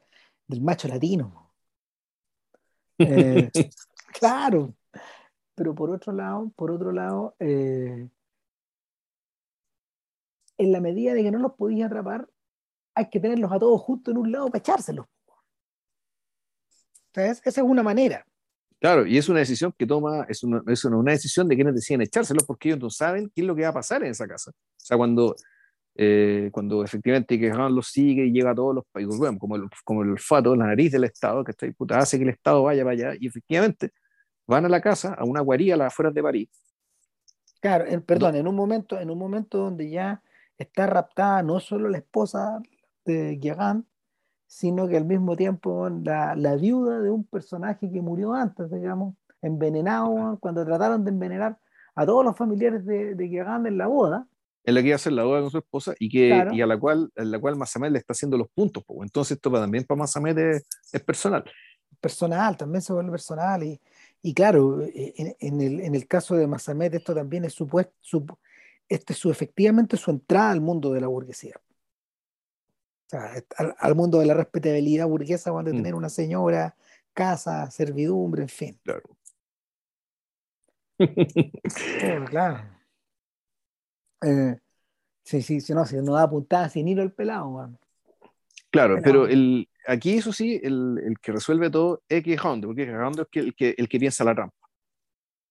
del, macho latino. Eh, claro, pero por otro lado, por otro lado, eh, en la medida de que no los podías atrapar, hay que tenerlos a todos juntos en un lado para echárselos. Esa es una manera. Claro, y es una decisión que toma, es una, es una, decisión de quienes deciden echárselos porque ellos no saben qué es lo que va a pasar en esa casa. O sea, cuando, eh, cuando efectivamente que los sigue y llega a todos los países, bueno, como el, como el olfato, la nariz del Estado, que está puta, hace que el Estado vaya para allá, y efectivamente van a la casa, a una guarida a las afueras de París. Claro, perdón, en un momento, en un momento donde ya está raptada no solo la esposa de Guiagán, sino que al mismo tiempo la, la, viuda de un personaje que murió antes, digamos, envenenado, cuando trataron de envenenar a todos los familiares de, de Guiagán en la boda. En la que iba a hacer la boda con su esposa y, que, y a la cual, a la cual Masamet le está haciendo los puntos. Entonces esto también para Masamet es, es, personal. Personal, también se vuelve personal. Y, y claro, en, en, el, en el caso de Masamet esto también es supuesto, su, este es su, efectivamente su entrada al mundo de la burguesía. O sea, al, mundo de la respetabilidad burguesa, cuando mm. tener una señora, casa, servidumbre, en fin. Claro. claro. Eh, sí, sí, sí, no, si no da puntada sin hilo el pelado, Claro, pero el, aquí eso sí, el, el, que resuelve todo es que Hondo, porque Hondo es el que, el que piensa la trampa.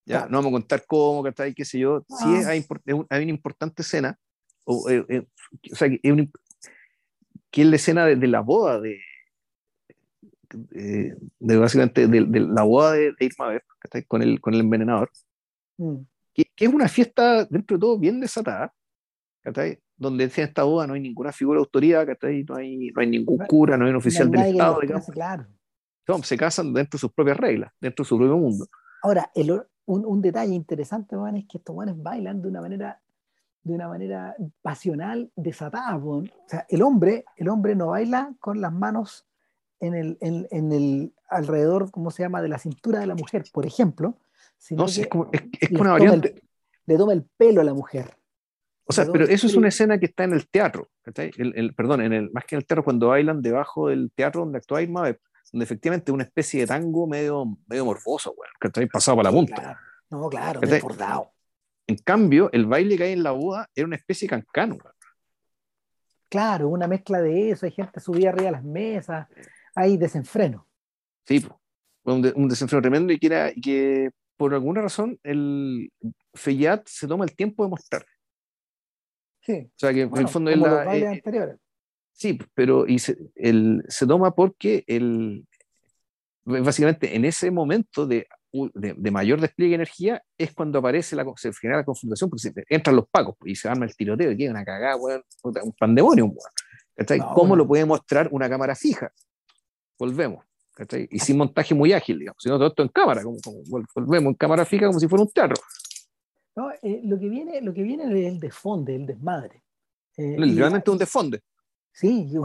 Ya, no vamos a contar cómo, qué sé yo. Sí hay, hay, una importante escena, o, eh, eh, o sea, es un, que es la escena de, la boda de, de, básicamente de, la boda de, Irma con el, con el envenenador, mm. que, es una fiesta dentro de todo bien desatada, donde en esta boda no hay ninguna figura de autoridad, no hay, no hay ningún cura, no hay un oficial del Estado, claro. se casan dentro de sus propias reglas, dentro de su propio mundo. Ahora, un, un, detalle interesante, es que estos buenos bailan de una manera de una manera pasional, desatada. O sea, el hombre, el hombre no baila con las manos en el, en, en el alrededor, ¿cómo se llama?, de la cintura de la mujer, por ejemplo. no, es, como, es, una variante. le toma el pelo a la mujer. O sea, pero eso es una escena que está en el teatro, el, el, perdón, en el, más que en el teatro, cuando bailan debajo del teatro donde actúa Irma, donde efectivamente es una especie de tango medio, medio morboso, bueno, que está pasado para la punta. No, claro, desbordado. En cambio, el baile que hay en la boda era una especie de cancano. Claro, una mezcla de eso, hay gente subida arriba de las mesas, hay desenfreno. Sí, un, un desenfreno tremendo y que, era, que por alguna razón el Feyat se toma el tiempo de mostrar. Sí. O sea que en el fondo es la. Eh. Sí, pero y se, el, se toma porque el, básicamente en ese momento de de, mayor despliegue de energía es cuando aparece la, se genera la confrontación, porque entran los pacos y se arma el tiroteo y queda una cagada, un pandemonio. ¿Cómo lo puede mostrar una cámara fija? Volvemos. Y sin montaje muy ágil, digamos, sino todo esto en cámara, como, volvemos en cámara fija como si fuera un teatro. No, eh, lo, que viene, lo que viene es el desfonde, el desmadre. Eh, literalmente un desfonde. Sí, es,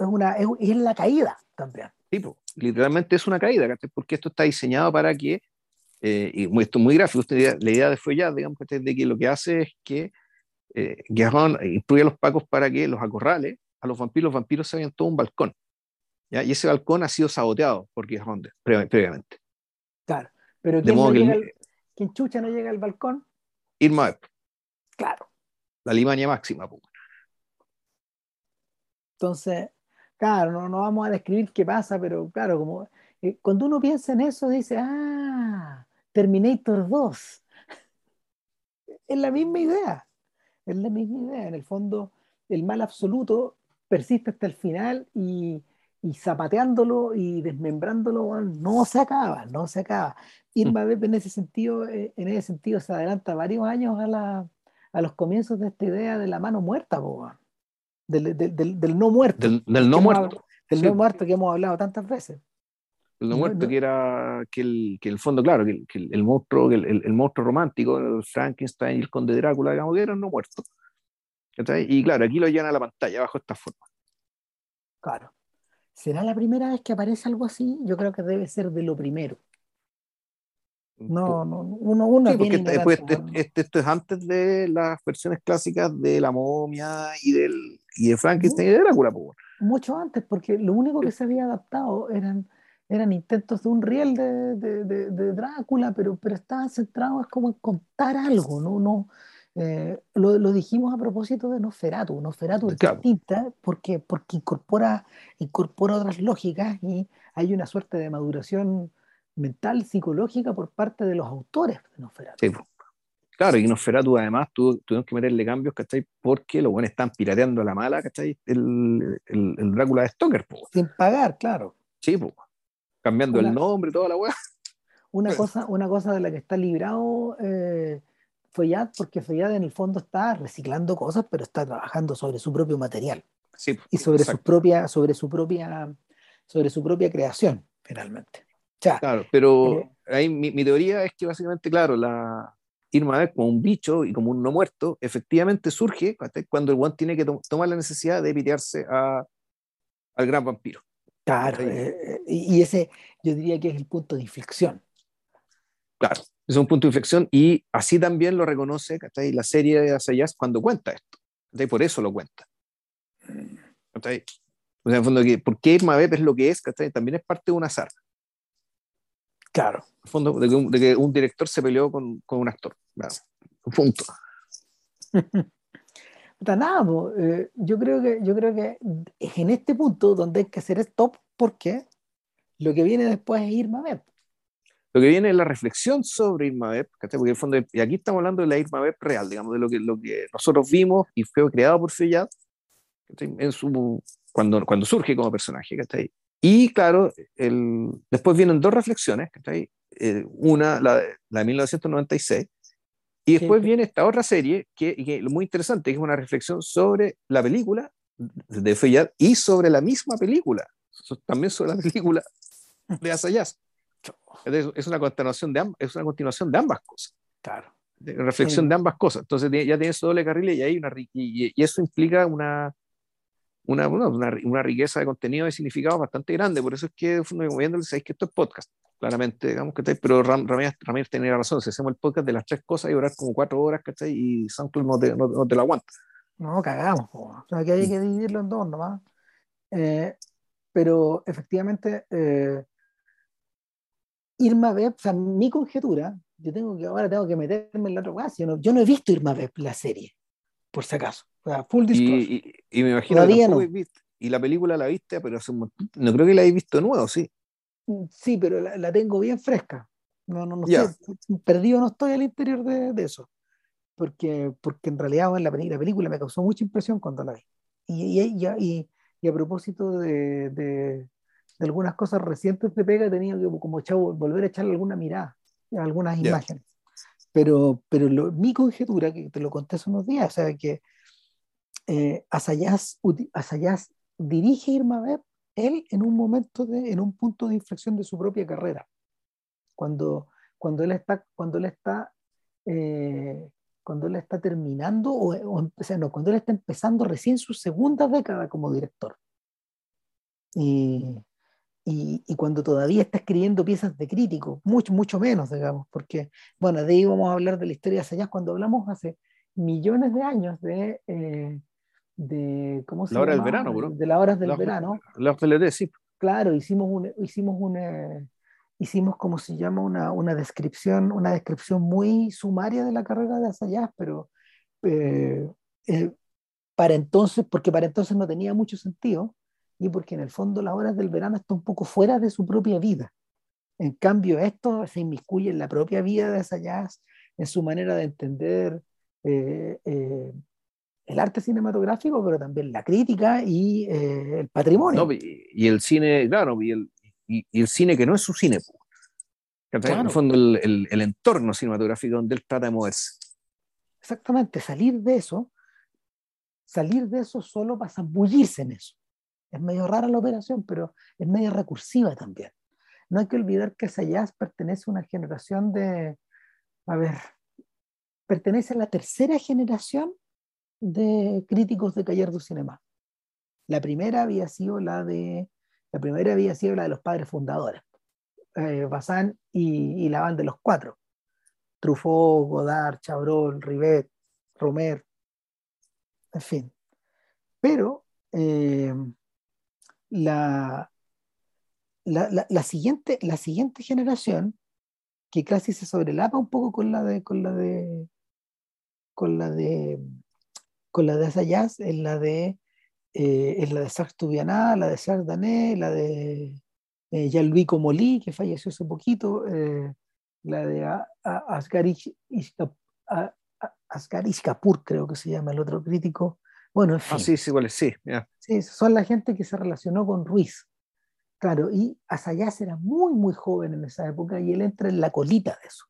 una, es, es la caída también. Tipo, literalmente es una caída, porque esto está diseñado para que, eh, y esto es muy gráfico, la idea de Follat, digamos, de que lo que hace es que eh, Guerrón instruye a los pacos para que los acorrale a los vampiros, los vampiros se vayan todo un balcón. ¿ya? Y ese balcón ha sido saboteado por Guerrón previamente. Claro, pero ¿quién, chucha no llega al balcón? Irma Claro. La Limaña máxima. Entonces, Claro, no, no vamos a describir qué pasa, pero claro, como eh, cuando uno piensa en eso, dice, ah, Terminator 2. es la misma idea, es la misma idea. En el fondo, el mal absoluto persiste hasta el final y, y zapateándolo y desmembrándolo no se acaba, no se acaba. Irma mm. en ese sentido, eh, en ese sentido se adelanta varios años a, la, a los comienzos de esta idea de la mano muerta, del, del, del, no muerto. Del, no muerto. del no muerto que hemos hablado tantas veces. El no muerto, que era que el, que el fondo, claro, que el, que el monstruo, el, el, monstruo romántico, el Frankenstein y el conde Drácula, digamos, que eran no muertos. Y claro, aquí lo llevan a la pantalla bajo esta forma. Claro. ¿Será la primera vez que aparece algo así? Yo creo que debe ser de lo primero. No, no, uno, uno sí, porque después, este, esto es antes de las versiones clásicas de la momia y, del, y de Frankenstein y de Drácula. Mucho antes, porque lo único que se había adaptado eran, eran intentos de un riel de, de, de, Drácula, pero, pero estaban centrados como en contar algo, ¿no? no eh, lo, lo, dijimos a propósito de Nosferatu. Nosferatu es distinta porque, porque incorpora, incorpora otras lógicas y hay una suerte de maduración mental, psicológica por parte de los autores de Nosferatu. Sí, claro, y Nosferatu además tuvo, tuvieron que meterle cambios, ¿cachai? Porque los buenos están pirateando a la mala, ¿cachai? El, el, el Drácula de Stoker, Sin pagar, claro. Sí, pues. Cambiando el nombre, toda la weá. Una cosa, una cosa de la que está librado eh, Feyad, porque Feyad en el fondo está reciclando cosas, pero está trabajando sobre su propio material. Sí, y sobre su propia, sobre su propia, sobre su propia creación, finalmente claro, pero eh, ahí mi, teoría es que básicamente, claro, la Irma como un bicho y como un no muerto, efectivamente surge cuando el one tiene que tomar la necesidad de pitearse al gran vampiro. Claro, eh, y ese yo diría que es el punto de inflexión. Claro, es un punto de inflexión y así también lo reconoce la serie de Asayas cuando cuenta esto. Por eso lo cuenta. Mm. O sea, en el fondo, ¿por qué Irma es lo que es? También es parte de una saga. Claro. En fondo, de que, un, director se peleó con, con un actor. punto. Nada, eh, yo, creo que, yo creo que es en este punto donde hay que hacer stop porque lo que viene después es Irma Beb. Lo que viene es la reflexión sobre Irma Beb, porque en el fondo, y aquí estamos hablando de la Irma Beb real, digamos, de lo que, lo que nosotros vimos y fue creado por Feyad en su, cuando, cuando surge como personaje. ¿cachai? Y claro, el, después vienen dos reflexiones, eh, una, la, la, de 1996, y después viene esta otra serie, que, es muy interesante, que es una reflexión sobre la película de Feyad y sobre la misma película, también sobre la película de Asayas. Es una continuación de, es una continuación de ambas cosas. Claro. De reflexión de ambas cosas. Entonces ya tienes doble carril y, hay una, y, y eso implica una, una, una, una, riqueza de contenido y significado bastante grande. Por eso es que, moviéndoles, sabéis que esto es podcast, claramente, digamos que pero Ramírez, Ramírez tenía razón, si hacemos el podcast de las tres cosas y durar como cuatro horas, ¿cachai? Y SoundCloud no te, no, no te lo aguanta. No, cagamos, o sea, que hay que dividirlo en dos nomás. Eh, pero efectivamente, eh, Irma Beb, o sea, mi conjetura, yo tengo que ahora tengo que meterme en la otra yo no, yo no he visto Irma Beb, la serie, por si acaso full y, y, me imagino que y la película la viste, pero no creo que la hayas visto nuevo, ¿sí? Mm, sí, pero la, tengo bien fresca. No, no, no sé, perdido no estoy al interior de, de, eso. Porque, porque en realidad la, la, película me causó mucha impresión cuando la vi. Y, y, y, y a propósito de, de, algunas cosas recientes de Pega, he tenido que como chavo, volver a echarle alguna mirada algunas imágenes. Pero, pero mi conjetura, que te lo conté hace unos días, o sea, que eh, Asayas, dirige Irma Beb, él en un momento, de, en un punto de inflexión de su propia carrera, cuando, cuando él está, cuando él está, eh, cuando él está terminando, o, o, no, cuando él está empezando recién su segunda década como director. Y, y, y, cuando todavía está escribiendo piezas de crítico, mucho, mucho menos, digamos, porque, bueno, de ahí vamos a hablar de la historia de Asayas cuando hablamos hace millones de años de, eh, de ¿cómo se la hora del verano, bro. De las horas del verano. La PLD, sí. Claro, hicimos un, hicimos una, hicimos como se llama una, una descripción, una descripción muy sumaria de la carrera de Asayas, pero eh, eh, para entonces, porque para entonces no tenía mucho sentido y porque en el fondo las horas del verano está un poco fuera de su propia vida. En cambio, esto se inmiscuye en la propia vida de Asayas, en su manera de entender eh, el arte cinematográfico, pero también la crítica y eh, el patrimonio. y, el cine, claro, y el, y, el, cine que no es su cine. En el fondo, el, el, entorno cinematográfico donde él trata de moverse. Exactamente, salir de eso, salir de eso solo para zambullirse en eso. Es medio rara la operación, pero es medio recursiva también. No hay que olvidar que Sayas pertenece a una generación de, a ver, pertenece a la tercera generación de críticos de du Cinema. La primera había sido la de, La primera había sido la de los padres fundadores, eh, Bazán y, banda de los cuatro. Truffaut, Godard, Chabrol, Rivet, Romer, en fin. Pero eh, la, la, siguiente, la siguiente generación, que casi se sobrelapa un poco con la de, con la de, con la de, con la de Asayas, es la de, eh, es la de Sartubianá, la de Sardané, la de eh, Jean-Louis Comolí, que falleció hace poquito, eh, la de Asghar Ishkapur, creo que se llama el otro crítico. Bueno, en ah, fin. Ah, sí, sí, igual, sí. sí. Son la gente que se relacionó con Ruiz. Claro, y Asayas era muy, muy joven en esa época y él entra en la colita de eso.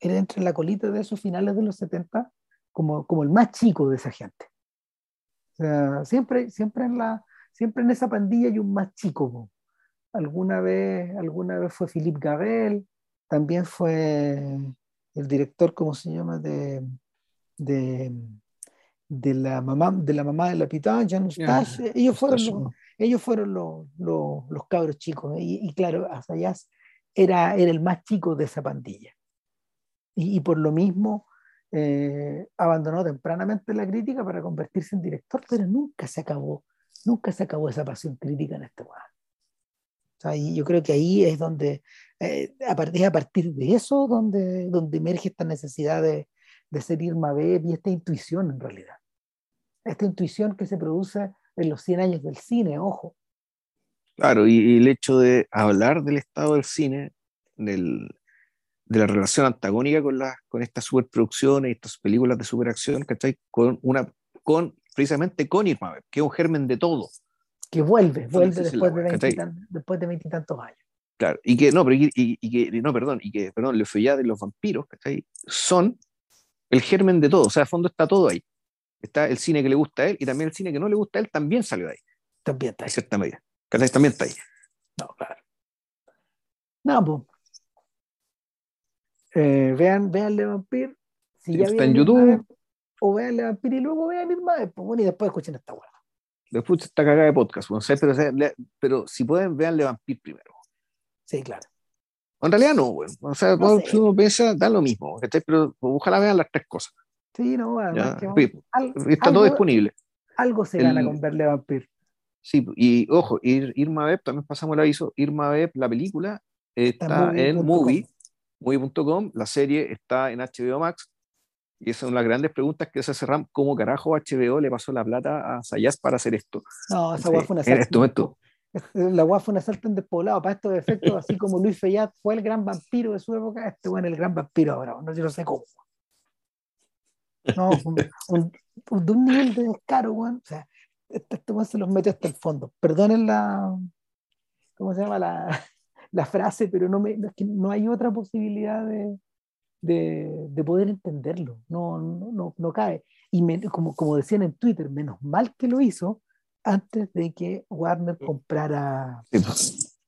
Él entra en la colita de esos finales de los 70 como, como el más chico de esa gente. O sea, siempre, siempre, en la, siempre en esa pandilla hay un más chico. Alguna vez, alguna vez fue Philippe Gabel, también fue el director, ¿cómo se llama? De, de, de la mamá de la mamá de la pitán, Janusz ellos fueron los, ellos fueron los, los, cabros chicos, y, claro, Asayas era, era el más chico de esa pandilla. Y, por lo mismo eh, abandonó tempranamente la crítica para convertirse en director, pero nunca se acabó, nunca se acabó esa pasión crítica en este lugar. O sea, y yo creo que ahí es donde, eh, a, partir, a partir de eso, donde, donde emerge esta necesidad de, de ser Irma Beb y esta intuición en realidad. Esta intuición que se produce en los 100 años del cine, ojo. Claro, y, el hecho de hablar del estado del cine, del, de la relación antagónica con, la, con estas superproducciones y estas películas de superacción, ¿cachai? Con una, con, precisamente con Irma, que es un germen de todo. Que vuelve, vuelve después, de 20, después de veintitantos años. Claro, y que, no, pero, y, y, que, no, perdón, y que, perdón, Le Feuillade de los vampiros, ¿cachai? Son el germen de todo, o sea, a fondo está todo ahí. Está el cine que le gusta a él y también el cine que no le gusta a él también salió de ahí. También está ahí. En cierta medida. También está ahí. No, claro. No, pues. Eh, vean, vean Le Vampir. Si ya está en YouTube. o vean Le Vampir y luego vean Irma, pues, bueno, y después escuchen esta hueá. Después esta cagada de podcast, no sé, pero, pero si pueden, vean Le Vampir primero. Sí, claro. En realidad no, bueno. O sea, si uno piensa, da lo mismo, pero ojalá vean las tres cosas. Sí, no, está todo disponible. Algo se gana con verle Vampir. Sí, y ojo, Irma Web, también pasamos el aviso, Irma Web, la película, está, en movie, movie.com, la serie está en HBO Max, y esas son las grandes preguntas que se cerran, ¿cómo carajo HBO le pasó la plata a Sayas para hacer esto? No, esa fue una salto. La guay fue una salta en despoblado, para estos efectos, así como Luis Feyat fue el gran vampiro de su época, este bueno el gran vampiro ahora, no, yo no sé cómo. No, un, de un nivel de descaro, weón. O sea, este, este se los mete hasta el fondo. Perdonen la. ¿Cómo se llama? La, la frase, pero no, me, que no hay otra posibilidad de, de, de poder entenderlo. No, no, no, no cae. Y como, como decían en Twitter, menos mal que lo hizo antes de que Warner comprara. Sí, pues.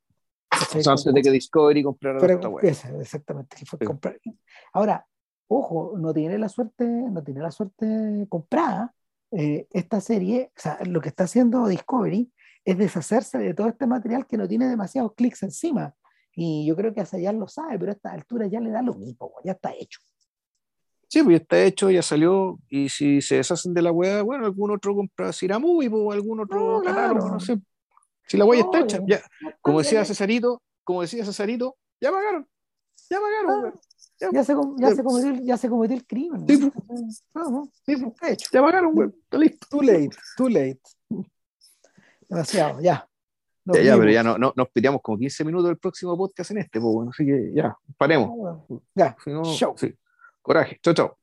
antes de que Discovery comprara esa, exactamente. fue comprar. Ahora, ojo, no tiene la suerte, no tiene la suerte comprada. Eh, esta serie, o sea, lo que está haciendo Discovery es deshacerse de todo este material que no tiene demasiados clics encima. Y yo creo que ya lo sabe, pero a esta altura ya le da lo mismo, ya está hecho. Sí, pues ya está hecho, ya salió, y si se deshacen de la weá, bueno, algún otro compra Siramubi o algún otro no, no sé. Si la weá está hecha, ya, como decía Cesarito, como decía Cesarito, ya pagaron, ya pagaron, ah. Ya, se, ya, se cometió, ya se cometió el crimen. Sí, sí, ya pagaron, güey. Está listo. Too late, too late. Demasiado, ya. ya, ya, pero ya no, no, nos peleamos como 15 minutos del próximo podcast en este, pues bueno, así que ya, paremos. Ya, no, Sí. Coraje, chao, chao.